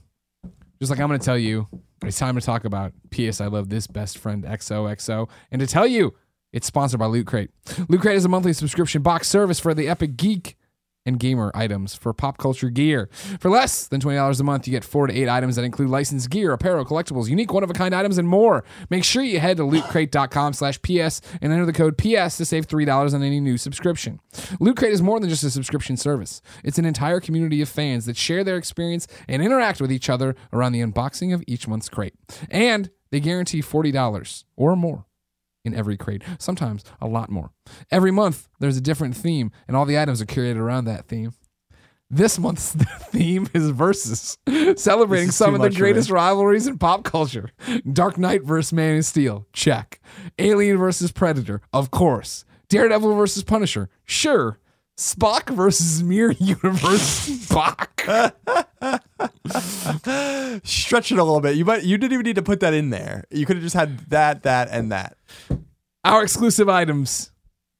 S1: Just like I'm going to tell you, it's time to talk about PS. I love this best friend XOXO, and to tell you It's sponsored by Loot Crate. Loot Crate is a monthly subscription box service for the epic geek and gamer items for pop culture gear. For less than $20 a month, you get four to eight items that include licensed gear, apparel, collectibles, unique one-of-a-kind items, and more. Make sure you head to lootcrate.com slash PS and enter the code PS to save $3 on any new subscription. Loot Crate is more than just a subscription service. It's an entire community of fans that share their experience and interact with each other around the unboxing of each month's crate. And they guarantee $40 or more in every crate, sometimes a lot more. Every month, there's a different theme, and all the items are curated around that theme. This month's theme is versus, celebrating some of the greatest
S2: me.
S1: rivalries in pop culture. Dark Knight versus Man of Steel, check. Alien versus Predator, of course. Daredevil versus Punisher, sure. Spock versus Mirror Universe, Spock.
S2: Stretch it a little bit. You might. You didn't even need to put that in there. You could have just had that, that, and that.
S1: Our exclusive items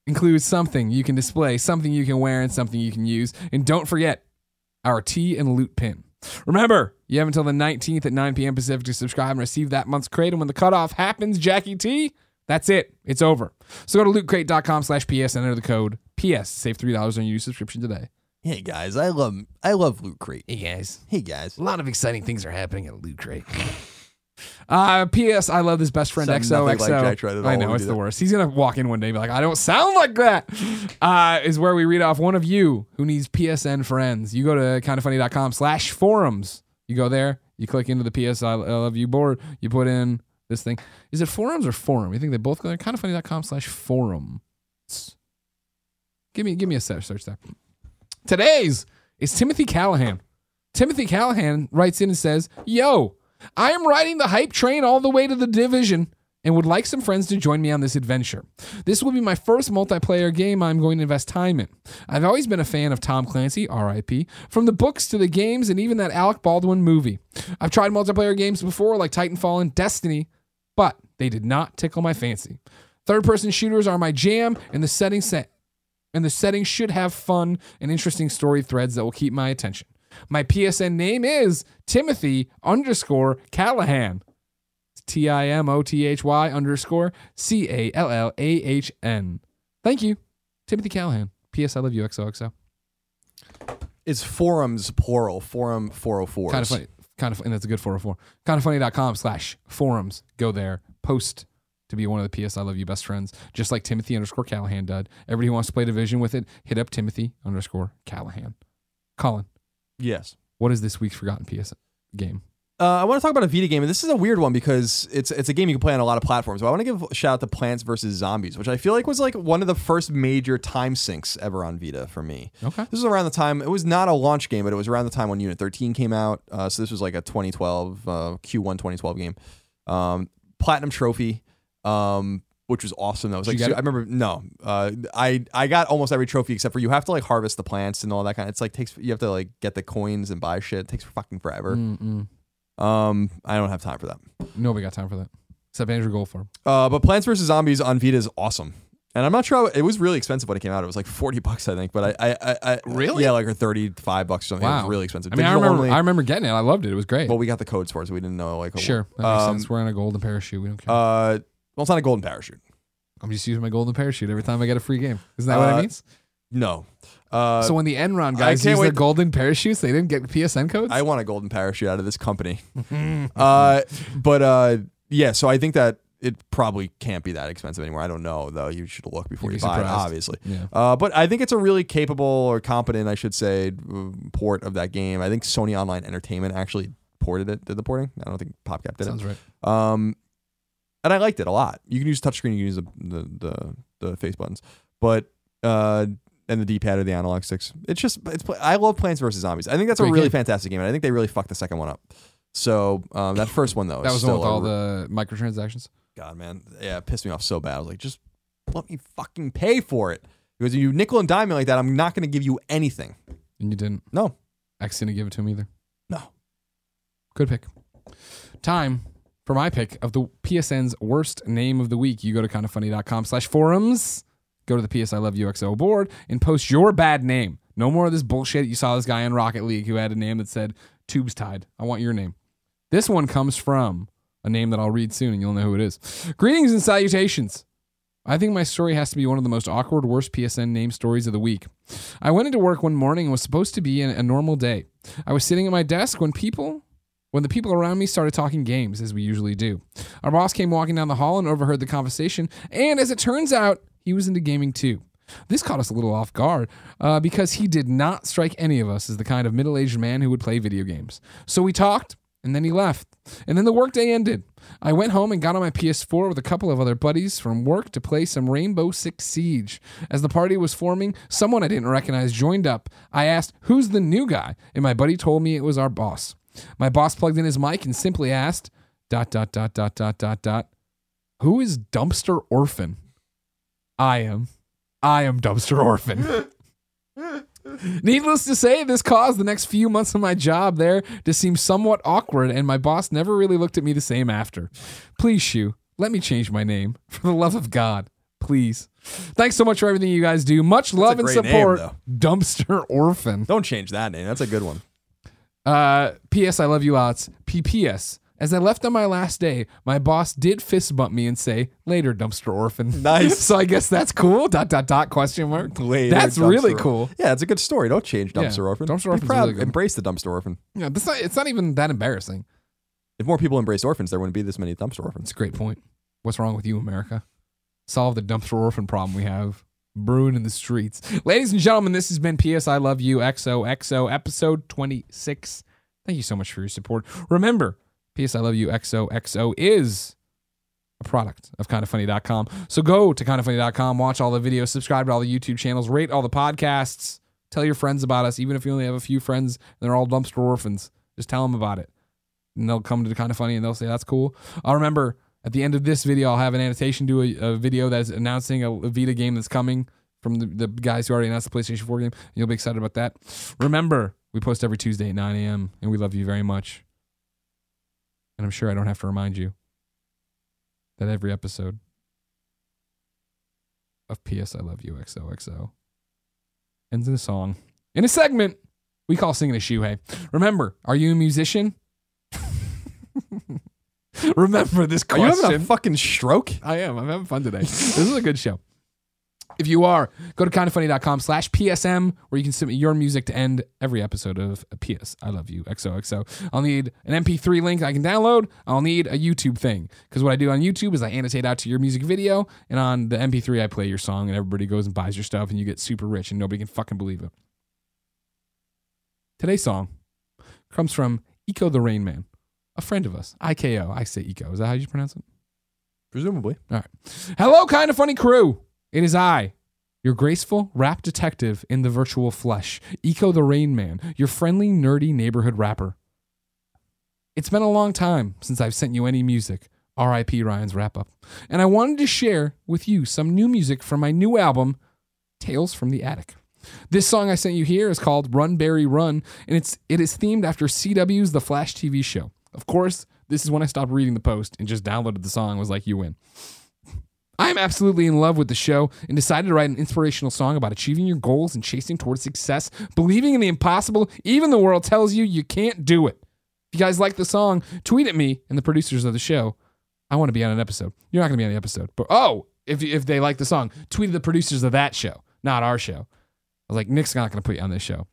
S1: include something you can display, something you can wear, and something you can use. And don't forget our tea and loot pin. Remember, you have until the 19th at 9 p.m. Pacific to subscribe and receive that month's crate. And when the cutoff happens, Jackie T, that's it. It's over. So go to lootcrate.com slash PS and enter the code PS. Save $3 on your new subscription today.
S2: Hey guys, I love. I love Loot Crate.
S1: Hey, guys.
S2: Hey guys.
S1: A lot of exciting things are happening at Loot Crate. Uh, P.S. I love this best friend
S2: Sound nothing like
S1: XOXO.
S2: Jack at
S1: I
S2: all
S1: know it's the
S2: that.
S1: worst. He's gonna walk in one day and be like, "I don't sound like that." Uh, is where we read off one of you who needs PSN friends. You go to kindafunny.com slash forums. You go there. You click into the PS I love you board. You put in this thing. Is it forums or forum? You think they both go there? Kindafunny.com slash forum. Give me give me a search search there. Today's is Timothy Callahan. Timothy Callahan writes in and says, Yo, I am riding the hype train all the way to the division and would like some friends to join me on this adventure. This will be my first multiplayer game I'm going to invest time in. I've always been a fan of Tom Clancy, RIP, from the books to the games and even that Alec Baldwin movie. I've tried multiplayer games before like Titanfall and Destiny, but they did not tickle my fancy. Third person shooters are my jam and the setting set and the setting should have fun and interesting story threads that will keep my attention. My PSN name is Timothy underscore Callahan. T I M O T H Y underscore C A L L A H N. Thank you, Timothy Callahan. P.S. I love you, XOXO.
S2: It's forums plural. Forum 404.
S1: Kind of funny. Kind of funny. That's a good 404. Kind of funny.com slash forums. Go there. Post to be one of the P.S. I love you best friends, just like Timothy underscore Callahan did. Everybody who wants to play Division with it, hit up Timothy underscore Callahan. Colin,
S2: Yes.
S1: what is this week's forgotten PS game?
S2: Uh, I want to talk about a Vita game, and this is a weird one because it's it's a game you can play on a lot of platforms. But I want to give a shout out to Plants vs Zombies, which I feel like was like one of the first major time sinks ever on Vita for me.
S1: Okay.
S2: This was around the time it was not a launch game, but it was around the time when Unit 13 came out. Uh, so this was like a 2012 uh, Q1 2012 game. Um, Platinum Trophy, um, which was awesome. That was like I remember no, uh, I I got almost every trophy except for you have to like harvest the plants and all that kind. of It's like takes you have to like get the coins and buy shit. It takes fucking forever.
S1: Mm-mm.
S2: Um, I don't have time for that.
S1: Nobody got time for that. Except Andrew Goldfarb.
S2: Uh, but Plants vs Zombies on Vita is awesome, and I'm not sure how, it was really expensive when it came out. It was like forty bucks, I think. But I, I, I, I
S1: Really?
S2: yeah, like or thirty five bucks or something. It
S1: Wow.
S2: was really expensive.
S1: I mean, I remember,
S2: only-
S1: I remember getting it. I loved it. It was great.
S2: well, we got the codes for it, so we didn't know like
S1: sure. That makes
S2: Um,
S1: sense. We're on a golden parachute. We don't care.
S2: Uh, it's not a golden parachute.
S1: I'm just using my golden parachute every time I get a free game. Isn't that what it
S2: Uh,
S1: means?
S2: No. Uh,
S1: so when the Enron guys
S2: can't
S1: use their
S2: wait-
S1: golden parachutes, they didn't get PSN codes?
S2: I want a golden parachute out of this company. uh, but uh, yeah, so I think that it probably can't be that expensive anymore. I don't know though. You should look before
S1: You'd
S2: you
S1: be
S2: buy it,
S1: surprised.
S2: obviously.
S1: yeah.
S2: Uh, but I think it's a really capable or competent, I should say, port of that game. I think Sony Online Entertainment actually ported it, did the porting. I don't think PopCap did
S1: Sounds right.
S2: it. Um, and I liked it a lot. You can use touchscreen, you can use the the the, the face buttons, but uh, and the D-pad or the analog sticks. It's just it's. I love Plants vs Zombies. I think that's a really fantastic game, and I think they really fucked the second one up. So um, that first one though,
S1: That was the one with all the microtransactions.
S2: God, man, yeah, it pissed me off so bad. I was like, just let me fucking pay for it. Because you nickel and dime me like that, I'm not going to give you anything.
S1: And you didn't.
S2: No,
S1: X didn't give it to him either.
S2: no.
S1: Good pick. Time for my pick of the PSN's worst name of the week. You go to kindafunny.com slash forums, go to the PS I Love UXO board, and post your bad name. No more of this bullshit. You saw this guy in Rocket League who had a name that said Tubes Tied. I want your name. This one comes from a name that I'll read soon and you'll know who it is. Greetings and salutations. I think my story has to be one of the most awkward, worst PSN name stories of the week. I went into work one morning and was supposed to be a, a normal day. I was sitting at my desk when people when the people around me started talking games, as we usually do. Our boss came walking down the hall and overheard the conversation, and as it turns out, he was into gaming too. This caught us a little off guard uh, because he did not strike any of us as the kind of middle aged man who would play video games. So we talked, and then he left. And then the workday ended. I went home and got on my PS4 with a couple of other buddies from work to play some Rainbow Six Siege. As the party was forming, someone I didn't recognize joined up. I asked, Who's the new guy? And my buddy told me it was our boss. My boss plugged in his mic and simply asked, dot, dot, dot, dot, dot, dot, dot, Who is Dumpster Orphan? I am. I am Dumpster Orphan. Needless to say, this caused the next few months of my job there to seem somewhat awkward, and my boss never really looked at me the same after. Please, Shu, let me change my name. For the love of God, please. Thanks so much for everything you guys do. Much love and
S2: great name,
S1: support. Dumpster Orphan.
S2: Don't change that name. That's a good one.
S1: Uh, P.S. I love you lots. P.P.S. As I left on my last day, my boss did fist bump me and say, "Later, dumpster orphan."
S2: Nice.
S1: so I guess that's cool. Dot dot dot question mark.
S2: Later,
S1: that's
S2: dumpster
S1: really cool.
S2: Yeah, it's a good story. Don't change Dumpster
S1: Yeah,
S2: Orphan.
S1: Dumpster
S2: proud.
S1: really good.
S2: Embrace the Dumpster Orphan.
S1: Yeah, that's not, it's not even that embarrassing.
S2: If more people embraced orphans, there wouldn't be this many Dumpster Orphans.
S1: That's a great point. What's wrong with you, America? Solve the dumpster orphan problem we have brewing in the streets. Ladies and gentlemen, this has been PS I Love You XOXO episode 26. Thank you so much for your support. Remember, PS I Love You XOXO is a product of kindafunny.com. So go to kindafunny.com, watch all the videos, subscribe to all the YouTube channels, rate all the podcasts, tell your friends about us, even if you only have a few friends and they're all dumpster orphans. Just tell them about it. And they'll come to kind of funny and they'll say, that's cool. I'll remember at the end of this video, I'll have an annotation to a, a video that's announcing a, a Vita game that's coming from the, the guys who already announced the PlayStation 4 game. You'll be excited about that. Remember, we post every Tuesday at 9 a.m., and we love you very much. And I'm sure I don't have to remind you that every episode of PS I Love You XOXO ends in a song. In a segment we call Singing a Shuhei. Remember, are you a musician? Remember this
S2: Are you
S1: question.
S2: having a fucking stroke?
S1: I am. I'm having fun today. this is a good show. If you are, go to kindafunny.com slash PSM where you can submit your music to end every episode of PS I Love You XOXO. I'll need an MP3 link I can download. I'll need a YouTube thing because what I do on YouTube is I annotate out to your music video and on the MP3 I play your song and everybody goes and buys your stuff and you get super rich and nobody can fucking believe it. Today's song comes from Eco the Rain Man, a friend of us. IKO. I say Eco. Is that how you pronounce it?
S2: Presumably.
S1: All right. Hello, kind of funny crew. It is I, your graceful rap detective in the virtual flesh, Eco the Rain Man, your friendly, nerdy neighborhood rapper. It's been a long time since I've sent you any music. R.I.P. Ryan's wrap up. And I wanted to share with you some new music from my new album, Tales from the Attic. This song I sent you here is called Run Barry Run, and it's it is themed after CW's The Flash TV show. Of course, this is when I stopped reading the post and just downloaded the song was like, you win. I am absolutely in love with the show and decided to write an inspirational song about achieving your goals and chasing towards success, believing in the impossible, even the world tells you you can't do it. If you guys like the song, tweet at me and the producers of the show. I want to be on an episode. You're not going to be on the episode, but oh, if if they like the song, tweet at the producers of that show, not our show. I was like, Nick's not going to put you on this show.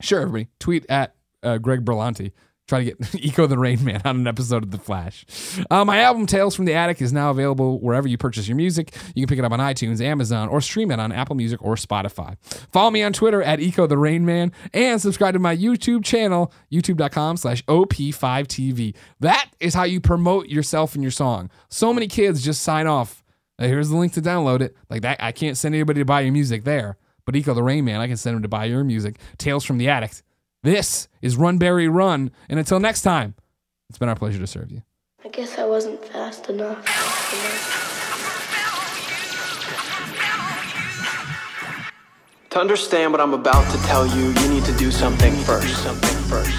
S1: Sure, everybody, tweet at uh, Greg Berlanti. Try to get Eco the Rain Man on an episode of The Flash. Uh, my album Tales from the Attic is now available wherever you purchase your music. You can pick it up on iTunes, Amazon, or stream it on Apple Music or Spotify. Follow me on Twitter at Eco the Rain Man and subscribe to my YouTube channel, youtube.com slash OP5TV. That is how you promote yourself and your song. So many kids just sign off. Here's the link to download it. Like that, I can't send anybody to buy your music there. But Eco the Rain Man, I can send him to buy your music. Tales from the Attic. This is Run Barry Run. And until next time, it's been our pleasure to serve you.
S3: I guess I wasn't fast enough.
S4: To understand what I'm about to tell you, you need to do something first. Something first.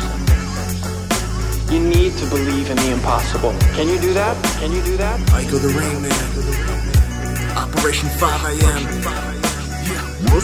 S4: You need to believe in the impossible. Can you do that? Can you do that?
S5: I go the rain man. Operation 5 AM.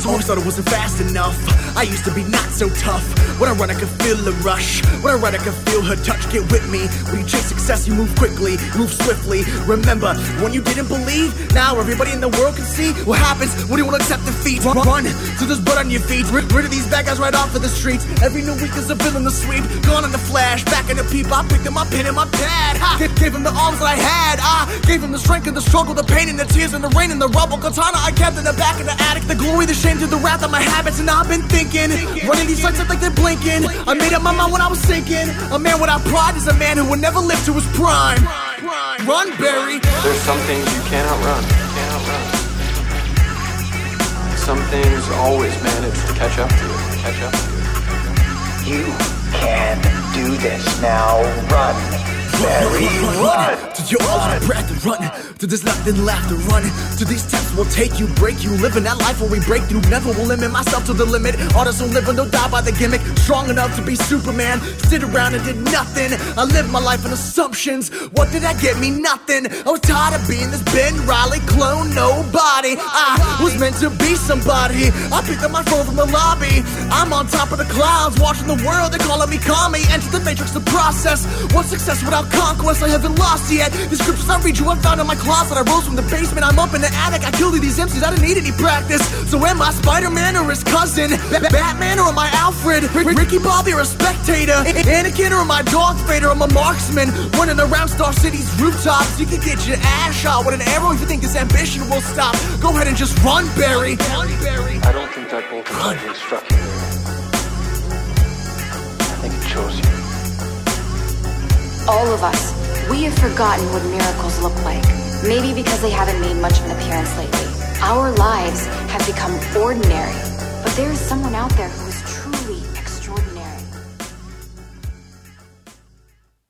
S5: Always thought it wasn't fast enough. I used to be not so tough. When I run, I can feel the rush. When I run, I can feel her touch. Get with me. When you chase success, you move quickly, move swiftly. Remember, when you didn't believe, now everybody in the world can see what happens when you won't accept defeat. Run, run till there's blood on your feet. Rid, rid of these bad guys right off of the streets. Every new week is a villain to sweep. Gone in the flash, back in the peep. I picked him up pen and my pad. Ha! Gave, gave him the arms that I had. I gave him the strength and the struggle, the pain and the tears and the rain and the rubble. Katana I kept in the back of the attic. The glory, shame, to the wrath of my habits. And I've been thinking, running these lights up like they're blinking. I made up my mind when I was sinking. A man without pride is a man who will never live to his prime. Run, Barry.
S4: There's some things you cannot run. Cannot run. Some things always manage to catch up to you. Catch up to you.
S6: You can do this now. Run, Barry, run.
S5: You're all out of breath and run. to there's nothing left to run. To these steps will take you, break you. Living that life where we break through. Never will limit myself to the limit. Artists who live and don't die by the gimmick. Strong enough to be Superman. Sit around and did nothing. I lived my life on assumptions. What did that get me? Nothing. I was tired of being this Ben Riley clone. Nobody. I was meant to be somebody. I picked up my phone from the lobby. I'm on top of the clouds, watching the world. They're calling me, call me The matrix to process. What success without conquest? I haven't lost yet. The scriptures I read you, I found in my closet. I rose from the basement. I'm up in the attic. I killed these MCs. I didn't need any practice. So am I Spider-Man or his cousin? Ba- Batman or am I Alfred? Rick- Ricky Bobby or a spectator? A- Anakin or am I Darth Vader? I'm a marksman running around Star City's rooftops. You can get your ass shot with an arrow if you think this ambition will stop. Go ahead and just run, Barry. Run, Barry.
S4: I don't think that of struck you. I think it chose you.
S7: All of us, we have forgotten what miracles look like. Maybe because they haven't made much of an appearance lately. Our lives have become ordinary, but there is someone out there who is